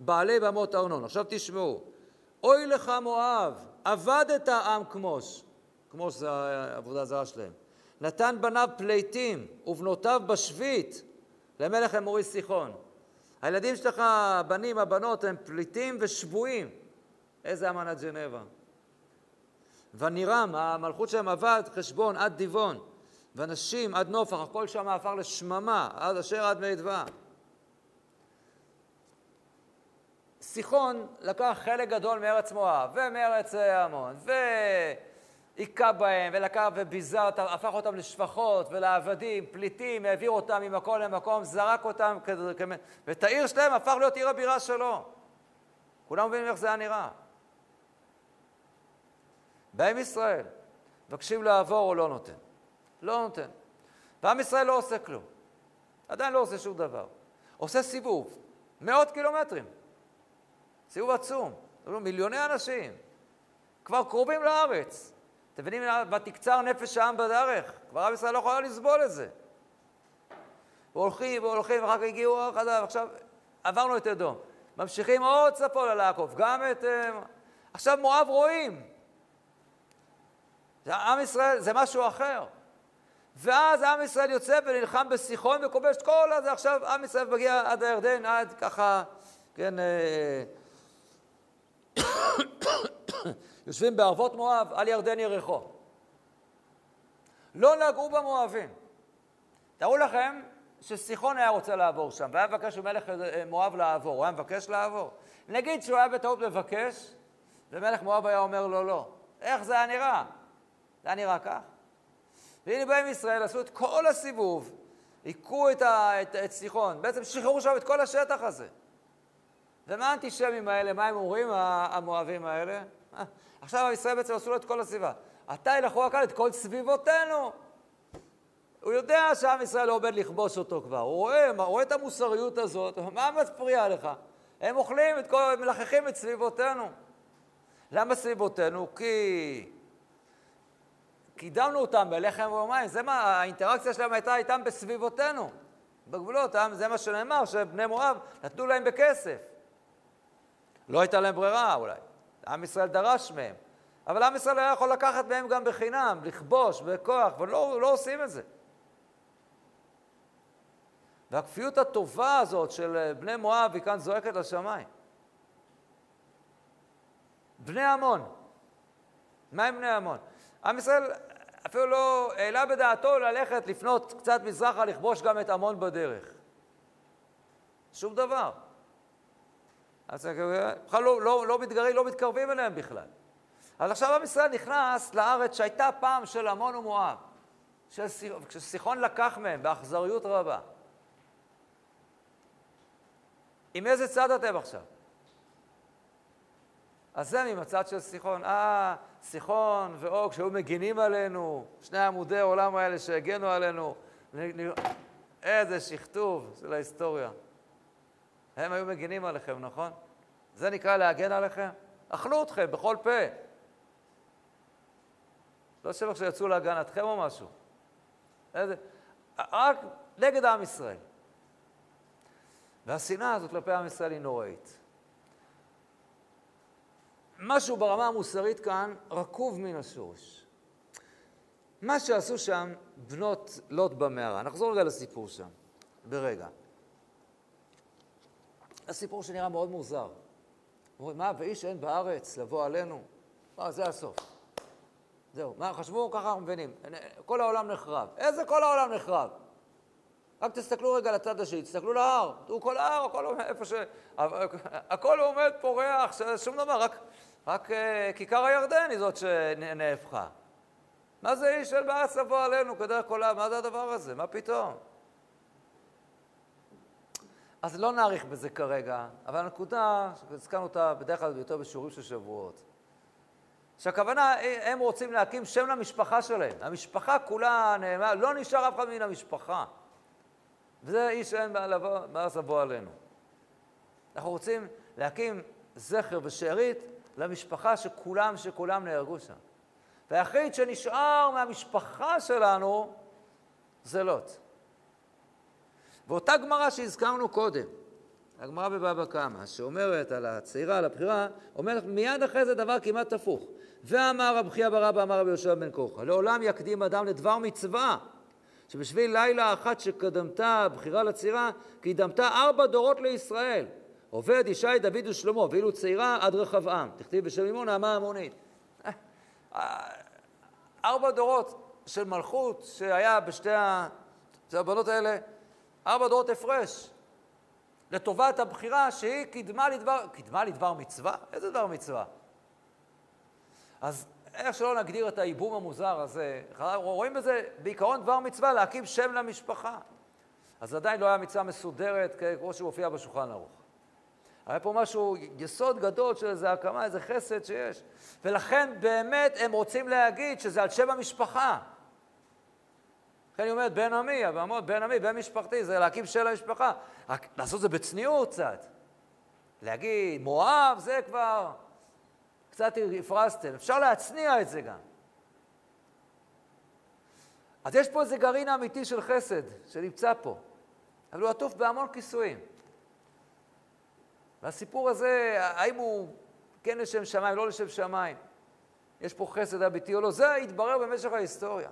בעלי במות ארנון. עכשיו תשמעו, אוי לך מואב, עבדת עם כמוש. כמוש זה העבודה הזרה שלהם. נתן בניו פליטים ובנותיו בשביט למלך אמורי סיחון. הילדים שלך, הבנים, הבנות, הם פליטים ושבויים. איזה אמנת ג'נבה. ונירם, המלכות שלהם עבד חשבון עד דיבון, ונשים עד נופח, הכל שם עפר לשממה, עד אשר עד מי דבעה. סיחון לקח חלק גדול מארץ מואב ומארץ עמון, ו... היכה בהם ולקח וביזה אותם, הפך אותם לשפחות ולעבדים, פליטים, העביר אותם ממקום למקום, זרק אותם, ואת העיר שלהם הפך להיות עיר הבירה שלו. כולם מבינים איך זה היה נראה. באים ישראל, מבקשים לעבור, הוא לא נותן. לא נותן. ועם ישראל לא עושה כלום. עדיין לא עושה שום דבר. עושה סיבוב, מאות קילומטרים. סיבוב עצום. מיליוני אנשים. כבר קרובים לארץ. אתם מבינים, ותקצר נפש העם בדרך. כבר עם ישראל לא יכול לסבול את זה. והולכים והולכים, ואחר כך הגיעו עוד חדש, עכשיו עברנו את אדום. ממשיכים עוד צפונה לעקוף, גם את... אה, עכשיו מואב רואים. עם ישראל זה משהו אחר. ואז עם ישראל יוצא ונלחם בסיחון וכובש את כל הזה, עכשיו עם ישראל מגיע עד הירדן, עד ככה, כן, אה, יושבים בערבות מואב על ירדן יריחו. לא נגעו במואבים. תארו לכם שסיחון היה רוצה לעבור שם, והיה מבקש ממלך אה, מואב לעבור, הוא היה מבקש לעבור. נגיד שהוא היה בטעות מבקש, ומלך מואב היה אומר לו לא. איך זה היה נראה? זה היה נראה כך. והנה באים ישראל, עשו את כל הסיבוב, היכו את, את, את סיחון, בעצם שחררו שם את כל השטח הזה. ומה האנטישמים האלה, מה הם אומרים, המואבים האלה? אה, עכשיו ישראל בעצם עשו לו את כל הסביבה. עתה ילכו הקל את כל סביבותינו. הוא יודע שעם ישראל לא עומד לכבוש אותו כבר, הוא רואה, הוא רואה את המוסריות הזאת, מה מפריע לך? הם אוכלים את כל, הם מלחכים את סביבותינו. למה סביבותינו? כי קידמנו אותם בלחם ובמים, זה מה, האינטראקציה שלהם הייתה איתם בסביבותינו, בגבולות, זה מה שנאמר, שבני מואב נתנו להם בכסף. לא הייתה להם ברירה אולי, עם ישראל דרש מהם, אבל עם ישראל היה יכול לקחת מהם גם בחינם, לכבוש בכוח, ולא לא עושים את זה. והכפיות הטובה הזאת של בני מואב היא כאן זועקת לשמיים. בני עמון, מה עם בני עמון? עם ישראל אפילו לא העלה בדעתו ללכת, לפנות קצת מזרחה, לכבוש גם את עמון בדרך. שום דבר. אז בכלל לא, לא, לא מתגרים, לא מתקרבים אליהם בכלל. אז עכשיו עם ישראל נכנס לארץ שהייתה פעם של עמון ומואב, שסיחון לקח מהם באכזריות רבה. עם איזה צד אתם עכשיו? אז זה מהצד של סיחון. אה, סיחון ואוג שהיו מגינים עלינו, שני עמודי העולם האלה שהגנו עלינו. איזה שכתוב של ההיסטוריה. הם היו מגינים עליכם, נכון? זה נקרא להגן עליכם? אכלו אתכם בכל פה. לא שבח שיצאו להגנתכם או משהו. רק נגד עם ישראל. והשנאה הזאת כלפי עם ישראל היא נוראית. משהו ברמה המוסרית כאן רקוב מן השורש. מה שעשו שם בנות לוט במערה, נחזור רגע לסיפור שם, ברגע. הסיפור שנראה מאוד מוזר. אומרים, מה, ואיש אין בארץ לבוא עלינו? מה, זה הסוף. זהו. מה, חשבו, ככה אנחנו מבינים. כל העולם נחרב. איזה כל העולם נחרב? רק תסתכלו רגע לצד השני, תסתכלו להר, תראו כל ההר, הכל עומד איפה ש... הכל עומד פורח, שום דבר, רק, רק אה, כיכר הירדן היא זאת שנהפכה. מה זה איש של בארץ לבוא עלינו כדרך כל העם? מה זה הדבר הזה? מה פתאום? אז לא נאריך בזה כרגע, אבל הנקודה, שהזכרנו אותה בדרך כלל יותר בשיעורים של שבועות, שהכוונה, הם רוצים להקים שם למשפחה שלהם. המשפחה כולה נאמר, לא נשאר אף אחד מן המשפחה. וזה איש שאין בארץ לבוא עלינו. אנחנו רוצים להקים זכר ושארית למשפחה שכולם, שכולם נהרגו שם. והיחיד שנשאר מהמשפחה שלנו זה לוט. ואותה גמרא שהזכרנו קודם, הגמרא בבבא קמא, שאומרת על הצעירה, על הבחירה, אומרת מיד אחרי זה דבר כמעט הפוך. ואמר רב חייא ברבא, אמר רבי יהושע בן כוחה, לעולם יקדים אדם לדבר מצווה, שבשביל לילה אחת שקדמתה הבחירה לצעירה, קידמתה ארבע דורות לישראל. עובד, ישי, דוד ושלמה, ואילו צעירה עד רחבעם. תכתיב בשם אמון, נעמה המונית. ארבע דורות של מלכות שהיה בשתי הבנות האלה, ארבע דורות הפרש. לטובת הבחירה שהיא קידמה לדבר, קידמה לדבר מצווה? איזה דבר מצווה? אז איך שלא נגדיר את הייבום המוזר הזה, רואים בזה בעיקרון דבר מצווה להקים שם למשפחה. אז עדיין לא היה מצווה מסודרת כמו שמופיע בשולחן ערוך. היה פה משהו, יסוד גדול של איזה הקמה, איזה חסד שיש. ולכן באמת הם רוצים להגיד שזה על שם המשפחה. לכן היא אומרת, בן עמי, אברמות, בן עמי, בן משפחתי, זה להקים שם למשפחה. רק לעשות זה בצניעות קצת. להגיד, מואב זה כבר קצת הפרסתם, אפשר להצניע את זה גם. אז יש פה איזה גרעין אמיתי של חסד שנמצא פה, אבל הוא עטוף בהמון כיסויים. והסיפור הזה, האם הוא כן לשם שמיים, לא לשם שמיים, יש פה חסד אמיתי או לא, זה יתברר במשך ההיסטוריה.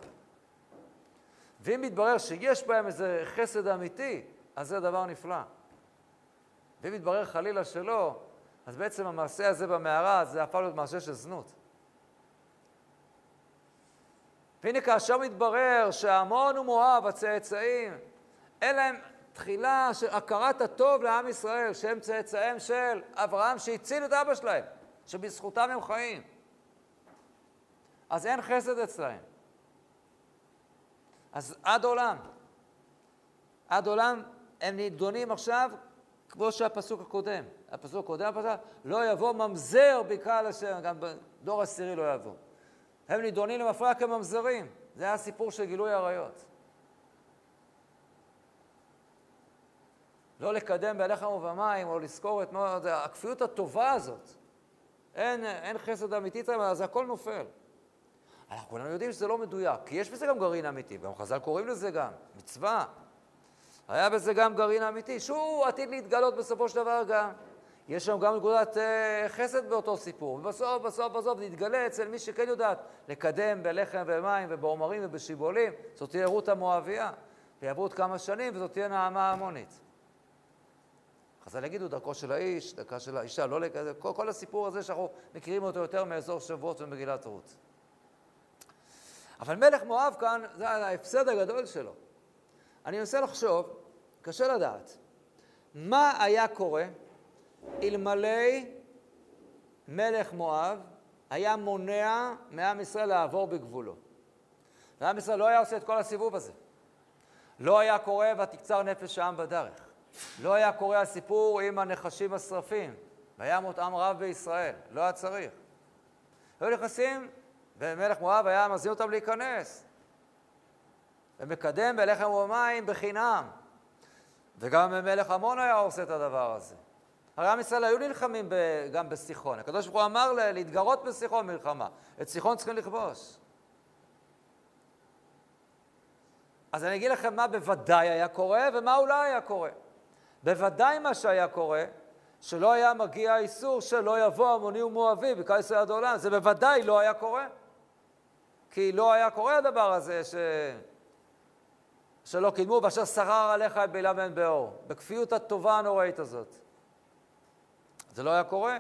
ואם מתברר שיש בהם איזה חסד אמיתי, אז זה דבר נפלא. ואם מתברר חלילה שלא, אז בעצם המעשה הזה במערה, זה הפך להיות מעשה של זנות. והנה כאשר מתברר שעמון ומואב, הצאצאים, אין להם תחילה של הכרת הטוב לעם ישראל, שהם צאצאיהם של אברהם שהציל את אבא שלהם, שבזכותם הם חיים. אז אין חסד אצלהם. אז עד עולם. עד עולם הם נידונים עכשיו כמו שהפסוק הקודם. הפסוק הקודם, הפסוק, לא יבוא ממזר בקהל השם, גם בדור עשירי לא יבוא. הם נידונים למפרע כממזרים. זה היה הסיפור של גילוי עריות. לא לקדם בלחם ובמים, או לזכור את מה... הכפיות הטובה הזאת. אין, אין חסד אמיתי אז הכל נופל. אנחנו כולנו יודעים שזה לא מדויק, כי יש בזה גם גרעין אמיתי, גם חז"ל קוראים לזה גם, מצווה. היה בזה גם גרעין אמיתי, שהוא עתיד להתגלות בסופו של דבר גם. יש שם גם נקודת uh, חסד באותו סיפור, ובסוף, בסוף, בסוף נתגלה אצל מי שכן יודעת לקדם בלחם ומים ובעומרים ובשיבולים, זאת תהיה רות המואביה, ויעברו עוד כמה שנים וזאת תהיה נעמה המונית. חז"ל יגידו דרכו של האיש, דרכה של האישה, לא לכזה, כל, כל הסיפור הזה שאנחנו מכירים אותו יותר מאזור שבועות ומגילת רות. אבל מלך מואב כאן, זה ההפסד הגדול שלו. אני מנסה לחשוב, קשה לדעת, מה היה קורה אלמלא מלך מואב היה מונע מעם ישראל לעבור בגבולו. ועם ישראל לא היה עושה את כל הסיבוב הזה. לא היה קורה ותקצר נפש העם בדרך. לא היה קורה הסיפור עם הנחשים השרפים, וימות עם רב בישראל, לא היה צריך. היו נכנסים, ומלך מואב היה מזמין אותם להיכנס, ומקדם בלחם ובמים בחינם. וגם מלך עמון היה עושה את הדבר הזה. הרי עם ישראל היו נלחמים ב, גם בסיחון. הקדוש ברוך הוא אמר לה, להתגרות בסיחון מלחמה. את סיחון צריכים לכבוש. אז אני אגיד לכם מה בוודאי היה קורה ומה אולי היה קורה. בוודאי מה שהיה קורה, שלא היה מגיע האיסור שלא יבוא עמוני ומואבי ישראל עד העולם. זה בוודאי לא היה קורה. כי לא היה קורה הדבר הזה ש... שלא קידמו, ואשר שרר עליך את בלעם בן באור, בכפיות הטובה הנוראית הזאת. זה לא היה קורה.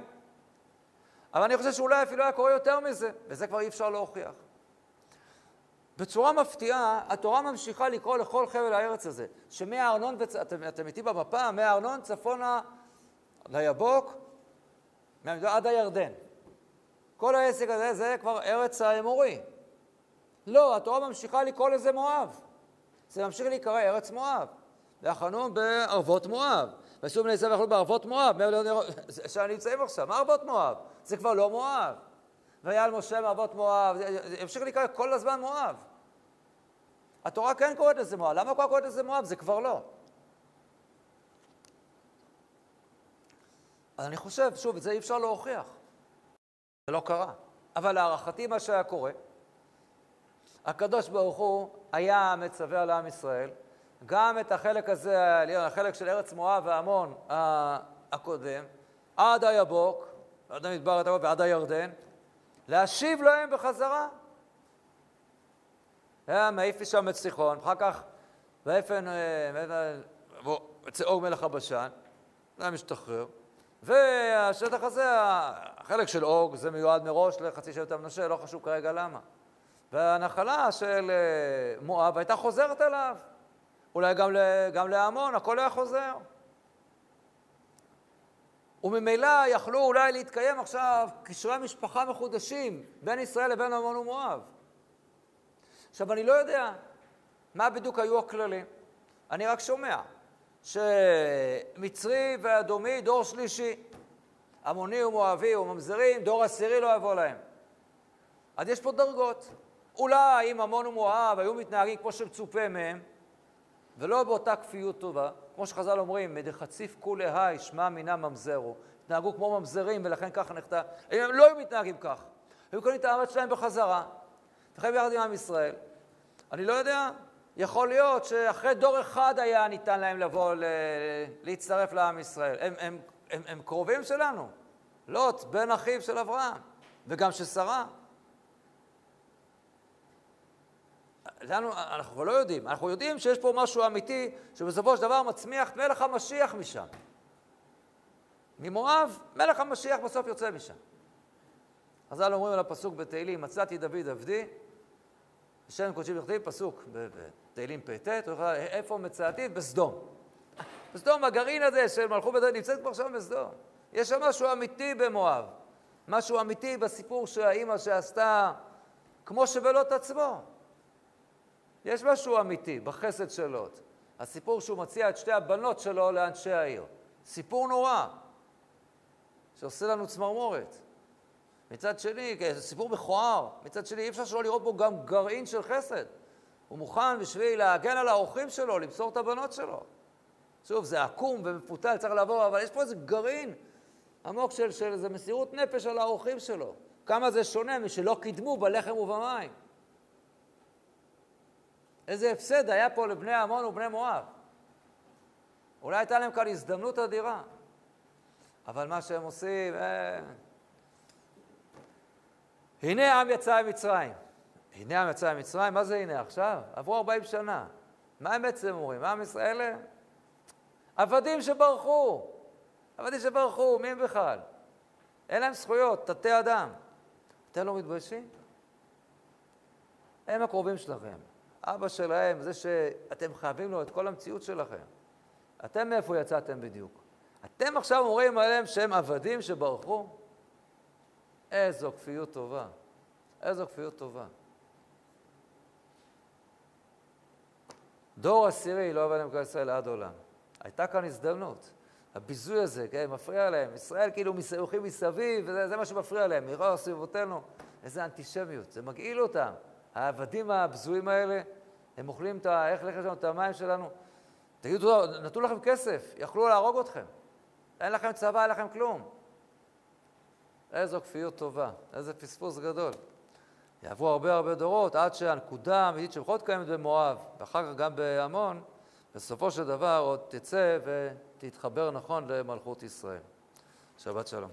אבל אני חושב שאולי אפילו היה קורה יותר מזה, וזה כבר אי אפשר להוכיח. בצורה מפתיעה, התורה ממשיכה לקרוא לכל חבל הארץ הזה, שמהארנון, וצ... אתם, אתם איתי במפה, מהארנון צפונה ליבוק, עד הירדן. כל העסק הזה זה כבר ארץ האמורי. לא, התורה ממשיכה לקרוא לזה מואב. זה ממשיך להיקרא ארץ מואב. ויחנו בערבות מואב. ועשו בני ישראל ויחנו בערבות מואב. שם נמצאים עכשיו, מה ערבות מואב? זה כבר לא מואב. והיה על משה מערבות מואב, זה ימשיך להיקרא כל הזמן מואב. התורה כן קוראת לזה מואב, למה התורה קוראת לזה מואב? זה כבר לא. אז אני חושב, שוב, את זה אי אפשר להוכיח. זה לא קרה. אבל להערכתי מה שהיה קורה, הקדוש ברוך הוא היה מצווה על עם ישראל, גם את החלק הזה, החלק של ארץ מואב ועמון הקודם, עד היבוק, עד המדבר ועד הירדן, להשיב להם בחזרה. היה מעיף משם את סיחון, אחר כך ויפן אצל אוג מלך הבשן, זה היה משתחרר. והשטח הזה, החלק של אוג, זה מיועד מראש לחצי שבט המנשה, לא חשוב כרגע למה. והנחלה של אה, מואב הייתה חוזרת אליו. אולי גם, גם להמון, הכל היה חוזר. וממילא יכלו אולי להתקיים עכשיו קשרי משפחה מחודשים בין ישראל לבין עמון ומואב. עכשיו, אני לא יודע מה בדיוק היו הכללים. אני רק שומע שמצרי ואדומי דור שלישי, עמוני ומואבי וממזרים, דור עשירי לא יבוא להם. אז יש פה דרגות. אולי אם עמון ומואב היו מתנהגים כמו שמצופה מהם, ולא באותה כפיות טובה, כמו שחז"ל אומרים, מדחציף כולי היי, שמע מינה ממזרו. התנהגו כמו ממזרים, ולכן ככה. אם הם לא היו מתנהגים כך, היו קונים את הארץ שלהם בחזרה, וחיים ביחד עם עם ישראל. אני לא יודע, יכול להיות שאחרי דור אחד היה ניתן להם לבוא ל... להצטרף לעם ישראל. הם, הם, הם, הם קרובים שלנו. לוט, בן אחיו של אברהם, וגם של שרה. לנו, אנחנו לא יודעים, אנחנו יודעים שיש פה משהו אמיתי, שבסופו של דבר מצמיח מלך המשיח משם. ממואב, מלך המשיח בסוף יוצא משם. חז"ל אומרים על הפסוק בתהילים, מצאתי דוד עבדי, השם קודשי בכתיב, פסוק בתהילים פט, איפה מצאתי? בסדום. בסדום, הגרעין הזה של מלכות בית נמצאת כבר שם בסדום. יש שם משהו אמיתי במואב, משהו אמיתי בסיפור של האימא שעשתה כמו שבלוט עצמו. יש משהו אמיתי בחסד של לוט. הסיפור שהוא מציע את שתי הבנות שלו לאנשי העיר. סיפור נורא, שעושה לנו צמרמורת. מצד שני, זה סיפור מכוער, מצד שני אי אפשר שלא לראות בו גם גרעין של חסד. הוא מוכן בשביל להגן על האורחים שלו, למסור את הבנות שלו. שוב, זה עקום ומפותל, צריך לעבור, אבל יש פה איזה גרעין עמוק של, של איזה מסירות נפש על האורחים שלו. כמה זה שונה משלא קידמו בלחם ובמים. איזה הפסד היה פה לבני עמון ובני מואב. אולי הייתה להם כאן הזדמנות אדירה, אבל מה שהם עושים, אה... הנה העם יצא ממצרים. הנה העם יצא ממצרים, מה זה הנה עכשיו? עברו 40 שנה. מה הם בעצם אומרים? מה עם ישראל? עבדים שברחו. עבדים שברחו, מי הם בכלל? אין להם זכויות, תתי אדם. אתם לא מתביישים? הם הקרובים שלכם. אבא שלהם, זה שאתם חייבים לו את כל המציאות שלכם. אתם מאיפה יצאתם בדיוק? אתם עכשיו אומרים עליהם שהם עבדים שברחו? איזו כפיות טובה. איזו כפיות טובה. דור עשירי לא עבד למקום ישראל עד עולם. הייתה כאן הזדמנות. הביזוי הזה, כן, מפריע להם. ישראל כאילו הולכים מסביב, וזה מה שמפריע להם. מראה סביבותינו, איזה אנטישמיות. זה מגעיל אותם. העבדים הבזויים האלה, הם אוכלים את ה... איך לך לנו את המים שלנו? תגידו, נתנו לכם כסף, יכלו להרוג אתכם. אין לכם צבא, אין לכם כלום. איזו כפיות טובה, איזה פספוס גדול. יעברו הרבה הרבה דורות עד שהנקודה האמיתית שלפחות קיימת במואב, ואחר כך גם בעמון, בסופו של דבר עוד תצא ותתחבר נכון למלכות ישראל. שבת שלום.